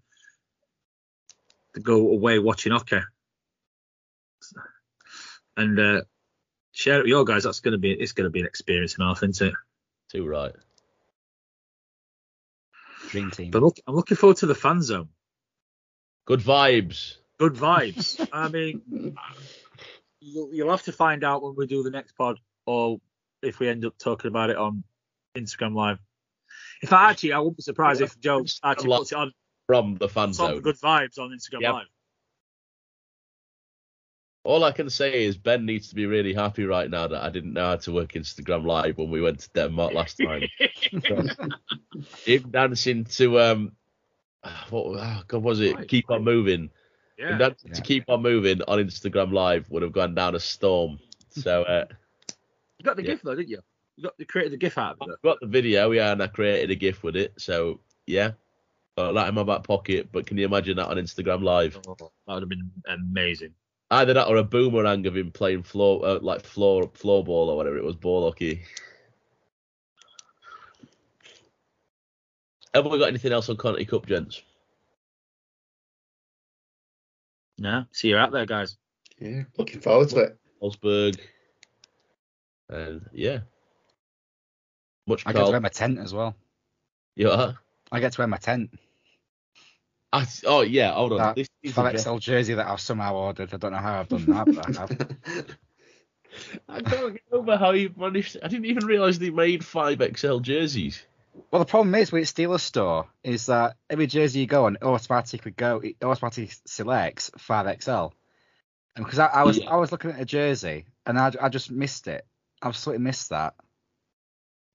to go away watching hockey and uh, share it with your guys. That's going to be it's going to be an experience and half, isn't it? Too right. Dream team. But look, I'm looking forward to the fan zone. Good vibes. Good vibes. I mean, you'll, you'll have to find out when we do the next pod, or if we end up talking about it on Instagram Live. If fact, actually, I wouldn't be surprised if Joe actually puts it on From the fan some zone. good vibes on Instagram Yep. Live. All I can say is Ben needs to be really happy right now that I didn't know how to work Instagram Live when we went to Denmark last time. Him dancing to um, what oh God was it? Right. Keep on moving. Him yeah. dancing Yeah. to keep on moving on Instagram Live would have gone down a storm. So uh, You got the Yeah. GIF though, didn't you? You got you created the GIF out of it. I've got the video, yeah, and I created a GIF with it. So yeah, got that in my back pocket. But can you imagine that on Instagram Live? Oh, that would have been amazing. Either that or a boomerang of him playing floor, uh, like floor, floor ball or whatever it was, ball hockey. Have we got anything else on Conti Cup, gents? No, see you out there, guys. Yeah, looking forward to it. Osberg, and yeah, much I get to wear my tent as well. You are? I get to wear my tent. I, oh yeah, hold on. That This is 5XL jersey that I've somehow ordered. I don't know how I've done that, but I have. I can't get over how you managed. I didn't even realise they made five XL jerseys. Well, the problem is with Steelers store is that every jersey you go on, automatically go, it automatically selects 5XL. And because I, I was, I was looking at a jersey and I, I just missed it. I absolutely missed that.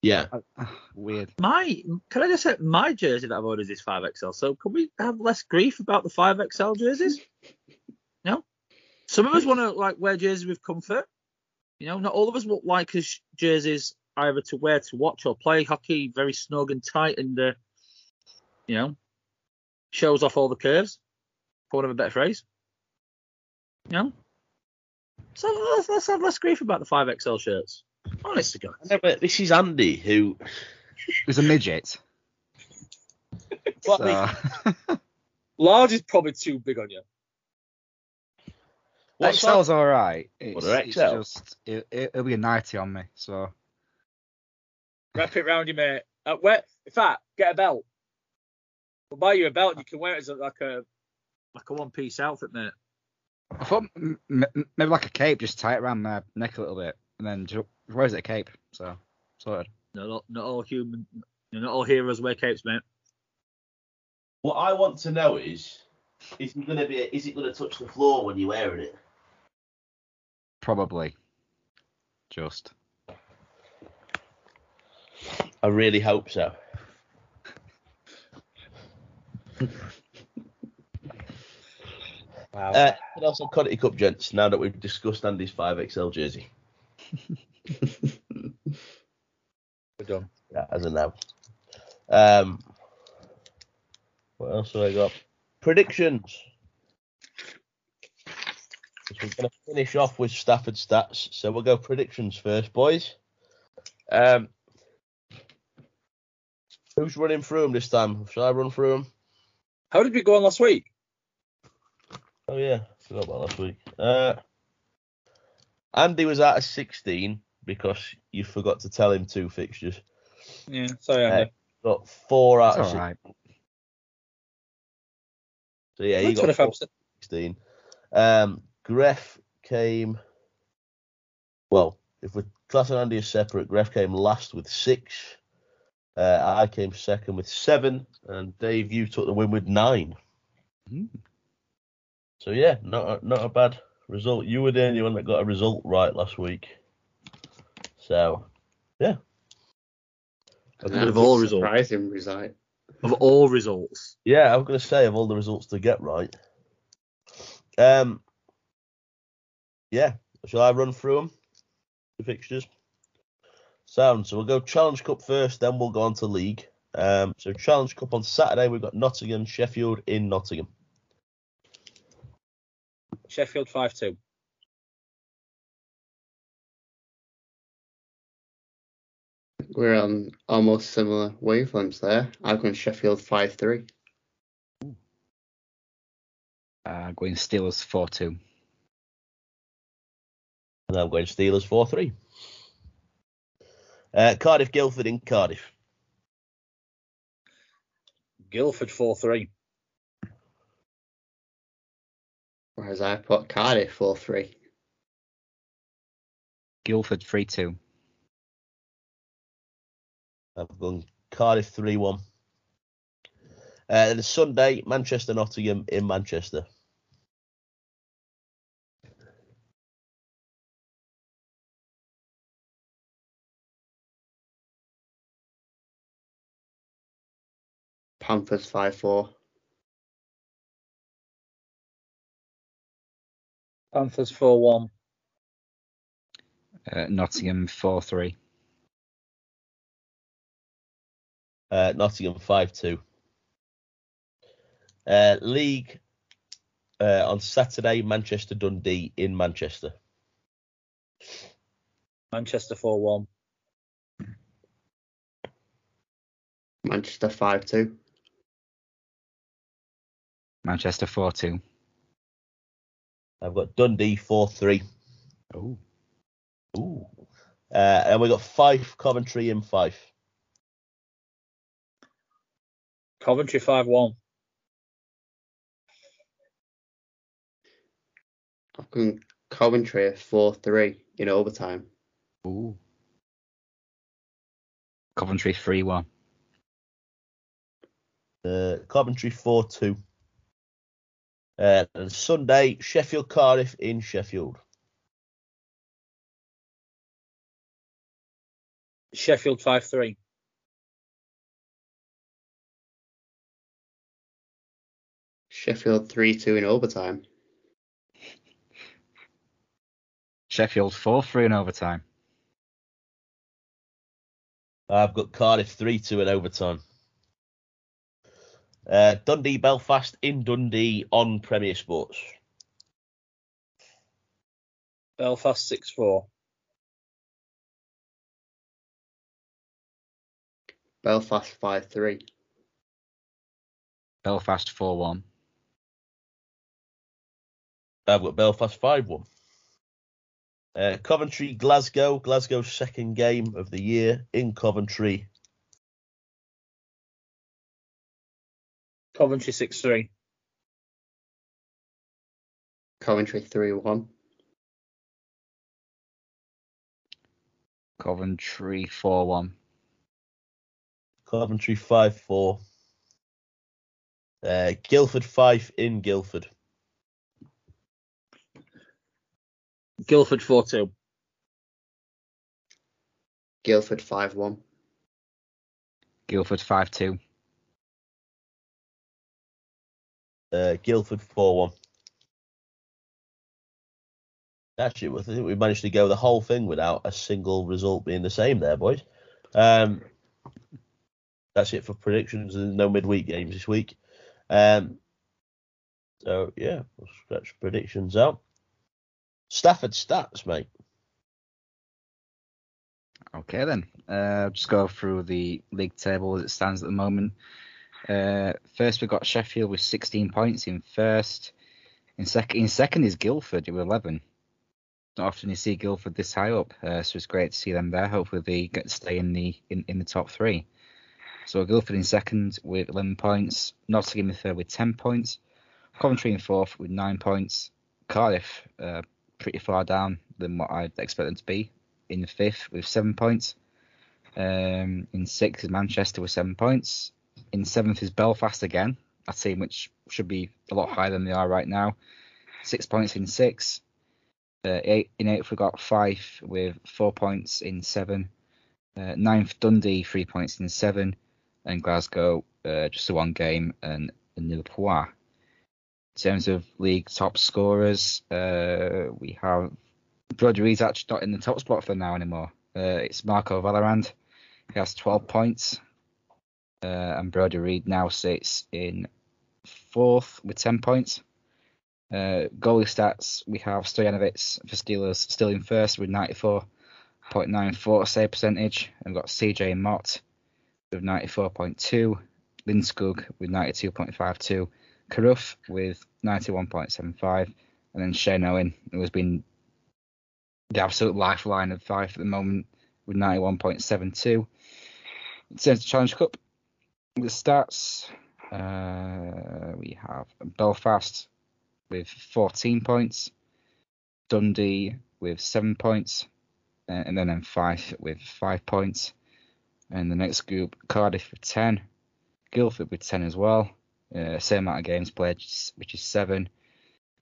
Yeah, I- weird. My, can I just say, my jersey that I've ordered is 5XL. So can we have less grief about the 5XL jerseys? No. Some of us want to like wear jerseys with comfort. You know, not all of us would like his jerseys either to wear to watch or play hockey very snug and tight and, uh, you know, shows off all the curves, for want of a better phrase. You know? So let's, let's have less grief about the 5XL shirts. Honest to God. I but this is Andy who is a midget. Well, So, Large is probably too big on you. What's XL's all right. It's, What are it's XL? just it, it, it'll be a 90 on me. So Wrap it around you, mate. Uh, wear, in fact, get a belt. We'll buy you a belt. and You can wear it as a, like a like a one piece outfit, mate. I thought m- m- maybe like a cape, just tie it around my neck a little bit, and then just wears it a cape. So sorted. No, not, not all human, you know, not all heroes wear capes, mate. What I want to know is, is it gonna be? Is it gonna touch the floor when you're wearing it? Probably. Just. I really hope so. Wow. Uh, else on Conti Cup, gents? Now that we've discussed Andy's five XL jersey, We're done. yeah, as of now. Um, what else have I got? Predictions. We're going to finish off with Stafford stats, so we'll go predictions first, boys. Um, who's running through them this time? Shall I run through them? How did we go on last week? Oh yeah, forgot about last week. Uh, Andy was out of 16 because you forgot to tell him two fixtures. Yeah, sorry, Uh, Andy. Got four out It's of all right. So yeah, you That's got four 25%. 16. Um, Gref came. Well, if we're classing Andy as separate, Gref came last with six. Uh, I came second with seven, and Dave, you took the win with nine. Mm. So yeah, not a, not a bad result. You were the only one that got a result right last week. So yeah, A bit of all results. Surprising result. Of all results. yeah. I'm gonna say of all the results to get right. Um, yeah. Shall I run through them? The fixtures. Sound. So we'll go Challenge Cup first, then we'll go on to League. Um, so Challenge Cup on Saturday, we've got Nottingham, Sheffield in Nottingham. Sheffield 5 2. We're on almost similar wavelengths there. I've gone Sheffield 5 3. Uh, going Steelers 4 2. And I'm going Steelers 4 3. Uh, Cardiff Guildford in Cardiff. Guildford 4 3. Whereas I put Cardiff 4 3. Guildford 3 2. I've gone Cardiff 3 1. Uh, and Sunday, Manchester Nottingham in Manchester. Panthers 5 4. Panthers 4 1. Uh, Nottingham 4 3. Uh, Nottingham 5 2. Uh, League uh, on Saturday, Manchester Dundee in Manchester. Manchester 4 1. Manchester 5 2. Manchester 4 2. I've got Dundee 4 3. Oh. Ooh. Uh, and we've got Fife, Coventry in Fife. Coventry 5 1. I've gone Coventry 4 3 in overtime. Ooh. Coventry 3 1. Uh, Coventry 4 2. Uh, and Sunday, Sheffield Cardiff in Sheffield. Sheffield 5 3. Sheffield 3 2 in overtime. Sheffield 4 3 in overtime. I've got Cardiff 3 2 in overtime. Uh, Dundee Belfast in Dundee on Premier Sports. Belfast 6 4. Belfast 5 3. Belfast 4 1. I've got Belfast 5 1. Uh, Coventry, Glasgow. Glasgow's second game of the year in Coventry. Coventry 6 3. Coventry 3 1. Coventry 4 1. Coventry 5 4. Uh, Guildford 5 in Guildford. Guildford 4 2. Guildford 5 1. Guildford 5 2. Guildford 4 1. Actually, I think we managed to go the whole thing without a single result being the same there, boys. Um, that's it for predictions. There's no midweek games this week. Um, so, yeah, we'll scratch predictions out. Stafford stats, mate. Okay then. Uh, just go through the league table as it stands at the moment. Uh, first we've got Sheffield with 16 points in first. In second, in second is Guildford with 11. Not often you see Guildford this high up, uh, so it's great to see them there. Hopefully they get to stay in the in, in the top three. So Guildford in second with 11 points. Nottingham in third with 10 points. Coventry in fourth with nine points. Cardiff uh, pretty far down than what I'd expect them to be in fifth with seven points. Um, in sixth is Manchester with seven points. In seventh is Belfast again, a team which should be a lot higher than they are right now. Six points in six. Uh, eight in eighth we got Fife with four points in seven. Uh, ninth Dundee three points in seven, and Glasgow uh, just a one game and a nil point. In terms of league top scorers, uh, we have Brody Reid's actually not in the top spot for now anymore. Uh, it's Marco Vallerand. He has 12 points. Uh, and Brody Reid now sits in fourth with 10 points. Uh, goalie stats, we have Stojanovic for Steelers still in first with 94.94 save percentage. And we've got CJ Motte with 94.2. Lindskog with 92.52. Carruth with 91.75. And then Shane Owen, who has been the absolute lifeline of Fife at the moment with 91.72. In terms of Challenge Cup, the stats, uh, we have Belfast with 14 points, Dundee with 7 points, uh, and then Fife with 5 points. And the next group, Cardiff with 10, Guildford with 10 as well, uh, same amount of games played, which is 7,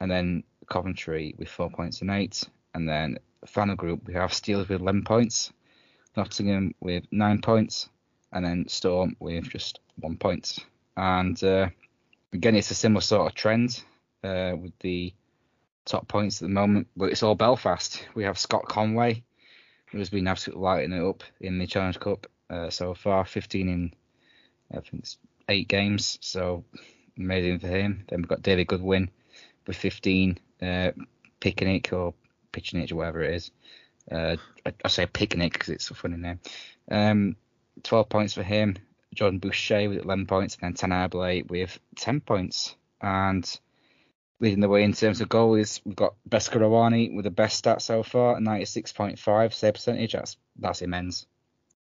and then Coventry with 4 points and 8, and then final group, we have Steelers with 11 points, Nottingham with 9 points, and then Storm with just 1 point. And uh, again, it's a similar sort of trend uh, with the top points at the moment, but it's all Belfast. We have Scott Conway, who has been absolutely lighting it up in the Challenge Cup uh, so far, 15 in, I think it's eight games, so amazing for him. Then we've got David Goodwin with 15, uh, Picnic or Pitchnich or whatever it is. Uh, I, I, say picnic because it's a funny name. Um, 12 points for him. Jordan Boucher with 11 points, and then Tanner with 10 points. And leading the way in terms of goalies, we've got Beskorowany with the best stat so far, 96.5 save percentage. That's that's immense,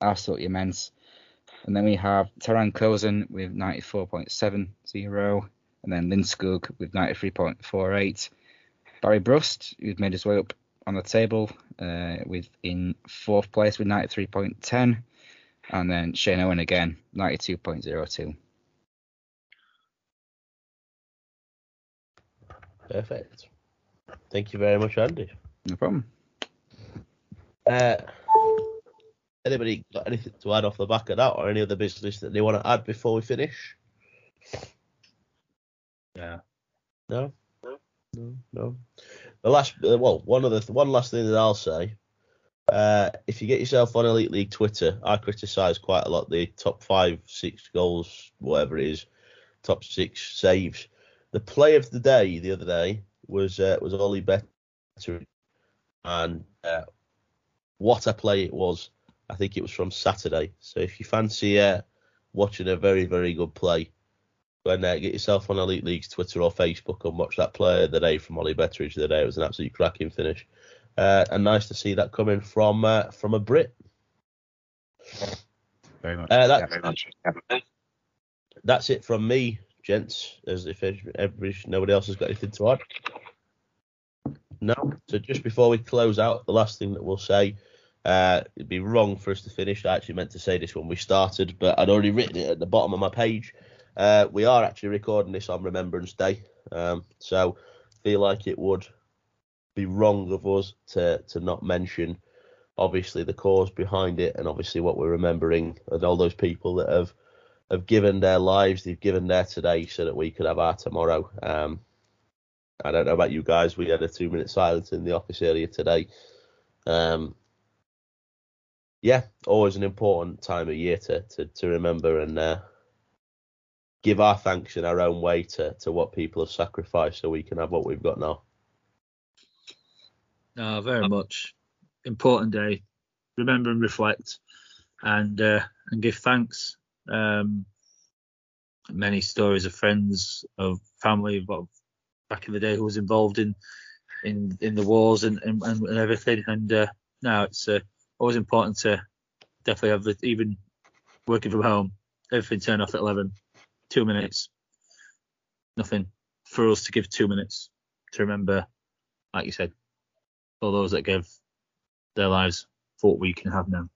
absolutely immense. And then we have Taran Kozun with 94.70, and then Lindskog with 93.48. Barry Brust, who's made his way up on the table uh, with in fourth place with 93.10, and then Shane Owen again 92.02. Perfect. Thank you very much, Andy. No problem. Uh, anybody got anything to add off the back of that, or any other business that they want to add before we finish? Yeah. No. No. No. The last, uh, well, one of the one last thing that I'll say. Uh, if you get yourself on Elite League Twitter, I criticise quite a lot the top five, six goals, whatever it is, top six saves. The play of the day the other day was uh, was Ollie Better, and uh, what a play it was! I think it was from Saturday. So if you fancy uh, watching a very very good play, when uh, get yourself on Elite League's Twitter or Facebook and watch that play of the day from Ollie Betteridge the day. It was an absolute cracking finish, uh, and nice to see that coming from uh, from a Brit. Very much. Uh, that, yeah, very much. That's it from me, gents. As if everybody, nobody else has got anything to add. No. So just before we close out, the last thing that we'll say. Uh, it'd be wrong for us to finish. I actually meant to say this when we started, but I'd already written it at the bottom of my page. Uh, we are actually recording this on Remembrance Day, um, so feel like it would be wrong of us to to not mention obviously the cause behind it and obviously what we're remembering and all those people that have have given their lives, they've given their today so that we could have our tomorrow. Um, I don't know about you guys, we had a two minute silence in the office earlier today. Um, yeah, always an important time of year to to, to remember and uh, give our thanks in our own way to, to what people have sacrificed so we can have what we've got now. No, very much. Important day. Remember and reflect and uh, and give thanks. Um, many stories of friends, of family, well, back in the day who was involved in in in the wars and and, and everything. And uh, now it's uh, always important to definitely have the, even working from home, everything turned off at 11 two minutes. Nothing for us to give two minutes to remember, like you said, for those that give their lives for what we can have now.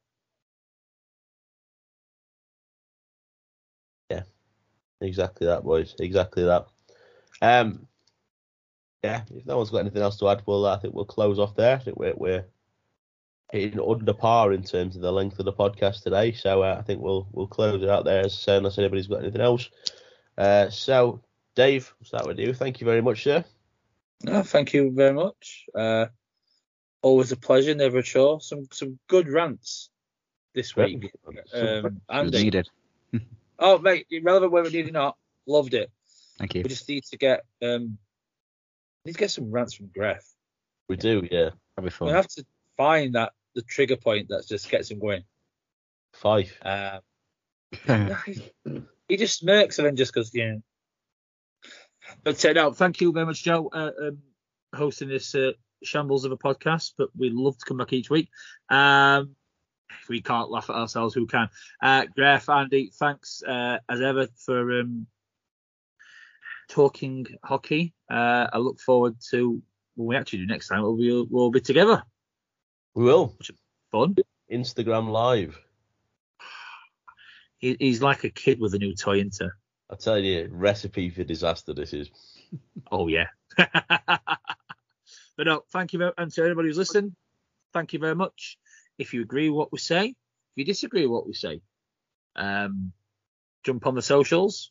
Yeah, exactly that, boys. Exactly that. Um, yeah, if no one's got anything else to add, well, I think we'll close off there. I think we're, we're hitting under par in terms of the length of the podcast today, so uh, I think we'll we'll close it out there. So unless anybody's got anything else. Uh, so, Dave, we'll start with you. Thank you very much, sir. No, thank you very much. Uh, always a pleasure, never a chore. Some some good rants this week. Um, Andy. Needed. Oh, mate, irrelevant whether we need or not. Loved it. Thank you. We just need to get um, need to get some rants from Gref. We do, yeah. That'll be fun. We have to find that the trigger point that just gets him going. Five. Uh, he just smirks and then just goes, yeah. But uh, no, thank you very much, Joe, uh, um, hosting this uh, shambles of a podcast. But we'd love to come back each week. Um, if we can't laugh at ourselves, who can? Uh, Graf, Andy, thanks uh, as ever for um, talking hockey. Uh, I look forward to when we actually do next time. We'll be, we'll be together. We will. Fun. Instagram Live. He, he's like a kid with a new toy, into. I tell you, recipe for disaster this is. Oh yeah. but no, thank you very and to everybody who's listened, thank you very much. If you agree with what we say, if you disagree with what we say, um, jump on the socials.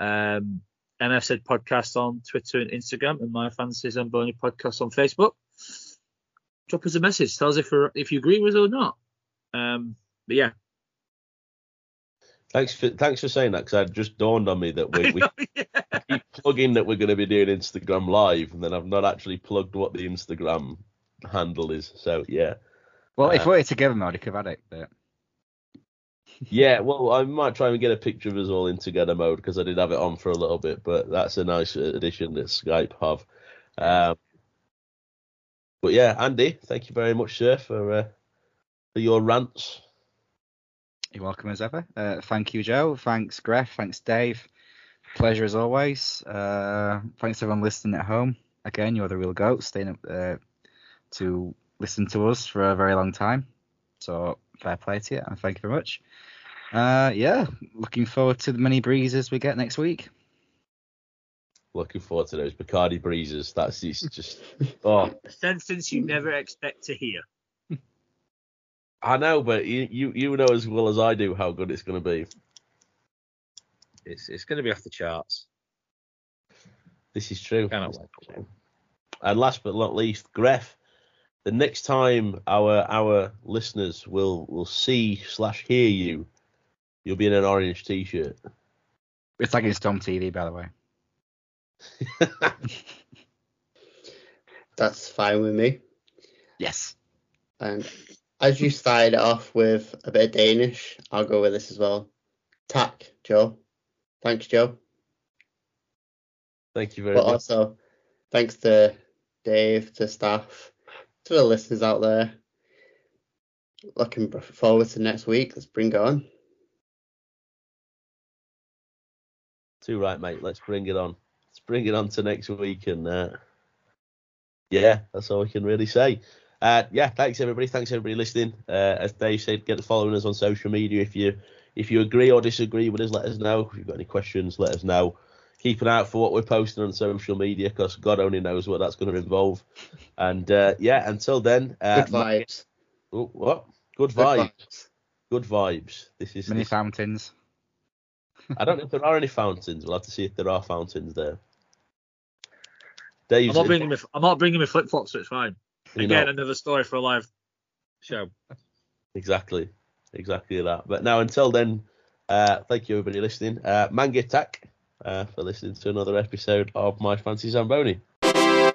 Um, MF said podcast on Twitter and Instagram, and my fantasies fantasy Zamboni podcast on Facebook. Drop us a message. Tell us if if you agree with us or not. Um, but yeah. Thanks for thanks for saying that because it just dawned on me that we, we keep plugging that we're going to be doing Instagram Live, and then I've not actually plugged what the Instagram handle is. So yeah, Well, if Uh, we were together, mode, you could have had it. But yeah. Well, I might try and get a picture of us all in together mode because I did have it on for a little bit, but that's a nice addition that Skype have. Um, but yeah, Andy, thank you very much, sir, for uh, for your rants. You're welcome as ever. Uh, thank you, Joe. Thanks, Gref. Thanks, Dave. Pleasure as always. Uh, thanks everyone listening at home. Again, you're the real goat, staying up uh, to listen to us for a very long time. So fair play to you, and thank you very much. Uh, yeah, looking forward to the many breezes we get next week. Looking forward to those Bacardi breezes. That's it's just oh. A sentence you never expect to hear. I know, but you, you you know as well as I do how good it's going to be. It's it's going to be off the charts. This is true. Cannot This wait. And last but not least, Gref. The next time our our listeners will will see slash hear you, you'll be in an orange t-shirt. It's like it's Tom TV, by the way. That's fine with me. Yes. And as you started off with a bit of Danish, I'll go with this as well. Tack, Joe. Thanks, Joe. Thank you very But much. also, thanks to Dave, to staff, to the listeners out there. Looking forward to next week. Let's bring it on. Too right, mate. Let's bring it on. Let's bring it on to next week, and uh, yeah, that's all we can really say. Uh, yeah, thanks everybody. Thanks everybody listening. Uh, as Dave said, get following us on social media. If you if you agree or disagree with us, let us know. If you've got any questions, let us know. Keep an eye out for what we're posting on social media, because God only knows what that's going to involve. And uh, yeah, until then, uh, Good vibes. oh, what? Good Good vibes. vibes. Good vibes. This is. Many this- fountains. I don't know if there are any fountains. We'll have to see if there are fountains there. Dave's I'm not bringing my I'm not bringing my flip flops, so it's fine. Again, another story for a live show. exactly, exactly that. But now, until then, uh, thank you everybody listening. Uh, Mange tak uh, for listening to another episode of My Fancy Zamboni.